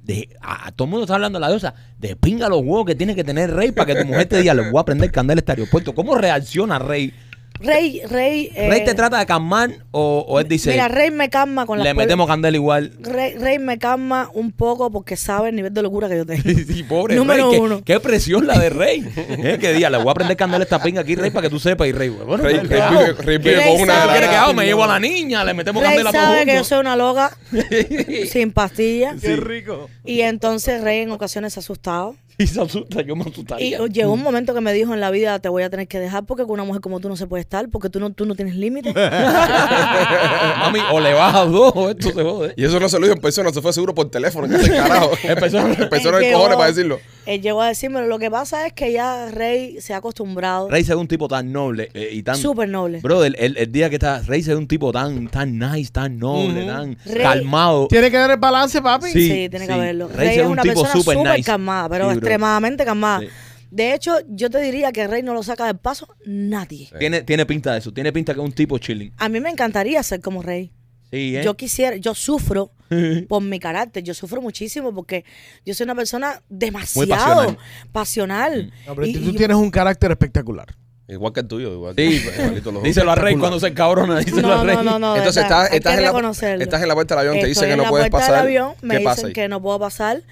[SPEAKER 2] de, a, a todo el mundo está hablando de la diosa. De pinga los huevos que tiene que tener Rey para que tu mujer te diga, le voy a prender candela a este aeropuerto. ¿Cómo reacciona Rey?
[SPEAKER 5] Rey, Rey. eh,
[SPEAKER 2] ¿Rey te trata de calmar o, o él dice,
[SPEAKER 5] Mira, Rey me calma con las
[SPEAKER 2] le metemos candela igual?
[SPEAKER 5] Rey, Rey me calma un poco porque sabe el nivel de locura que yo tengo. *laughs*
[SPEAKER 2] Sí, pobre
[SPEAKER 5] Número
[SPEAKER 2] Rey, ¿qué,
[SPEAKER 5] uno.
[SPEAKER 2] qué presión la de Rey. ¿Eh? Que diga, le voy a prender candela a esta pinga aquí, Rey, para que tú sepas. Y Rey, bueno,
[SPEAKER 1] Rey,
[SPEAKER 2] pues,
[SPEAKER 1] Rey Rey vive
[SPEAKER 5] Rey
[SPEAKER 1] con una
[SPEAKER 2] ¿Qué que hago? Me llevo a la niña, le metemos
[SPEAKER 5] Rey
[SPEAKER 2] candela a
[SPEAKER 5] sabe que yo soy una loca *laughs* sin pastillas.
[SPEAKER 2] Qué rico.
[SPEAKER 5] Y entonces Rey en ocasiones se ha asustado. *laughs*
[SPEAKER 2] Y se asusta, yo me
[SPEAKER 5] Y
[SPEAKER 2] asustaría.
[SPEAKER 5] llegó un momento que me dijo en la vida, te voy a tener que dejar porque con una mujer como tú no se puede estar, porque tú no, tú no tienes límites. *laughs*
[SPEAKER 2] Mami, o le bajas dos o esto se jode.
[SPEAKER 1] Y eso no se lo dijo en persona, se fue seguro por teléfono. ¿Qué hace carajo?
[SPEAKER 2] Empezó *laughs*
[SPEAKER 1] En persona
[SPEAKER 5] llegó-
[SPEAKER 1] cojones para decirlo.
[SPEAKER 5] Él llegó a decirme, lo que pasa es que ya Rey se ha acostumbrado.
[SPEAKER 2] Rey ve un tipo tan noble eh, y tan...
[SPEAKER 5] Súper noble.
[SPEAKER 2] Brother, el, el día que está... Rey ve un tipo tan, tan nice, tan noble, tan
[SPEAKER 5] Rey-
[SPEAKER 2] calmado.
[SPEAKER 3] Tiene que ver el balance, papi.
[SPEAKER 2] Sí,
[SPEAKER 5] Sí, tiene que
[SPEAKER 2] sí.
[SPEAKER 5] haberlo.
[SPEAKER 2] Rey
[SPEAKER 5] es
[SPEAKER 2] un
[SPEAKER 5] una
[SPEAKER 2] tipo
[SPEAKER 5] persona
[SPEAKER 2] súper
[SPEAKER 5] súper
[SPEAKER 2] nice.
[SPEAKER 5] calmada, pero
[SPEAKER 2] Sí, bro.
[SPEAKER 5] extremadamente calmada.
[SPEAKER 2] Sí.
[SPEAKER 5] De hecho, yo te diría que Rey no lo saca del paso nadie.
[SPEAKER 2] Tiene, tiene pinta de eso. Tiene pinta que es un tipo chilling.
[SPEAKER 5] A mí me encantaría ser como Rey.
[SPEAKER 2] Sí, ¿eh?
[SPEAKER 5] Yo quisiera, yo sufro *laughs* por mi carácter, yo sufro muchísimo porque yo soy una persona demasiado
[SPEAKER 2] pasional.
[SPEAKER 5] pasional.
[SPEAKER 3] No, pero
[SPEAKER 5] Y-
[SPEAKER 3] tú
[SPEAKER 5] y-
[SPEAKER 3] tienes un carácter espectacular.
[SPEAKER 1] Igual que el tuyo, igual que
[SPEAKER 2] Sí,
[SPEAKER 1] los *laughs*
[SPEAKER 2] díselo a Rey cuando se cabrona. Díselo
[SPEAKER 5] no,
[SPEAKER 2] a Rey.
[SPEAKER 5] no, no, no,
[SPEAKER 1] Entonces
[SPEAKER 5] verdad,
[SPEAKER 1] estás, estás, en la, estás en la puerta del avión, te dicen que
[SPEAKER 5] en
[SPEAKER 1] no
[SPEAKER 5] la
[SPEAKER 1] puedes
[SPEAKER 5] puerta
[SPEAKER 1] pasar.
[SPEAKER 5] del avión, me
[SPEAKER 1] ¿Qué pasa
[SPEAKER 5] dicen
[SPEAKER 1] ahí?
[SPEAKER 5] que no puedo pasar.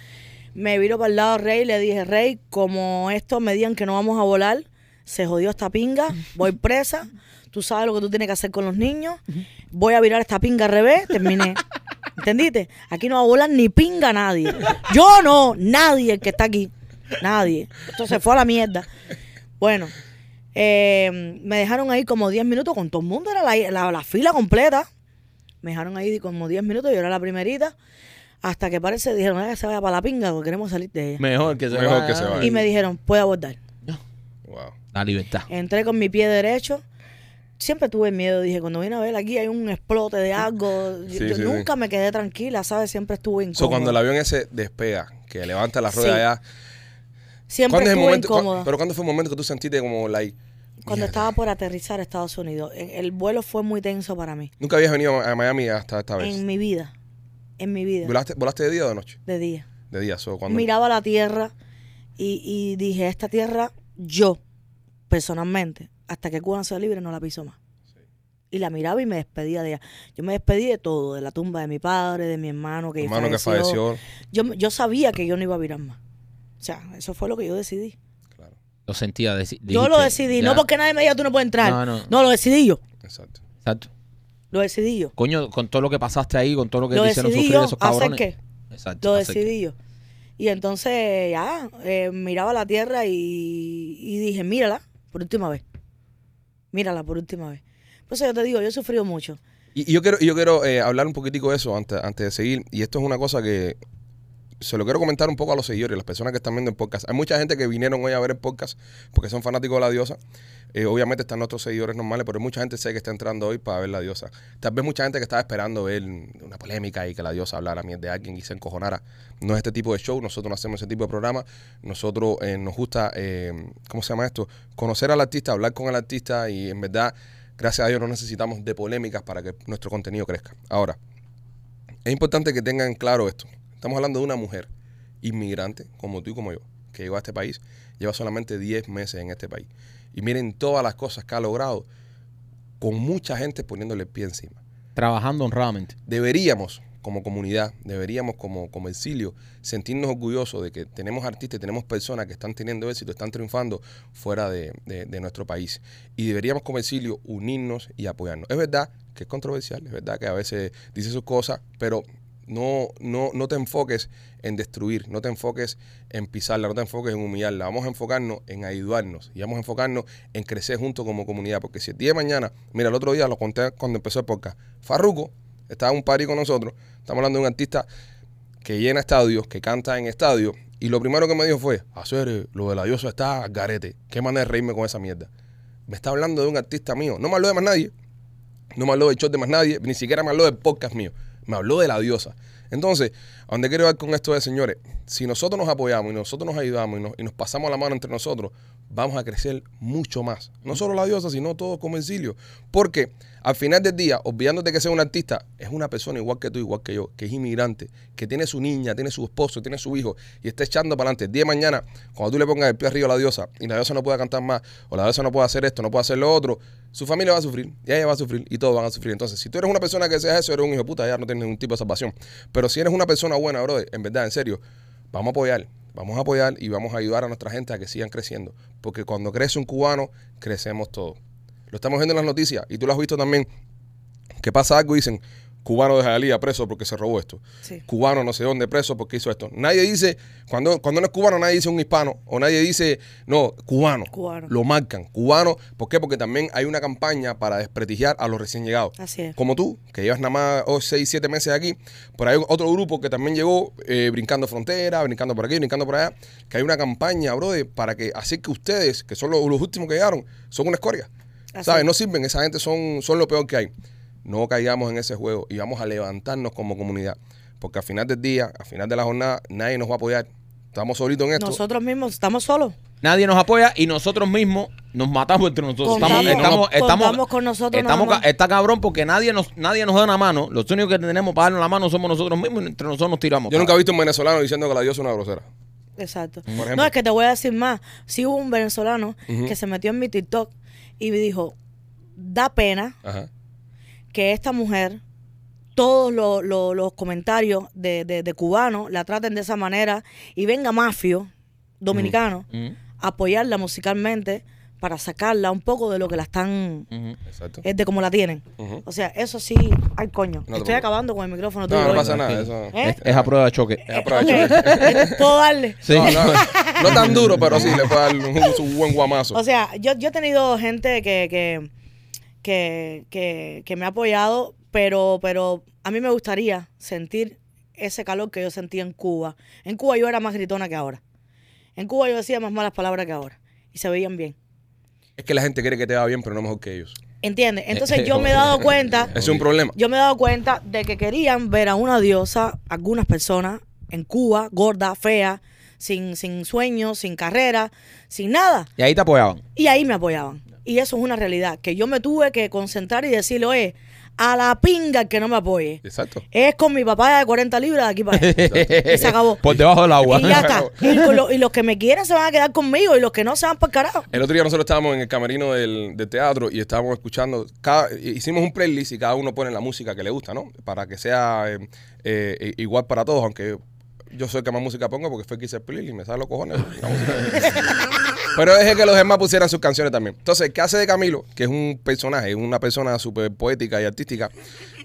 [SPEAKER 5] Me viro para el lado de Rey y le dije, Rey, como esto me digan que no vamos a volar, se jodió esta pinga, voy presa, tú sabes lo que tú tienes que hacer con los niños, voy a virar esta pinga al revés, terminé. *laughs* ¿Entendiste? Aquí no va a volar ni pinga nadie. Yo no, nadie el que está aquí. Nadie. Esto se fue a la mierda. Bueno, eh, me dejaron ahí como 10 minutos con todo el mundo, era la, la- la fila completa. Me dejaron ahí como 10 minutos, yo era la primerita. Hasta que parece, dijeron, "Ah, que se vaya para la pinga, porque queremos salir de ella.
[SPEAKER 2] Mejor que se
[SPEAKER 1] Mejor
[SPEAKER 2] vaya.
[SPEAKER 1] que se vaya.
[SPEAKER 5] Y me dijeron, puede abordar.
[SPEAKER 1] Wow.
[SPEAKER 2] La libertad.
[SPEAKER 5] Entré con mi pie derecho. Siempre tuve miedo, dije, cuando vine a ver aquí hay un explote de algo. Yo,
[SPEAKER 1] Sí,
[SPEAKER 5] yo
[SPEAKER 1] sí,
[SPEAKER 5] nunca me quedé tranquila, ¿sabes? Siempre estuve incómoda.
[SPEAKER 1] So, cuando el avión ese despega, que levanta la rueda
[SPEAKER 5] Sí.
[SPEAKER 1] allá,
[SPEAKER 5] Siempre
[SPEAKER 1] ¿Cuándo es el
[SPEAKER 5] estuve
[SPEAKER 1] momento?
[SPEAKER 5] incómoda.
[SPEAKER 1] pero ¿cuándo fue el momento que tú sentiste como, like,
[SPEAKER 5] Cuando
[SPEAKER 1] mierda?
[SPEAKER 5] estaba por aterrizar a Estados Unidos, en- el vuelo fue muy tenso para mí.
[SPEAKER 1] Nunca habías venido a Miami hasta esta vez.
[SPEAKER 5] En mi vida. En mi vida.
[SPEAKER 1] ¿Volaste, volaste de día o de noche?
[SPEAKER 5] De día.
[SPEAKER 1] De día, so, cuando...
[SPEAKER 5] Miraba la tierra y, y dije, esta tierra, yo, personalmente, hasta que Cuba no sea libre, no la piso más. Y la miraba y me despedía de ella. Yo me despedí de todo, de la tumba de mi padre, de mi hermano que
[SPEAKER 1] hermano que
[SPEAKER 5] falleció.
[SPEAKER 1] falleció.
[SPEAKER 5] Yo, yo sabía que yo no iba a virar más. O sea, eso fue lo que yo decidí.
[SPEAKER 1] Claro,
[SPEAKER 2] Lo sentía.
[SPEAKER 5] yo lo decidí,
[SPEAKER 2] ya.
[SPEAKER 5] no porque nadie me diga tú no puedes entrar.
[SPEAKER 2] No, no.
[SPEAKER 5] no lo decidí yo.
[SPEAKER 1] exacto.
[SPEAKER 2] Exacto.
[SPEAKER 5] Lo decidí yo.
[SPEAKER 2] Coño, con todo lo que pasaste ahí, con todo lo que
[SPEAKER 5] Lo
[SPEAKER 2] te hicieron sufrir
[SPEAKER 5] yo.
[SPEAKER 2] esos
[SPEAKER 5] ¿Hacer
[SPEAKER 2] cabrones.
[SPEAKER 5] qué?
[SPEAKER 2] Exacto.
[SPEAKER 5] Lo
[SPEAKER 2] hacer qué.
[SPEAKER 5] decidí yo. Y entonces ya eh, miraba la tierra y, y dije, mírala por última vez. Mírala por última vez. Pues yo te digo, yo he sufrido mucho.
[SPEAKER 1] Y, yo quiero, yo quiero eh, hablar un poquitico de eso antes, antes de seguir. Y esto es una cosa que se lo quiero comentar un poco a los seguidores, las personas que están viendo el podcast. Hay mucha gente que vinieron hoy a ver el podcast porque son fanáticos de la diosa. Eh, obviamente están nuestros seguidores normales, pero mucha gente sé que está entrando hoy para ver la diosa. Tal vez mucha gente que estaba esperando ver una polémica y que la diosa hablara mierda de alguien y se encojonara. No es este tipo de show, nosotros no hacemos ese tipo de programa. Nosotros eh, nos gusta, eh, ¿cómo se llama esto? Conocer al artista, hablar con el artista y en verdad, gracias a Dios, no necesitamos de polémicas para que nuestro contenido crezca. Ahora, es importante que tengan claro esto. Estamos hablando de una mujer inmigrante, como tú y como yo, que llegó a este país, lleva solamente 10 meses en este país. Y miren todas las cosas que ha logrado con mucha gente poniéndole el pie encima.
[SPEAKER 2] Trabajando honradamente.
[SPEAKER 1] Deberíamos, como comunidad, deberíamos como, como exilio, sentirnos orgullosos de que tenemos artistas y tenemos personas que están teniendo éxito, están triunfando fuera de, de- de nuestro país. Y deberíamos como exilio unirnos y apoyarnos. Es verdad que es controversial, es verdad que a veces dice sus cosas, pero no, no, no te enfoques en destruir, no te enfoques en pisarla, no te enfoques en humillarla. Vamos a enfocarnos en ayudarnos y vamos a enfocarnos en crecer juntos como comunidad. Porque si el día de mañana, mira, el otro día lo conté cuando empezó el podcast, Farruko estaba en un party con nosotros, estamos hablando de un artista que llena estadios, que canta en estadios, y lo primero que me dijo fue, hacer lo de la diosa está garete, qué manera de reírme con esa mierda. Me está hablando de un artista mío, no me habló de más nadie, no me habló del show de más nadie, ni siquiera me habló del podcast mío. Me habló de la diosa. Entonces, a donde quiero ir con esto es, señores, si nosotros nos apoyamos y nosotros nos ayudamos y nos, y nos pasamos la mano entre nosotros, vamos a crecer mucho más. No solo la diosa, sino todo como exilio. Porque al final del día, olvidándote que sea un artista, es una persona igual que tú, igual que yo, que es inmigrante, que tiene su niña, tiene su esposo, tiene su hijo y está echando para adelante. El día de mañana, cuando tú le pongas el pie arriba a la diosa y la diosa no pueda cantar más, o la diosa no puede hacer esto, no puede hacer lo otro, su familia va a sufrir, y ella va a sufrir, y todos van a sufrir. Entonces, si tú eres una persona que seas eso, eres un hijo de puta, ya no tienes ningún tipo de salvación. Pero si eres una persona buena, brother, en verdad, en serio, vamos a apoyar, vamos a apoyar y vamos a ayudar a nuestra gente a que sigan creciendo. Porque cuando crece un cubano, crecemos todos. Lo estamos viendo en las noticias, y tú lo has visto también, que pasa algo y dicen, cubano de Jalía preso porque se robó esto.
[SPEAKER 5] Sí.
[SPEAKER 1] Cubano no sé dónde preso porque hizo esto. Nadie dice, cuando, cuando no es cubano, nadie dice un hispano o nadie dice, no, cubano.
[SPEAKER 5] Cubano.
[SPEAKER 1] Lo marcan. Cubano, ¿por qué? Porque también hay una campaña para desprestigiar a los recién llegados.
[SPEAKER 5] Así es.
[SPEAKER 1] Como tú, que llevas nada más 6, 7 meses aquí, pero hay otro grupo que también llegó eh, brincando frontera, brincando por aquí, brincando por allá, que hay una campaña, brother, para que así que ustedes, que son los, los últimos que llegaron, son una escoria. ¿Sabes?
[SPEAKER 5] es.
[SPEAKER 1] No sirven, esa gente son, son lo peor que hay. No caigamos en ese juego y vamos a levantarnos como comunidad. Porque al final del día, al final de la jornada, nadie nos va a apoyar. Estamos solitos en esto.
[SPEAKER 5] Nosotros mismos estamos solos.
[SPEAKER 2] Nadie nos apoya y nosotros mismos nos matamos entre nosotros.
[SPEAKER 5] Contamos-
[SPEAKER 2] estamos, estamos,
[SPEAKER 5] con nosotros
[SPEAKER 2] estamos
[SPEAKER 5] nada
[SPEAKER 2] ca-
[SPEAKER 5] más.
[SPEAKER 2] está cabrón porque nadie nos, nadie nos da una mano. Los únicos que tenemos para darnos la mano somos nosotros mismos y entre nosotros nos tiramos.
[SPEAKER 1] Yo nunca he visto un venezolano diciendo que la diosa es una grosera.
[SPEAKER 5] Exacto. No, es que te voy a decir más. Sí hubo un venezolano que se metió en mi TikTok y me dijo, da pena
[SPEAKER 1] Ajá.
[SPEAKER 5] que esta mujer, todos lo- lo- los comentarios de, de, de cubanos la traten de esa manera y venga mafio dominicano a apoyarla musicalmente para sacarla un poco de lo que la están.
[SPEAKER 1] Exacto.
[SPEAKER 5] es de como la tienen. O sea, eso sí, ay coño,
[SPEAKER 1] No
[SPEAKER 5] estoy
[SPEAKER 1] preocupes.
[SPEAKER 5] acabando con el micrófono
[SPEAKER 1] No, no
[SPEAKER 5] hoy.
[SPEAKER 1] pasa nada. Eso,
[SPEAKER 5] ¿Eh?
[SPEAKER 2] Es, es a prueba de choque.
[SPEAKER 1] es aprovecho.
[SPEAKER 5] Ok, *laughs* Puedo darle.
[SPEAKER 2] Sí.
[SPEAKER 1] No, no, *laughs* no tan duro, pero sí, le puede dar un, su buen guamazo.
[SPEAKER 5] O sea, yo, yo he tenido gente que, que, que, que, que me ha apoyado, pero, pero a mí me gustaría sentir ese calor que yo sentía en Cuba. En Cuba yo era más gritona que ahora. En Cuba yo decía más malas palabras que ahora. Y se veían bien.
[SPEAKER 1] Es que la gente quiere que te va bien, pero no mejor que ellos.
[SPEAKER 5] ¿Entiendes? Entonces yo me he dado *laughs* cuenta,
[SPEAKER 1] es un problema.
[SPEAKER 5] yo me he dado cuenta de que querían ver a una diosa, algunas personas, en Cuba, gorda, fea, sin, sin sueños, sin carrera, sin nada.
[SPEAKER 2] Y ahí te apoyaban.
[SPEAKER 5] Y ahí me apoyaban. Y eso es una realidad, que yo me tuve que concentrar y decirle, oye, a la pinga el que no me apoye.
[SPEAKER 1] Exacto.
[SPEAKER 5] Es con mi papá de 40 libras de aquí para allá. y se acabó.
[SPEAKER 2] Por debajo del agua.
[SPEAKER 5] Y ya está. *laughs* Y, lo- y los que me quieren se van a quedar conmigo y los que no se van para el carajo.
[SPEAKER 1] El otro día nosotros estábamos en el camerino del, del teatro y estábamos escuchando, cada, hicimos un playlist y cada uno pone la música que le gusta, ¿no? Para que sea eh, eh, igual para todos, aunque yo soy el que más música pongo porque fue el que hice el playlist y me sale los cojones. la música. *laughs* Pero dejé que los demás pusieran sus canciones también. Entonces, ¿qué hace de Camilo? Que es un personaje, una persona súper poética y artística.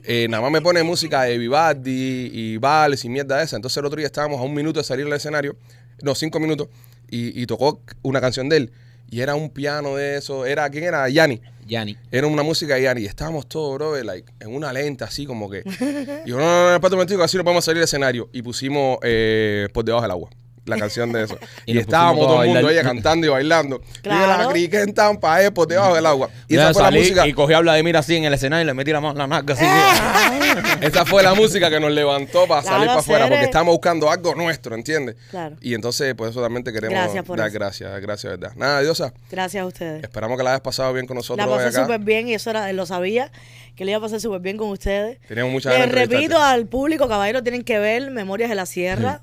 [SPEAKER 1] Eh, nada más me pone música de Vivaldi y vals y mierda de esa. Entonces el otro día estábamos a un minuto de salir al escenario, no, cinco minutos, y, y tocó una canción de él. Y era un piano de eso, era, ¿quién era? Yanni.
[SPEAKER 2] Yanni.
[SPEAKER 1] Era una música de Yanni. Y estábamos todos, bro, like, en una lenta así como que. *laughs* Y yo, no, no, no, espérate un momentico, así no podemos salir al escenario. Y pusimos eh, Por debajo del agua. La canción de eso. *laughs*
[SPEAKER 2] Y
[SPEAKER 1] estábamos todo el mundo ella cantando y bailando.
[SPEAKER 5] Claro.
[SPEAKER 1] Y la crique en Tampa por debajo del agua. Y
[SPEAKER 2] Yo
[SPEAKER 1] esa fue la música.
[SPEAKER 2] Y cogí a Vladimir así en el escenario y le metí la mano en la naca así. *laughs*
[SPEAKER 1] Esa fue la música que nos levantó para
[SPEAKER 5] Claro,
[SPEAKER 1] salir para afuera, porque estábamos buscando algo nuestro, ¿entiendes?
[SPEAKER 5] Claro.
[SPEAKER 1] Y entonces, por eso también te queremos
[SPEAKER 5] Gracias por
[SPEAKER 1] dar
[SPEAKER 5] eso.
[SPEAKER 1] gracias, dar gracias, ¿verdad? Nada, Diosa,
[SPEAKER 5] Gracias a ustedes.
[SPEAKER 1] esperamos que la hayas pasado bien con nosotros
[SPEAKER 5] La pasé súper bien y eso era, lo sabía, que le iba a pasar súper bien con ustedes.
[SPEAKER 1] Teníamos muchas
[SPEAKER 5] Les repito al público, caballeros, tienen que ver Memorias de la Sierra.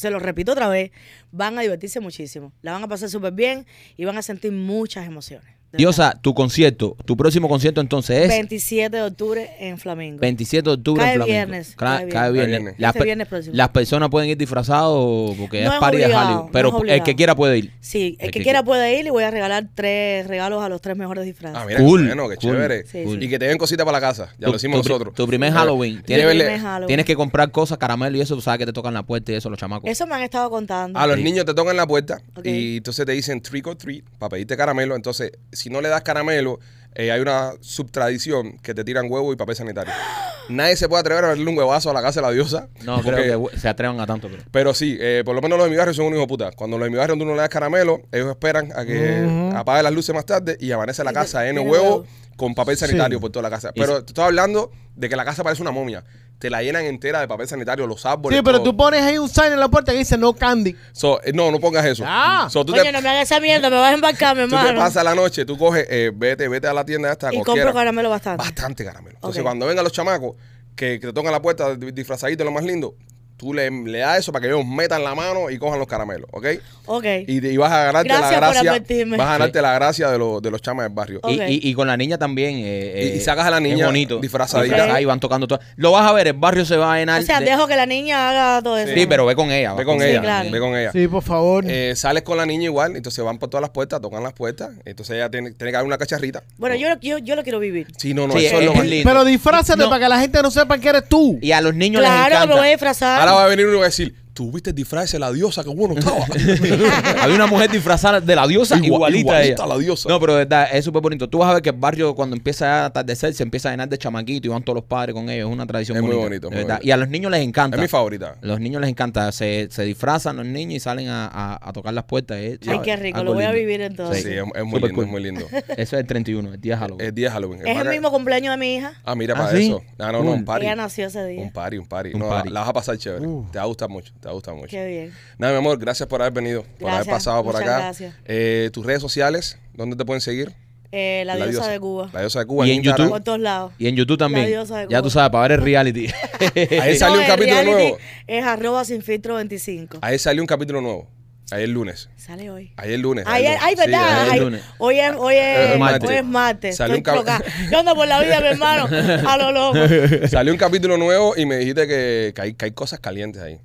[SPEAKER 5] Se los repito otra vez. Van a divertirse muchísimo. La van a pasar súper bien y van a sentir muchas emociones. De
[SPEAKER 2] Diosa, tu concierto, tu próximo concierto entonces es
[SPEAKER 5] 27 de octubre en Flamingo.
[SPEAKER 2] 27 de octubre
[SPEAKER 5] Cae
[SPEAKER 2] en Flamenco.
[SPEAKER 5] viernes,
[SPEAKER 2] Cla-
[SPEAKER 5] cae
[SPEAKER 2] Cae
[SPEAKER 5] viernes.
[SPEAKER 2] viernes.
[SPEAKER 1] Cae viernes.
[SPEAKER 2] Las,
[SPEAKER 5] Este viernes próximo.
[SPEAKER 2] las personas pueden ir disfrazados porque
[SPEAKER 5] No
[SPEAKER 2] es party de
[SPEAKER 5] obligado,
[SPEAKER 2] Hollywood.
[SPEAKER 5] no
[SPEAKER 2] Pero el que quiera puede ir.
[SPEAKER 5] Sí, el
[SPEAKER 2] El
[SPEAKER 5] que,
[SPEAKER 2] que
[SPEAKER 5] quiera puede ir y voy a regalar tres regalos a los tres mejores disfraces.
[SPEAKER 1] Ah, mira,
[SPEAKER 2] Cool,
[SPEAKER 1] qué bueno, qué
[SPEAKER 2] cool,
[SPEAKER 1] chévere.
[SPEAKER 5] Sí,
[SPEAKER 2] cool.
[SPEAKER 1] Y que te den cositas para la casa. Ya
[SPEAKER 2] Tu-
[SPEAKER 1] lo hicimos
[SPEAKER 2] tu
[SPEAKER 1] nosotros.
[SPEAKER 2] Tu primer Halloween. Tienes,
[SPEAKER 5] Primer Halloween.
[SPEAKER 2] tienes que comprar cosas, caramelo y eso, tú sabes que te tocan la puerta y eso, los chamacos.
[SPEAKER 5] Eso me han estado contando.
[SPEAKER 1] A los
[SPEAKER 2] Sí.
[SPEAKER 1] niños te tocan la puerta y entonces te dicen trick or treat para pedirte caramelo. Entonces, si no le das caramelo, eh, hay una subtradición que te tiran huevo y papel sanitario. *gasps* Nadie se puede atrever a darle un huevazo a la casa de la diosa.
[SPEAKER 2] No
[SPEAKER 1] porque-
[SPEAKER 2] creo que se atrevan a tanto, pero.
[SPEAKER 1] Pero sí, eh, por lo menos los de mi barrio son un hijo de puta. Cuando los de mi barrio tú no le das caramelo, ellos esperan a que apague las luces más tarde y amanece la casa en
[SPEAKER 5] de
[SPEAKER 1] huevo con papel sanitario
[SPEAKER 3] Sí.
[SPEAKER 1] por toda la casa. Pero te estoy hablando de que la casa parece una momia. Te la llenan entera de papel sanitario, los árboles.
[SPEAKER 3] Sí, pero
[SPEAKER 1] todo.
[SPEAKER 3] tú pones ahí un sign en la puerta que dice no candy.
[SPEAKER 1] So, eh, no, no pongas eso.
[SPEAKER 3] Ah.
[SPEAKER 1] So, tú
[SPEAKER 5] Oye,
[SPEAKER 1] te,
[SPEAKER 5] no me hagas esa mierda, me vas a embarcar, mi *laughs*
[SPEAKER 1] tú te
[SPEAKER 5] hermano.
[SPEAKER 1] pasas la noche, tú coges, eh, vete, vete a la tienda esta,
[SPEAKER 5] y
[SPEAKER 1] cualquiera.
[SPEAKER 5] compro caramelo bastante.
[SPEAKER 1] Bastante caramelo. Entonces, cuando vengan los chamacos que, que te tocan la puerta di- disfrazaditos de lo más lindo, tú le, le das eso para que ellos metan la mano y cojan los caramelos, ¿ok?
[SPEAKER 5] Ok.
[SPEAKER 1] Y, y vas a ganarte
[SPEAKER 5] Gracias
[SPEAKER 1] la gracia. Vas a ganarte la gracia de, los de los chamas del barrio.
[SPEAKER 5] Ok.
[SPEAKER 2] Y, y- y con la niña también. eh,
[SPEAKER 1] Y-
[SPEAKER 2] eh,
[SPEAKER 1] y sacas a la
[SPEAKER 2] es
[SPEAKER 1] niña
[SPEAKER 2] bonito.
[SPEAKER 1] disfrazadita.
[SPEAKER 2] Disfrazada y van tocando todo. Lo vas a ver, el barrio se va a llenar.
[SPEAKER 5] o sea,
[SPEAKER 2] de-
[SPEAKER 5] dejo que la niña haga todo eso.
[SPEAKER 2] Sí, pero ve con ella.
[SPEAKER 1] Ve con
[SPEAKER 5] Sí,
[SPEAKER 1] ella,
[SPEAKER 5] claro.
[SPEAKER 1] ve con ella.
[SPEAKER 3] Sí, por favor.
[SPEAKER 1] Eh, sales con la niña igual, entonces van por todas las puertas, tocan las puertas, entonces ella tiene, tiene que haber una cacharrita.
[SPEAKER 5] Bueno, yo, lo- yo, yo lo quiero vivir.
[SPEAKER 1] Sí, no, no,
[SPEAKER 2] Sí,
[SPEAKER 1] eso es,
[SPEAKER 2] es-
[SPEAKER 1] lo
[SPEAKER 2] es
[SPEAKER 1] más
[SPEAKER 2] lindo.
[SPEAKER 3] pero disfrázate
[SPEAKER 2] No.
[SPEAKER 3] para que la gente no sepa que eres tú.
[SPEAKER 2] Y a los niños les
[SPEAKER 5] Claro,
[SPEAKER 2] encanta.
[SPEAKER 5] me voy a disfrazar.
[SPEAKER 1] Ahora va a venir uno y va a decir, tú viste el disfraz de la diosa, qué bueno estaba. *laughs*
[SPEAKER 2] Había una mujer disfrazada de la diosa
[SPEAKER 1] Igual-
[SPEAKER 2] igualita, a
[SPEAKER 1] igualita
[SPEAKER 2] ella.
[SPEAKER 1] a la diosa.
[SPEAKER 2] No, pero de verdad, es súper bonito. Tú vas a ver que el barrio cuando empieza a atardecer se empieza a llenar de chamaquitos y van todos los padres con ellos. Es una tradición
[SPEAKER 1] Es muy
[SPEAKER 2] bonita,
[SPEAKER 1] bonito,
[SPEAKER 2] de
[SPEAKER 1] muy
[SPEAKER 2] verdad.
[SPEAKER 1] bonito.
[SPEAKER 2] Y a los niños les encanta.
[SPEAKER 1] es mi favorita.
[SPEAKER 2] Los niños les encanta. Se, se disfrazan los niños y salen a, a- a tocar las puertas. Es,
[SPEAKER 5] Ay,
[SPEAKER 2] ¿sabes?
[SPEAKER 5] qué rico,
[SPEAKER 2] Algo
[SPEAKER 5] lo voy a
[SPEAKER 2] lindo.
[SPEAKER 5] vivir entonces.
[SPEAKER 1] Sí, es, es muy
[SPEAKER 2] Súper
[SPEAKER 1] lindo,
[SPEAKER 2] cool.
[SPEAKER 1] es muy lindo. *laughs*
[SPEAKER 2] Eso es el 31, el día de Halloween.
[SPEAKER 1] Es día de Halloween.
[SPEAKER 5] Es el mismo cumpleaños de mi hija.
[SPEAKER 1] Ah, mira,
[SPEAKER 2] ¿Ah,
[SPEAKER 1] para
[SPEAKER 2] sí?
[SPEAKER 1] eso. Ah, no, no, un party.
[SPEAKER 5] Ella nació ese día.
[SPEAKER 1] Un party, un party.
[SPEAKER 2] Un
[SPEAKER 1] no,
[SPEAKER 2] party.
[SPEAKER 1] La vas a pasar chévere. Te va a gustar mucho, te va a gustar mucho.
[SPEAKER 5] Qué bien.
[SPEAKER 1] Nada, mi amor, gracias por haber venido, por haber pasado por acá.
[SPEAKER 5] gracias.
[SPEAKER 1] Eh, tus redes sociales, ¿dónde te pueden seguir?
[SPEAKER 5] Eh, la, diosa, de Cuba.
[SPEAKER 1] La diosa de Cuba.
[SPEAKER 2] Y en. YouTube.
[SPEAKER 5] Por todos lados.
[SPEAKER 2] Y en YouTube también.
[SPEAKER 5] La diosa de
[SPEAKER 2] Ya
[SPEAKER 5] Cuba.
[SPEAKER 2] tú sabes, para ver el reality. *laughs*
[SPEAKER 1] Ahí salió un capítulo nuevo.
[SPEAKER 5] Es arroba sin filtro 25.
[SPEAKER 1] Ahí salió un capítulo nuevo. Ayer lunes.
[SPEAKER 5] Sale hoy.
[SPEAKER 1] Ayer lunes.
[SPEAKER 5] Ayer, ay,
[SPEAKER 1] lunes. Sí,
[SPEAKER 5] verdad.
[SPEAKER 2] ayer
[SPEAKER 5] Ay,
[SPEAKER 2] lunes.
[SPEAKER 5] hoy es, hoy es,
[SPEAKER 1] martes.
[SPEAKER 5] hoy es martes.
[SPEAKER 1] Salió
[SPEAKER 5] Estoy
[SPEAKER 1] un.
[SPEAKER 5] Yo ando por la vida, mi hermano. *laughs* A lo loco.
[SPEAKER 1] Salió un capítulo nuevo y me dijiste que, que hay, que hay cosas calientes ahí.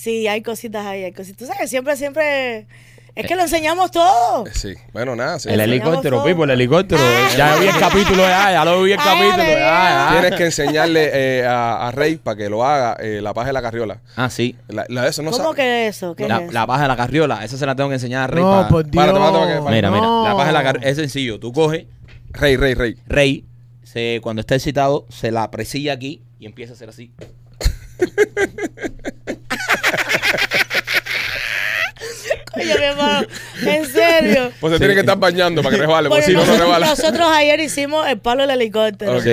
[SPEAKER 5] Sí, hay cositas ahí, hay cositas. Tú sabes, siempre, siempre. Es que lo enseñamos todo.
[SPEAKER 1] Eh, Sí. Bueno, nada. sí.
[SPEAKER 2] el helicóptero. Pipo, el helicóptero. Ya vi el capítulo, ya, ya lo vi el
[SPEAKER 5] Ay,
[SPEAKER 2] capítulo.
[SPEAKER 5] ay,
[SPEAKER 2] ya, ya.
[SPEAKER 1] Tienes que enseñarle eh, a, a Rey para que lo haga eh, la paja de la carriola.
[SPEAKER 2] Ah, sí.
[SPEAKER 1] La, la eso no
[SPEAKER 5] ¿Cómo
[SPEAKER 1] sabe.
[SPEAKER 5] que es eso? ¿Qué
[SPEAKER 2] La,
[SPEAKER 5] es eso?
[SPEAKER 2] la paja de la carriola, esa se la tengo que enseñar a Rey.
[SPEAKER 3] no,
[SPEAKER 2] pa-
[SPEAKER 3] por Dios.
[SPEAKER 1] Párate, párate, párate, párate.
[SPEAKER 2] Mira, mira,
[SPEAKER 3] No.
[SPEAKER 2] la paja de la carriola es sencillo. Tú coges,
[SPEAKER 1] Rey, Rey, Rey.
[SPEAKER 2] Rey, se, cuando está excitado, se la presilla aquí y empieza a hacer así. *laughs*
[SPEAKER 5] Oye, mi hermano, en serio.
[SPEAKER 1] Pues se tiene que estar bañando para que resbale, porque
[SPEAKER 5] Bueno,
[SPEAKER 1] si no, no
[SPEAKER 5] nosotros,
[SPEAKER 1] resbala.
[SPEAKER 5] nosotros ayer hicimos el palo del helicóptero.
[SPEAKER 1] Ok.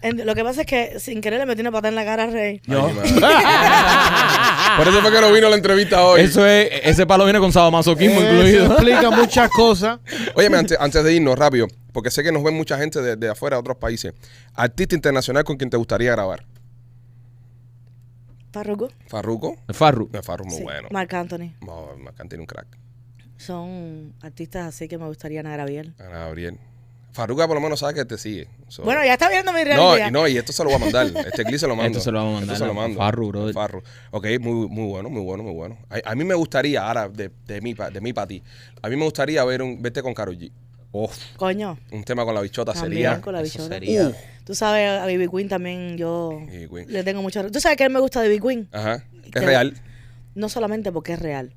[SPEAKER 5] En- lo que pasa es que sin querer le metí una pata en la cara a Rey.
[SPEAKER 1] Madre. *laughs* Por eso fue que no vino a la entrevista hoy.
[SPEAKER 2] Eso es, ese palo viene con sadomasoquismo
[SPEAKER 3] Eso
[SPEAKER 2] incluido.
[SPEAKER 3] explica muchas cosas.
[SPEAKER 1] Óyeme, antes, antes de irnos rápido, porque sé que nos ven mucha gente de, de afuera de otros países. Artista internacional con quien te gustaría grabar.
[SPEAKER 5] Farruko.
[SPEAKER 1] Farruko.
[SPEAKER 2] Farru.
[SPEAKER 1] No, Farruko muy
[SPEAKER 5] Sí.
[SPEAKER 1] bueno.
[SPEAKER 5] Marc Anthony.
[SPEAKER 1] No, Marc tiene un crack.
[SPEAKER 5] Son artistas así que me gustaría Ana Gabriel.
[SPEAKER 1] Ana Gabriel. Farruko por lo menos sabe que te sigue. So-
[SPEAKER 5] Bueno, ya está viendo mi
[SPEAKER 1] No,
[SPEAKER 5] realidad.
[SPEAKER 1] y no, y esto se lo voy a mandar. *laughs* Este clip se lo mando.
[SPEAKER 2] Esto se lo vamos a mandar
[SPEAKER 1] Esto se lo
[SPEAKER 2] a
[SPEAKER 1] mando.
[SPEAKER 2] Farru, brother.
[SPEAKER 1] Farru. Ok, muy, muy bueno, muy bueno, muy bueno. A, a mí me gustaría, ahora, de, de mí para de mí pa ti, a mí me gustaría ver un, verte con Karol G.
[SPEAKER 5] Coño.
[SPEAKER 1] Un tema con la bichota
[SPEAKER 5] También
[SPEAKER 1] sería...
[SPEAKER 5] con la
[SPEAKER 2] eso
[SPEAKER 5] bichota.
[SPEAKER 2] sería-
[SPEAKER 1] Uh.
[SPEAKER 5] Tú sabes, a Baby Queen también yo
[SPEAKER 1] Queen.
[SPEAKER 5] le tengo mucho... Tú sabes que a él me gusta de Baby Queen.
[SPEAKER 1] Ajá.
[SPEAKER 5] Te-
[SPEAKER 1] Es real.
[SPEAKER 5] No solamente porque es real.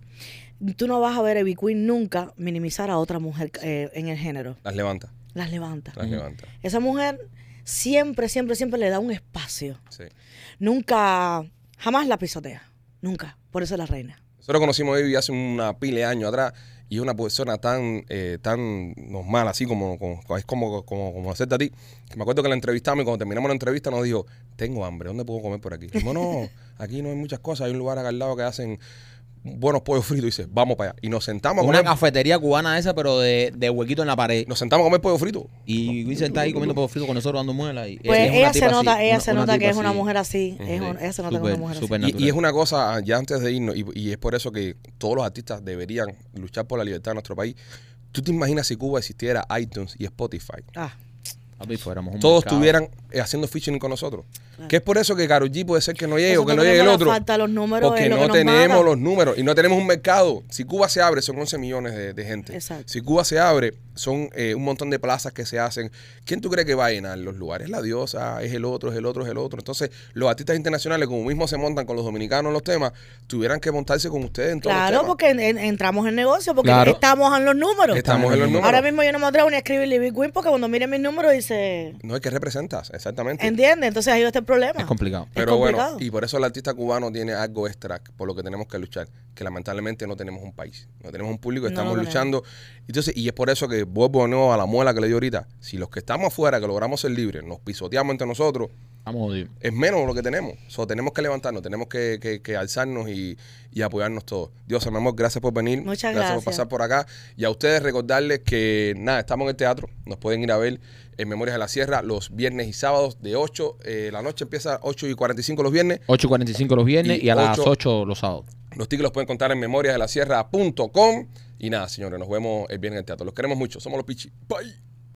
[SPEAKER 5] Tú no vas a ver a Baby Queen nunca minimizar a otra mujer eh, en el género.
[SPEAKER 1] Las levanta.
[SPEAKER 5] Las levanta.
[SPEAKER 1] Las levanta.
[SPEAKER 5] Esa mujer siempre, siempre, siempre le da un espacio.
[SPEAKER 1] Sí.
[SPEAKER 5] Nunca, jamás la pisotea. Nunca. Por eso es la reina.
[SPEAKER 1] Nosotros conocimos a Ivy hace una pila de años atrás y una persona tan eh, tan normal, así como, como- es como, como, como hacerte a ti. Que me acuerdo que la entrevistamos y cuando terminamos la entrevista nos dijo, tengo hambre, ¿dónde puedo comer por aquí? Dijimos, no, aquí no hay muchas cosas, hay un lugar acá al lado que hacen buenos pollos fritos y dice, vamos para allá. Y nos sentamos a
[SPEAKER 2] Una
[SPEAKER 1] comer,
[SPEAKER 2] cafetería cubana esa, pero de, de huequito en la pared.
[SPEAKER 1] nos sentamos a comer pollo frito.
[SPEAKER 2] Y Wisin está ahí comiendo pollo frito con nosotros dando muela. Y
[SPEAKER 5] Pues
[SPEAKER 2] es una
[SPEAKER 5] ella
[SPEAKER 2] tipa
[SPEAKER 5] se
[SPEAKER 2] así,
[SPEAKER 5] nota, ella
[SPEAKER 2] una-
[SPEAKER 5] se
[SPEAKER 2] una
[SPEAKER 5] nota que
[SPEAKER 2] tipa
[SPEAKER 5] es una
[SPEAKER 2] así.
[SPEAKER 5] mujer así. Es un- ella se nota que es
[SPEAKER 2] Súper,
[SPEAKER 5] una mujer así.
[SPEAKER 2] súper
[SPEAKER 1] Y,
[SPEAKER 2] natural.
[SPEAKER 1] y es una cosa, ya antes de irnos, y, y es por eso que todos los artistas deberían luchar por la libertad de nuestro país. ¿Tú te imaginas si Cuba existiera iTunes y Spotify?
[SPEAKER 5] Ah,
[SPEAKER 2] Papi, fuéramos un
[SPEAKER 1] todos
[SPEAKER 2] mercado.
[SPEAKER 1] estuvieran eh, haciendo featuring con nosotros. Que es por eso que Karol G puede ser que no llegue o que no llegue el otro.
[SPEAKER 5] falta los números,
[SPEAKER 1] porque
[SPEAKER 5] lo
[SPEAKER 1] no
[SPEAKER 5] que nos
[SPEAKER 1] tenemos
[SPEAKER 5] mata.
[SPEAKER 1] los números y no tenemos un mercado. Si Cuba se abre, son 11 millones de, de gente.
[SPEAKER 5] Exacto.
[SPEAKER 1] Si Cuba se abre, son eh, un montón de plazas que se hacen. ¿Quién tú crees que va a llenar los lugares? La diosa, es el otro, es el otro, es el otro. Entonces, los artistas internacionales, como mismo se montan con los dominicanos en los temas, tuvieran que montarse con ustedes en todos
[SPEAKER 5] claro,
[SPEAKER 1] los temas.
[SPEAKER 5] porque en- en- entramos en negocio, porque
[SPEAKER 2] Claro.
[SPEAKER 5] estamos en los números.
[SPEAKER 1] Estamos en los números.
[SPEAKER 5] Ahora mismo yo no me atrevo ni a escribirle Big Queen porque cuando miren mis números dice,
[SPEAKER 1] No es que representas, exactamente.
[SPEAKER 5] ¿entiendes? Entonces ahí está el problema.
[SPEAKER 2] Es complicado.
[SPEAKER 5] Es
[SPEAKER 1] Pero bueno, y por eso el artista cubano tiene algo extra por lo que tenemos que luchar, que lamentablemente no tenemos un país, no tenemos un público,
[SPEAKER 5] No
[SPEAKER 1] estamos luchando. Entonces, y es por eso que vuelvo de nuevo a la muela que le dio ahorita, si los que estamos afuera, que logramos ser libres, nos pisoteamos entre nosotros,
[SPEAKER 2] Vamos
[SPEAKER 1] es menos lo que tenemos. So, tenemos que levantarnos, tenemos que, que- que alzarnos y, y apoyarnos todos. Dios, mi amor, gracias por venir.
[SPEAKER 5] Muchas
[SPEAKER 1] por
[SPEAKER 5] gracias.
[SPEAKER 1] pasar por acá. Y a ustedes recordarles que, nada, estamos en el teatro. Nos pueden ir a ver en Memorias de la Sierra los viernes y sábados de 8. eh, la noche empieza a 8 y 45 los viernes.
[SPEAKER 2] 8.45 los viernes
[SPEAKER 1] Y
[SPEAKER 2] y, a las
[SPEAKER 1] ocho-
[SPEAKER 2] 8 los sábados.
[SPEAKER 1] Los tickets los pueden contar en memoriasdelasierra.com. Y nada, señores, nos vemos el viernes en el teatro. Los queremos mucho. Somos los Pichi. Bye.